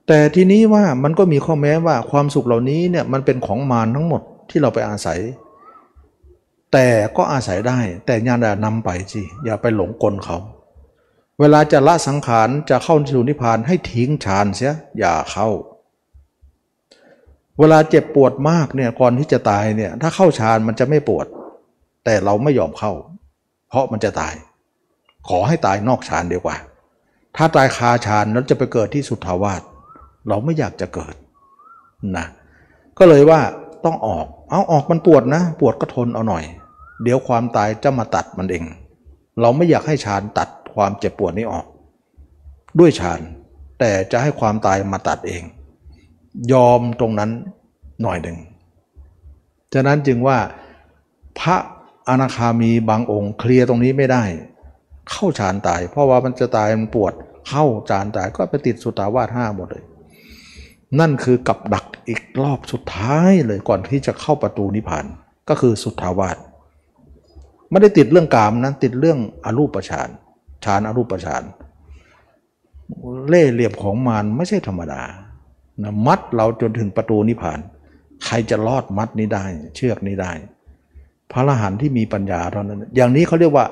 Speaker 1: แต่ทีนี้ว่ามันก็มีข้อแม้ว่าความสุขเหล่านี้เนี่ยมันเป็นของมารทั้งหมดที่เราไปอาศัย แต่ก็อาศัยได้ แต่ญาณนำไปสิอย่าไปหลงกลเขา เวลาจะละสังขารจะเข้าสู่นิพพานให้ทิ้งฌานเสียอย่าเข้า เวลาเจ็บปวดมากเนี่ยก่อนที่จะตายเนี่ยถ้าเข้าฌานมันจะไม่ปวด แต่เราไม่ยอมเข้า เพราะมันจะตาย ขอให้ตายนอกฌานดีกว่า ถ้าตายคาฌานแล้วจะไปเกิดที่สุทธาวาสเราไม่อยากจะเกิดนะก็เลยว่าต้องออก เอาออกมันปวดนะ ปวดก็ทนเอาหน่อย เดี๋ยวความตายจะมาตัดมันเอง เราไม่อยากให้ฌานตัดความเจ็บปวดนี้ออก ด้วยฌานแต่จะให้ความตายมาตัดเอง ยอมตรงนั้นหน่อยหนึ่งฉะนั้นจึงว่าพระ อนาคามีบางองค์เคลียร์ตรงนี้ไม่ได้ เข้าฌานตาย เพราะว่ามันจะตายมันปวด เข้าฌานตายก็ไปติดสุตาวาสห้าหมดเลย นั่นคือกับดักอีกรอบสุดท้ายเลยก่อนที่จะเข้าประตูนิพพานก็คือสุทาวาสไม่ได้ติดเรื่องกามนะติดเรื่องอรูปฌานฌานอรูปฌานเล่เหลี่ยมของมารไม่ใช่ธรรมดานะมัดเราจนถึงประตูนิพพาน ใครจะรอดมัดนี้ได้ เชือกนี้ได้ พระอรหันต์ที่มีปัญญาเท่านั้น อย่างนี้เขาเรียกว่า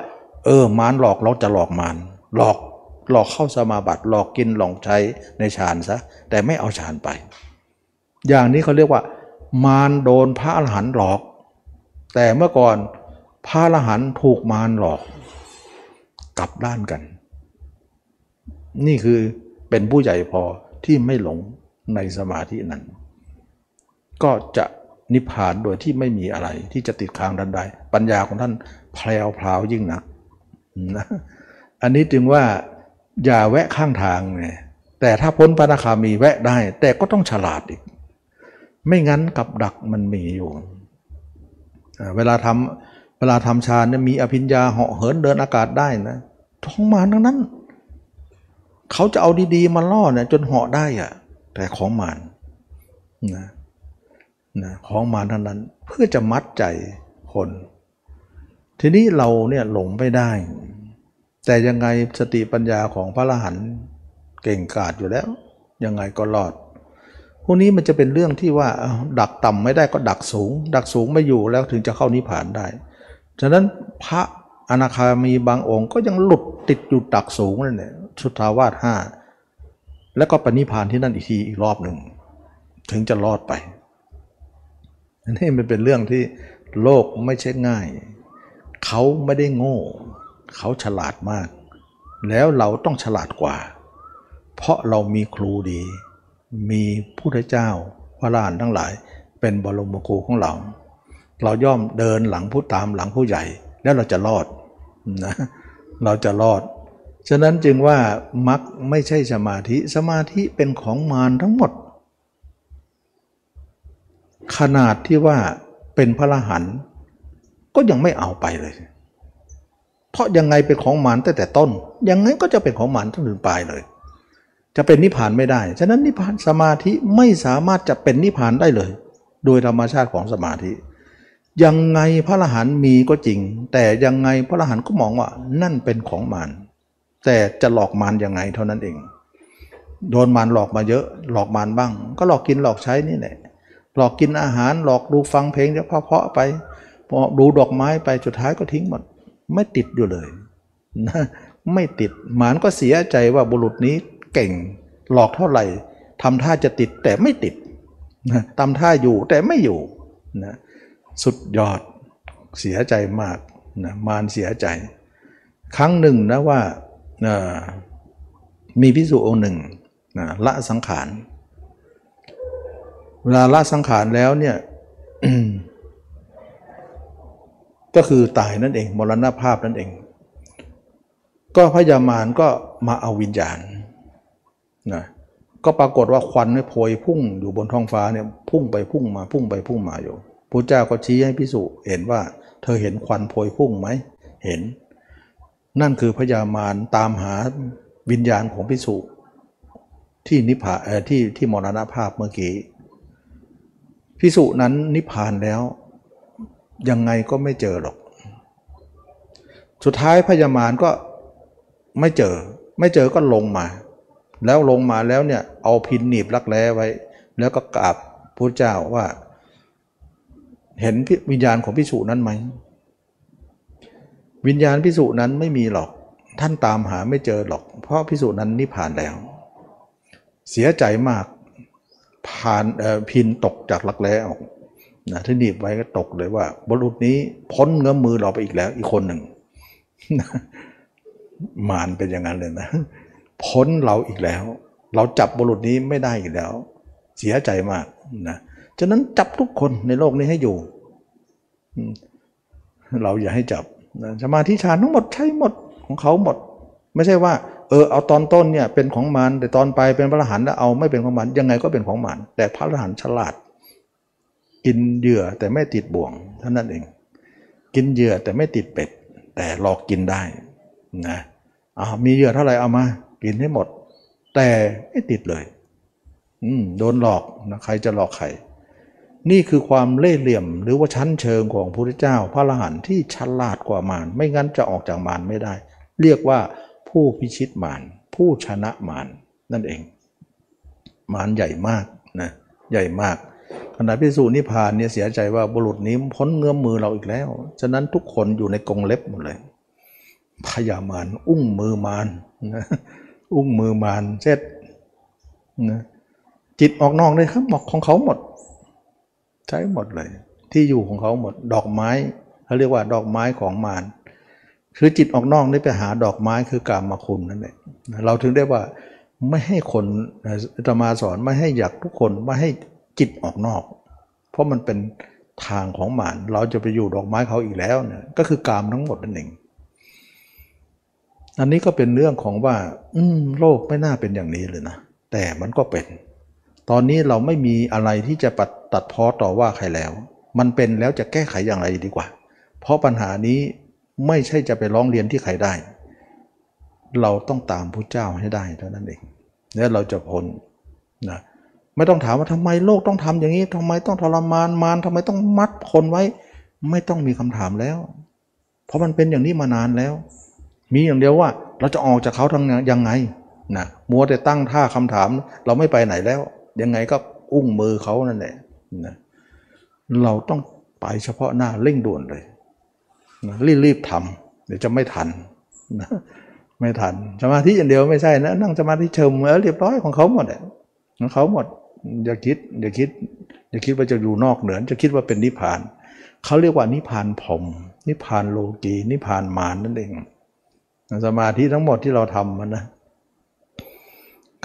Speaker 1: เออมารหลอกเราจะหลอกมารหลอกหลอกเข้าสมาบัติหลอกกินหลอกใช้ในฌานซะแต่ไม่เอาฌานไป อย่างนี้เขาเรียกว่า มารโดนพระอรหันต์หลอก แต่เมื่อก่อนพระอรหันต์ถูกมารหลอกกลับด้านกัน นี่คือเป็นผู้ใหญ่พอที่ไม่หลงในสมาธินั้น ก็จะ นิพพานโดยที่ไม่มีอะไรที่จะติดค้างดันใด ปัญญาของท่านแพรวพราวยิ่งหนักนะอันนี้จึงว่าอย่าแวะข้างทางไงแต่ถ้าพ้นพระนาคามีแวะได้ แต่ก็ต้องฉลาดอีก ไม่งั้นกับดักมันมีอยู่เวลาทำเวลาทำฌานเนี่ยมีอภิญญาเหาะเหินเดินอากาศได้นะท้องมารทั้งนั้น เขาจะเอาดีๆมาล่อเนี่ยจนเหาะได้อะแต่ของมารนะ นะของมารทั้งนั้นเพื่อจะมัดใจคน ทีนี้เราเนี่ยหลงไม่ได้ แต่ยังไงสติปัญญาของพระอรหันต์เก่งกาจอยู่แล้ว ยังไงก็รอดพวกนี้มันจะเป็นเรื่องที่ว่าดักต่ำไม่ได้ก็ดักสูง ดักสูงไม่อยู่แล้วถึงจะเข้านิพพานได้ ฉะนั้นพระอนาคามีบางองค์ก็ยังหลุดติดอยู่ดักสูงนั่นแหละสุทธาวาสห้าแล้วก็ปณิพพานที่นั่นอีกทีอีกรอบหนึ่ง ถึงจะรอดไป นี่มันเป็นเรื่องที่โลกไม่ใช่ง่าย เขาไม่ได้โง่ เขาฉลาดมาก แล้วเราต้องฉลาดกว่า เพราะเรามีครูดี มีผู้ทเจ้าพระลานทั้งหลายเป็นบรมครูของเรา เราย่อมเดินหลังผู้ตามหลังผู้ใหญ่ แล้วเราจะรอดนะเราจะรอด ฉะนั้นจึงว่ามักไม่ใช่สมาธิสมาธิเป็นของมารทั้งหมด ขนาดที่ว่าเป็นพระอรหันต์ก็ยังไม่เอาไปเลย เพราะยังไงเป็นของมารตั้งแต่ต้น ยังไงก็จะเป็นของมารจนถึงปลายเลย จะเป็นนิพพานไม่ได้ ฉะนั้นนิพพานสมาธิไม่สามารถจะเป็นนิพพานได้เลย โดยธรรมชาติของสมาธิ ยังไงพระอรหันต์มีก็จริง แต่ยังไงพระอรหันต์ก็มองว่านั่นเป็นของมารแต่จะหลอกมารยังไงเท่านั้นเอง โดนมารหลอกมาเยอะ หลอกมารบ้าง ก็หลอกกินหลอกใช้นี่แหละ หลอกกินอาหารหลอกดูฟังเพลงเพาะๆไปพอดูดอกไม้ไปสุดท้ายก็ทิ้งหมด ไม่ติดอยู่เลยนะไม่ติดหมานก็เสียใจว่าบุรุษนี้เก่ง หลอกเท่าไหร่ทำท่าจะติดแต่ไม่ติดนะทำท่าอยู่แต่ไม่อยู่นะสุดยอดเสียใจมากนะมารเสียใจ ครั้งหนึ่งนะว่ามีพิสุองค์หนึ่งนะละสังขาร เวลาละสังขารแล้วเนี่ยก็คือตายนั่นเอง มรณภาพนั่นเอง ก็พญามารก็มาเอาวิญญาณนะก็ปรากฏว่าควันเนี่ยโพยพุ่งอยู่บนท้องฟ้าเนี่ยพุ่งไปพุ่งมาพุ่งไปพุ่งมาอยู่พระเจ้าก็ชี้ให้พิสุเห็นว่า เธอเห็นควันโพยพุ่งไหมเห็น นั่นคือพญามารตามหาวิญญาณของพิสุที่นิพพานเออที่ที่มรณภาพเมื่อกี้ พิสุนั้นนิพพานแล้ว ยังไงก็ไม่เจอหรอก สุดท้ายพญามารก็ไม่เจอ ไม่เจอก็ลงมา แล้วลงมาแล้วเนี่ยเอาพินหนีบรักแร้ไว้ แล้วก็กราบพระเจ้าว่า เห็นวิญญาณของพิสุนั้นไหมวิญญาณพิสุนั้นไม่มีหรอก ท่านตามหาไม่เจอหรอก เพราะพิสุนั้นนิพพานแล้ว เสียใจมาก ผ่านเออพินตกจากรักแร้ออกนะที่หนีบไว้ก็ตกเลยว่าบรุษนี้พ้นเงื้อมือเราไปอีกแล้ว อีกคนหนึ่งมารเป็นอย่างนั้นเลยนะ พ้นเราอีกแล้ว เราจับบรุษนี้ไม่ได้อีกแล้ว เสียใจมากนะฉะนั้นจับทุกคนในโลกนี้ให้อยู่ เราอย่าให้จับสมาธิฌานทั้งหมดใช่หมดของเขาหมด ไม่ใช่ว่า เออเอาตอนต้นเนี่ยเป็นของมารแต่ตอนไปเป็นพระอรหันต์แล้วเอาไม่เป็นของมารยังไงก็เป็นของมารแต่พระอรหันต์ฉลาด กินเหยื่อแต่ไม่ติดบ่วงเท่านั้นเอง กินเหยื่อแต่ไม่ติดเป็ด แต่หลอกกินได้นะอามีเหยื่อเท่าไหร่เอามา กินให้หมด แต่ไม่ติดเลย อืมโดนหลอกนะใครจะหลอกใครนี่คือความเล่ห์เหลี่ยมหรือว่าชั้นเชิงของพระพุทธเจ้า พระอรหันต์ที่ฉลาดกว่ามารไม่งั้นจะออกจากมารไม่ได้ เรียกว่า ผู้พิชิตมารผู้ชนะมารนั่นเอง มารใหญ่มากนะใหญ่มากขณะพิสูจนิพพานเนี่ยเสียใจว่าบุรุษนี้พ้นเงื้อมมือเราอีกแล้ว ฉะนั้นทุกคนอยู่ในกรงเล็บหมดเลยพยามารอุ้งมือมารนะอุ้งมือมารเสร็จนะจิตออกนอกเลยครับหมอกของเขาหมด ใช้หมดเลย ที่อยู่ของเขาหมด ดอกไม้เขาเรียกว่าดอกไม้ของมาร คือจิตออกนอกนี่ไปหาดอกไม้คือกามมาคุณนั่นแหละเราถึงได้ว่าไม่ให้คนอาตมาสอนไม่ให้อยากทุกคนไม่ให้จิตออกนอก เพราะมันเป็นทางของหมารเราจะไปอยู่ดอกไม้เขาอีกแล้วเนี่ยก็คือกามทั้งหมดนั่นเองอันนี้ก็เป็นเรื่องของว่า อืมโลกไม่น่าเป็นอย่างนี้เลยนะแต่มันก็เป็น ตอนนี้เราไม่มีอะไรที่จะปัดตัดพ้อต่อว่าใครแล้ว มันเป็นแล้วจะแก้ไขอย่างไรดีกว่า เพราะปัญหานี้ ไม่ใช่จะไปร้องเรียนที่ใครได้ เราต้องตามพระเจ้าให้ได้เท่านั้นเองแล้วเราจะพ้นนะไม่ต้องถามว่าทำไมโลกต้องทำอย่างนี้ทำไมต้องทรมานมารทำไมต้องมัดคนไว้ ไม่ต้องมีคำถามแล้ว เพราะมันเป็นอย่างนี้มานานแล้ว มีอย่างเดียวว่าเราจะออกจากเขาทางยังไงนะมัวแต่ตั้งท่าคำถาม เราไม่ไปไหนแล้ว ยังไงก็อุ้งมือเขานั่นแหละนะเราต้องไปเฉพาะหน้าเร่งด่วนเลย นะรีบๆทำเดี๋ยวจะไม่ทันไม่ทันสมาธิอย่างเดียวไม่ใช่นะนั่งสมาธิเชิมเออเรียบร้อยของเขาหมดอะของเขาหมดอย่าคิดอย่าคิดอย่าคิดว่าจะอยู่นอกเหนือจะคิดว่าเป็นนิพพานเขาเรียกว่านิพพานผม นิพพานโลกีนิพพานมารนั่นเองสมาธิทั้งหมดที่เราทำมันนะ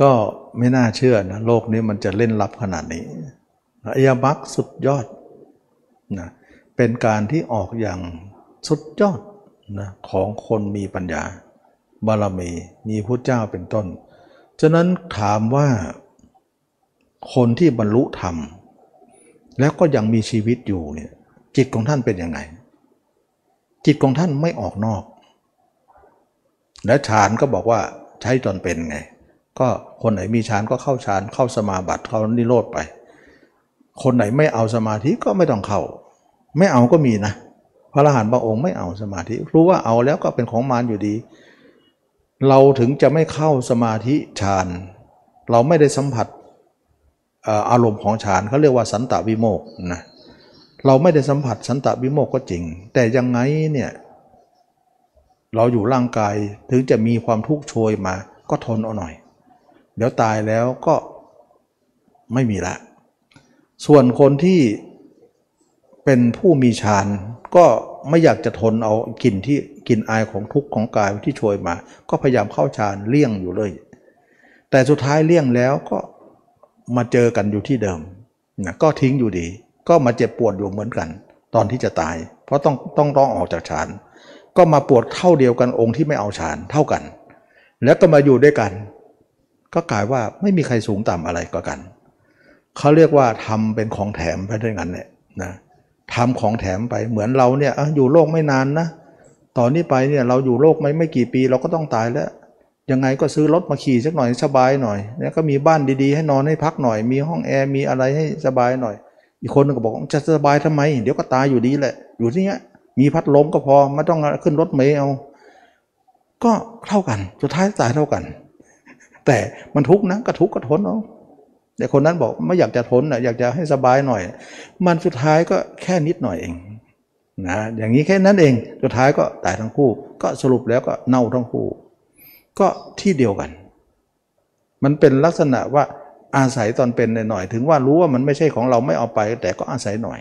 Speaker 1: ก็ไม่น่าเชื่อนะโลกนี้มันจะเล่นลับขนาดนี้อายมักสุดยอดนะเป็นการที่ออกอย่าง สุดยอดนะของคนมีปัญญา บารมีมีพุทธเจ้าเป็นต้น ฉะนั้นถามว่าคนที่บรรลุธรรม แล้วก็ยังมีชีวิตอยู่เนี่ยจิตของท่านเป็นยังไง จิตของท่านไม่ออกนอก และฌานก็บอกว่าใช้ตนเป็นไง ก็คนไหนมีฌานก็เข้าฌานเข้าสมาบัติเข้านิโรธไป คนไหนไม่เอาสมาธิก็ไม่ต้องเข้า ไม่เอาก็มีนะ พระอรหันต์บางองค์ไม่เอาสมาธิ รู้ว่าเอาแล้วก็เป็นของมารอยู่ดี เราถึงจะไม่เข้าสมาธิฌาน เราไม่ได้สัมผัสอารมณ์ของฌานเขาเรียกว่าสันตวิโมกนะเราไม่ได้สัมผัสสันตวิโมกก็จริง แต่ยังไงเนี่ยเราอยู่ร่างกายถึงจะมีความทุกข์โชยมา ก็ทนเอาหน่อย เดี๋ยวตายแล้วก็ไม่มีละ ส่วนคนที่เป็นผู้มีฌาน ก็ไม่อยากจะทนเอากลิ่นที่กลิ่นอายของทุกข์ของกายที่โชยมา ก็พยายามเข้าฌานเลี่ยงอยู่เลย แต่สุดท้ายเลี่ยงแล้วก็มาเจอกันอยู่ที่เดิมนะก็ทิ้งอยู่ดี ก็มาเจ็บปวดอยู่เหมือนกัน ตอนที่จะตาย เพราะต้องต้องร้องออกจากฌานก็มาปวดเท่าเดียวกันองค์ที่ไม่เอาฌานเท่ากัน แล้วก็มาอยู่ด้วยกัน ก็กลายว่าไม่มีใครสูงต่ำอะไรก็กันเขาเรียกว่าทำเป็นของแถมไปด้วยกันเนี่ยนะ ทำของแถมไปเหมือนเราเนี่ยอยู่โลกไม่นานนะตอนนี้ไปเนี่ยเราอยู่โลกไม่ไม่กี่ปีเราก็ต้องตายแล้ว ยังไงก็ซื้อรถมาขี่สักหน่อยสบายหน่อยแล้วก็มีบ้านดีๆ ให้นอนให้พักหน่อย มีห้องแอร์มีอะไรให้สบายหน่อย อีกคนนึงก็บอกจะสบายทำไม เดี๋ยวก็ตายอยู่ดีแหละ อยู่ที่เนี้ยมีพัดลมก็พอไม่ต้องขึ้นรถเมล์เอา ก็เท่ากันสุดท้ายตายเท่ากัน แต่มันทุกข์นะก็ทุกข์ก็ทนเอา แต่คนนั้นบอกไม่อยากจะทนนะอยากจะให้สบายหน่อย มันสุดท้ายก็แค่นิดหน่อยเองนะอย่างนี้แค่นั้นเองสุดท้ายก็ตายทั้งคู่ ก็สรุปแล้วก็เน่าทั้งคู่ ก็ที่เดียวกัน มันเป็นลักษณะว่าอาศัยตอนเป็นหน่อยถึงว่ารู้ว่ามันไม่ใช่ของเราไม่เอาไป แต่ก็อาศัยหน่อย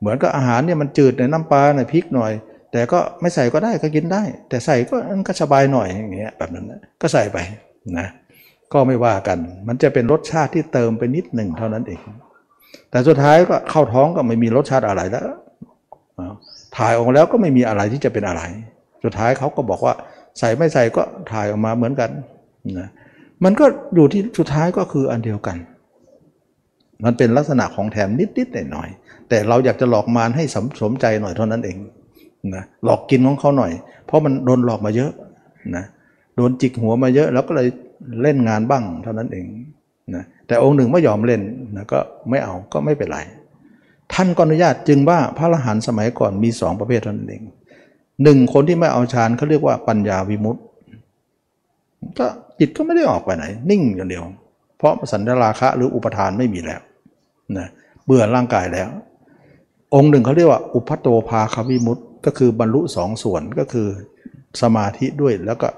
Speaker 1: เหมือนกับอาหารเนี่ยมันจืดในน้ำปลาในพริกหน่อย แต่ก็ไม่ใส่ก็ได้ก็กินได้ แต่ใส่ก็ก็สบายหน่อยอย่างเงี้ยแบบนั้นก็ใส่ไปนะ ก็ไม่ว่ากัน มันจะเป็นรสชาติที่เติมไปนิดหนึ่งเท่านั้นเอง แต่สุดท้ายก็เข้าท้องก็ไม่มีรสชาติอะไรแล้ว ถ่ายออกแล้วก็ไม่มีอะไรที่จะเป็นอะไร สุดท้ายเขาก็บอกว่าใส่ไม่ใส่ก็ถ่ายออกมาเหมือนกันนะมันก็อยู่ที่สุดท้ายก็คืออันเดียวกัน มันเป็นลักษณะของแถมนิดๆหน่อยๆแต่เราอยากจะหลอกมารให้สมสมใจหน่อยเท่านั้นเองนะหลอกกินของเขาหน่อย เพราะมันโดนหลอกมาเยอะนะโดนจิกหัวมาเยอะ แล้วก็เลย เล่นงานบ้างเท่านั้นเองนะแต่องค์หนึ่งไม่ยอมเล่นนะก็ไม่เอาก็ไม่เป็นไร ท่านก็อนุญาตจึงว่าพระอรหันต์สมัยก่อนมีสองประเภทเท่านั้นเองหนึ่งคนที่ไม่เอาฌานเขาเรียกว่าปัญญาวิมุตติก็จิตก็ไม่ได้ออกไปไหน นิ่งอย่างเดียว เพราะสัญราคะหรืออุปทานไม่มีแล้วนะเบื่อร่างกายแล้ว องค์หนึ่งเขาเรียกว่า อุพัโตภาควิมุตต์ก็คือบรรลุสองส่วนก็คือสมาธิด้วยแล้วก็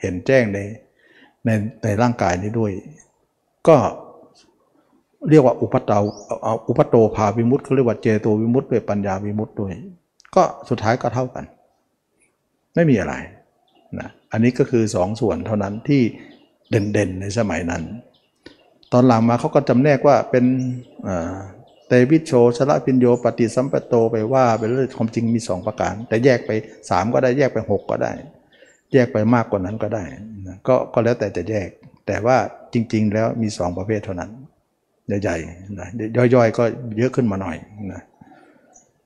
Speaker 1: เห็นแจ้งใน ในในร่างกายนี้ด้วย ก็เรียกว่าอุปตาอุปโตภาวิมุตต์เขาเรียกว่าเจโตวิมุตต์ด้วยปัญญาวิมุตต์ด้วย ก็สุดท้ายก็เท่ากัน ไม่มีอะไรนะอันนี้ก็คือสองส่วนเท่านั้นที่เด่นๆในสมัยนั้น ตอนหลังมาเขาก็จำแนกว่าเป็นเตวิชโชชละพินโยปฏิสัมปโตไปว่าไปเรื่องความจริงมีสองประการ แต่แยกไปสามก็ได้แยกไปหกก็ได้ แยกไปมากกว่านั้นก็ได้ก็ก็แล้วแต่จะแยก แต่ว่าจริง ๆ แล้วมีสองประเภทเท่านั้นใหญ่ๆนะย่อยๆ ก็เยอะขึ้นมาหน่อยนะ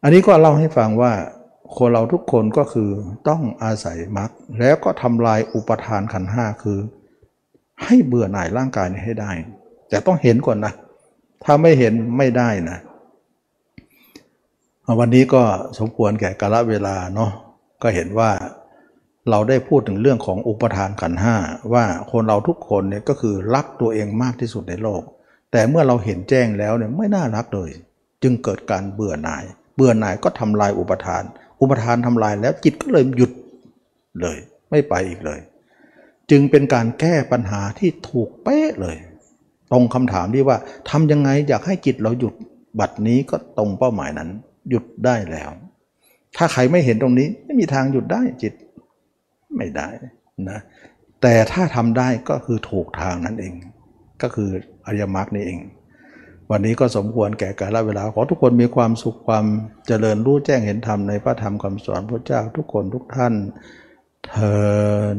Speaker 1: อันนี้ก็เล่าให้ฟังว่าคนเราทุกคนก็คือต้องอาศัยมรรคแล้วก็ทำลายอุปทานขันห้าคือ ให้เบื่อหน่ายร่างกายนี้ให้ได้ แต่ต้องเห็นก่อนนะ ถ้าไม่เห็นไม่ได้นะ วันนี้ก็สมควรแก่กาลเวลาเนาะก็เห็นว่า เราได้พูดถึงเรื่องของอุปทานขันห้าว่าคนเราทุกคนเนี่ยก็คือรักตัวเองมากที่สุดในโลก แต่เมื่อเราเห็นแจ้งแล้วเนี่ยไม่น่ารักเลย จึงเกิดการเบื่อหน่าย เบื่อหน่ายก็ทำลายอุปทาน อุปทานทำลายแล้วจิตก็เลยหยุดเลย ไม่ไปอีกเลย จึงเป็นการแก้ปัญหาที่ถูกเป๊ะเลย ตรงคำถามที่ว่าทำยังไงอยากให้จิตเราหยุดบัดนี้ก็ตรงเป้าหมายนั้น หยุดได้แล้ว ถ้าใครไม่เห็นตรงนี้ไม่มีทางหยุดได้จิต ไม่ได้นะแต่ถ้าทำได้ก็คือถูกทางนั้นเอง ก็คืออริยมรรคนี่เอง วันนี้ก็สมควรแก่กาลเวลาขอทุกคนมีความสุขความเจริญรู้แจ้งเห็นธรรมในพระธรรมคำสอนพระเจ้าทุกคนทุกท่านเทิน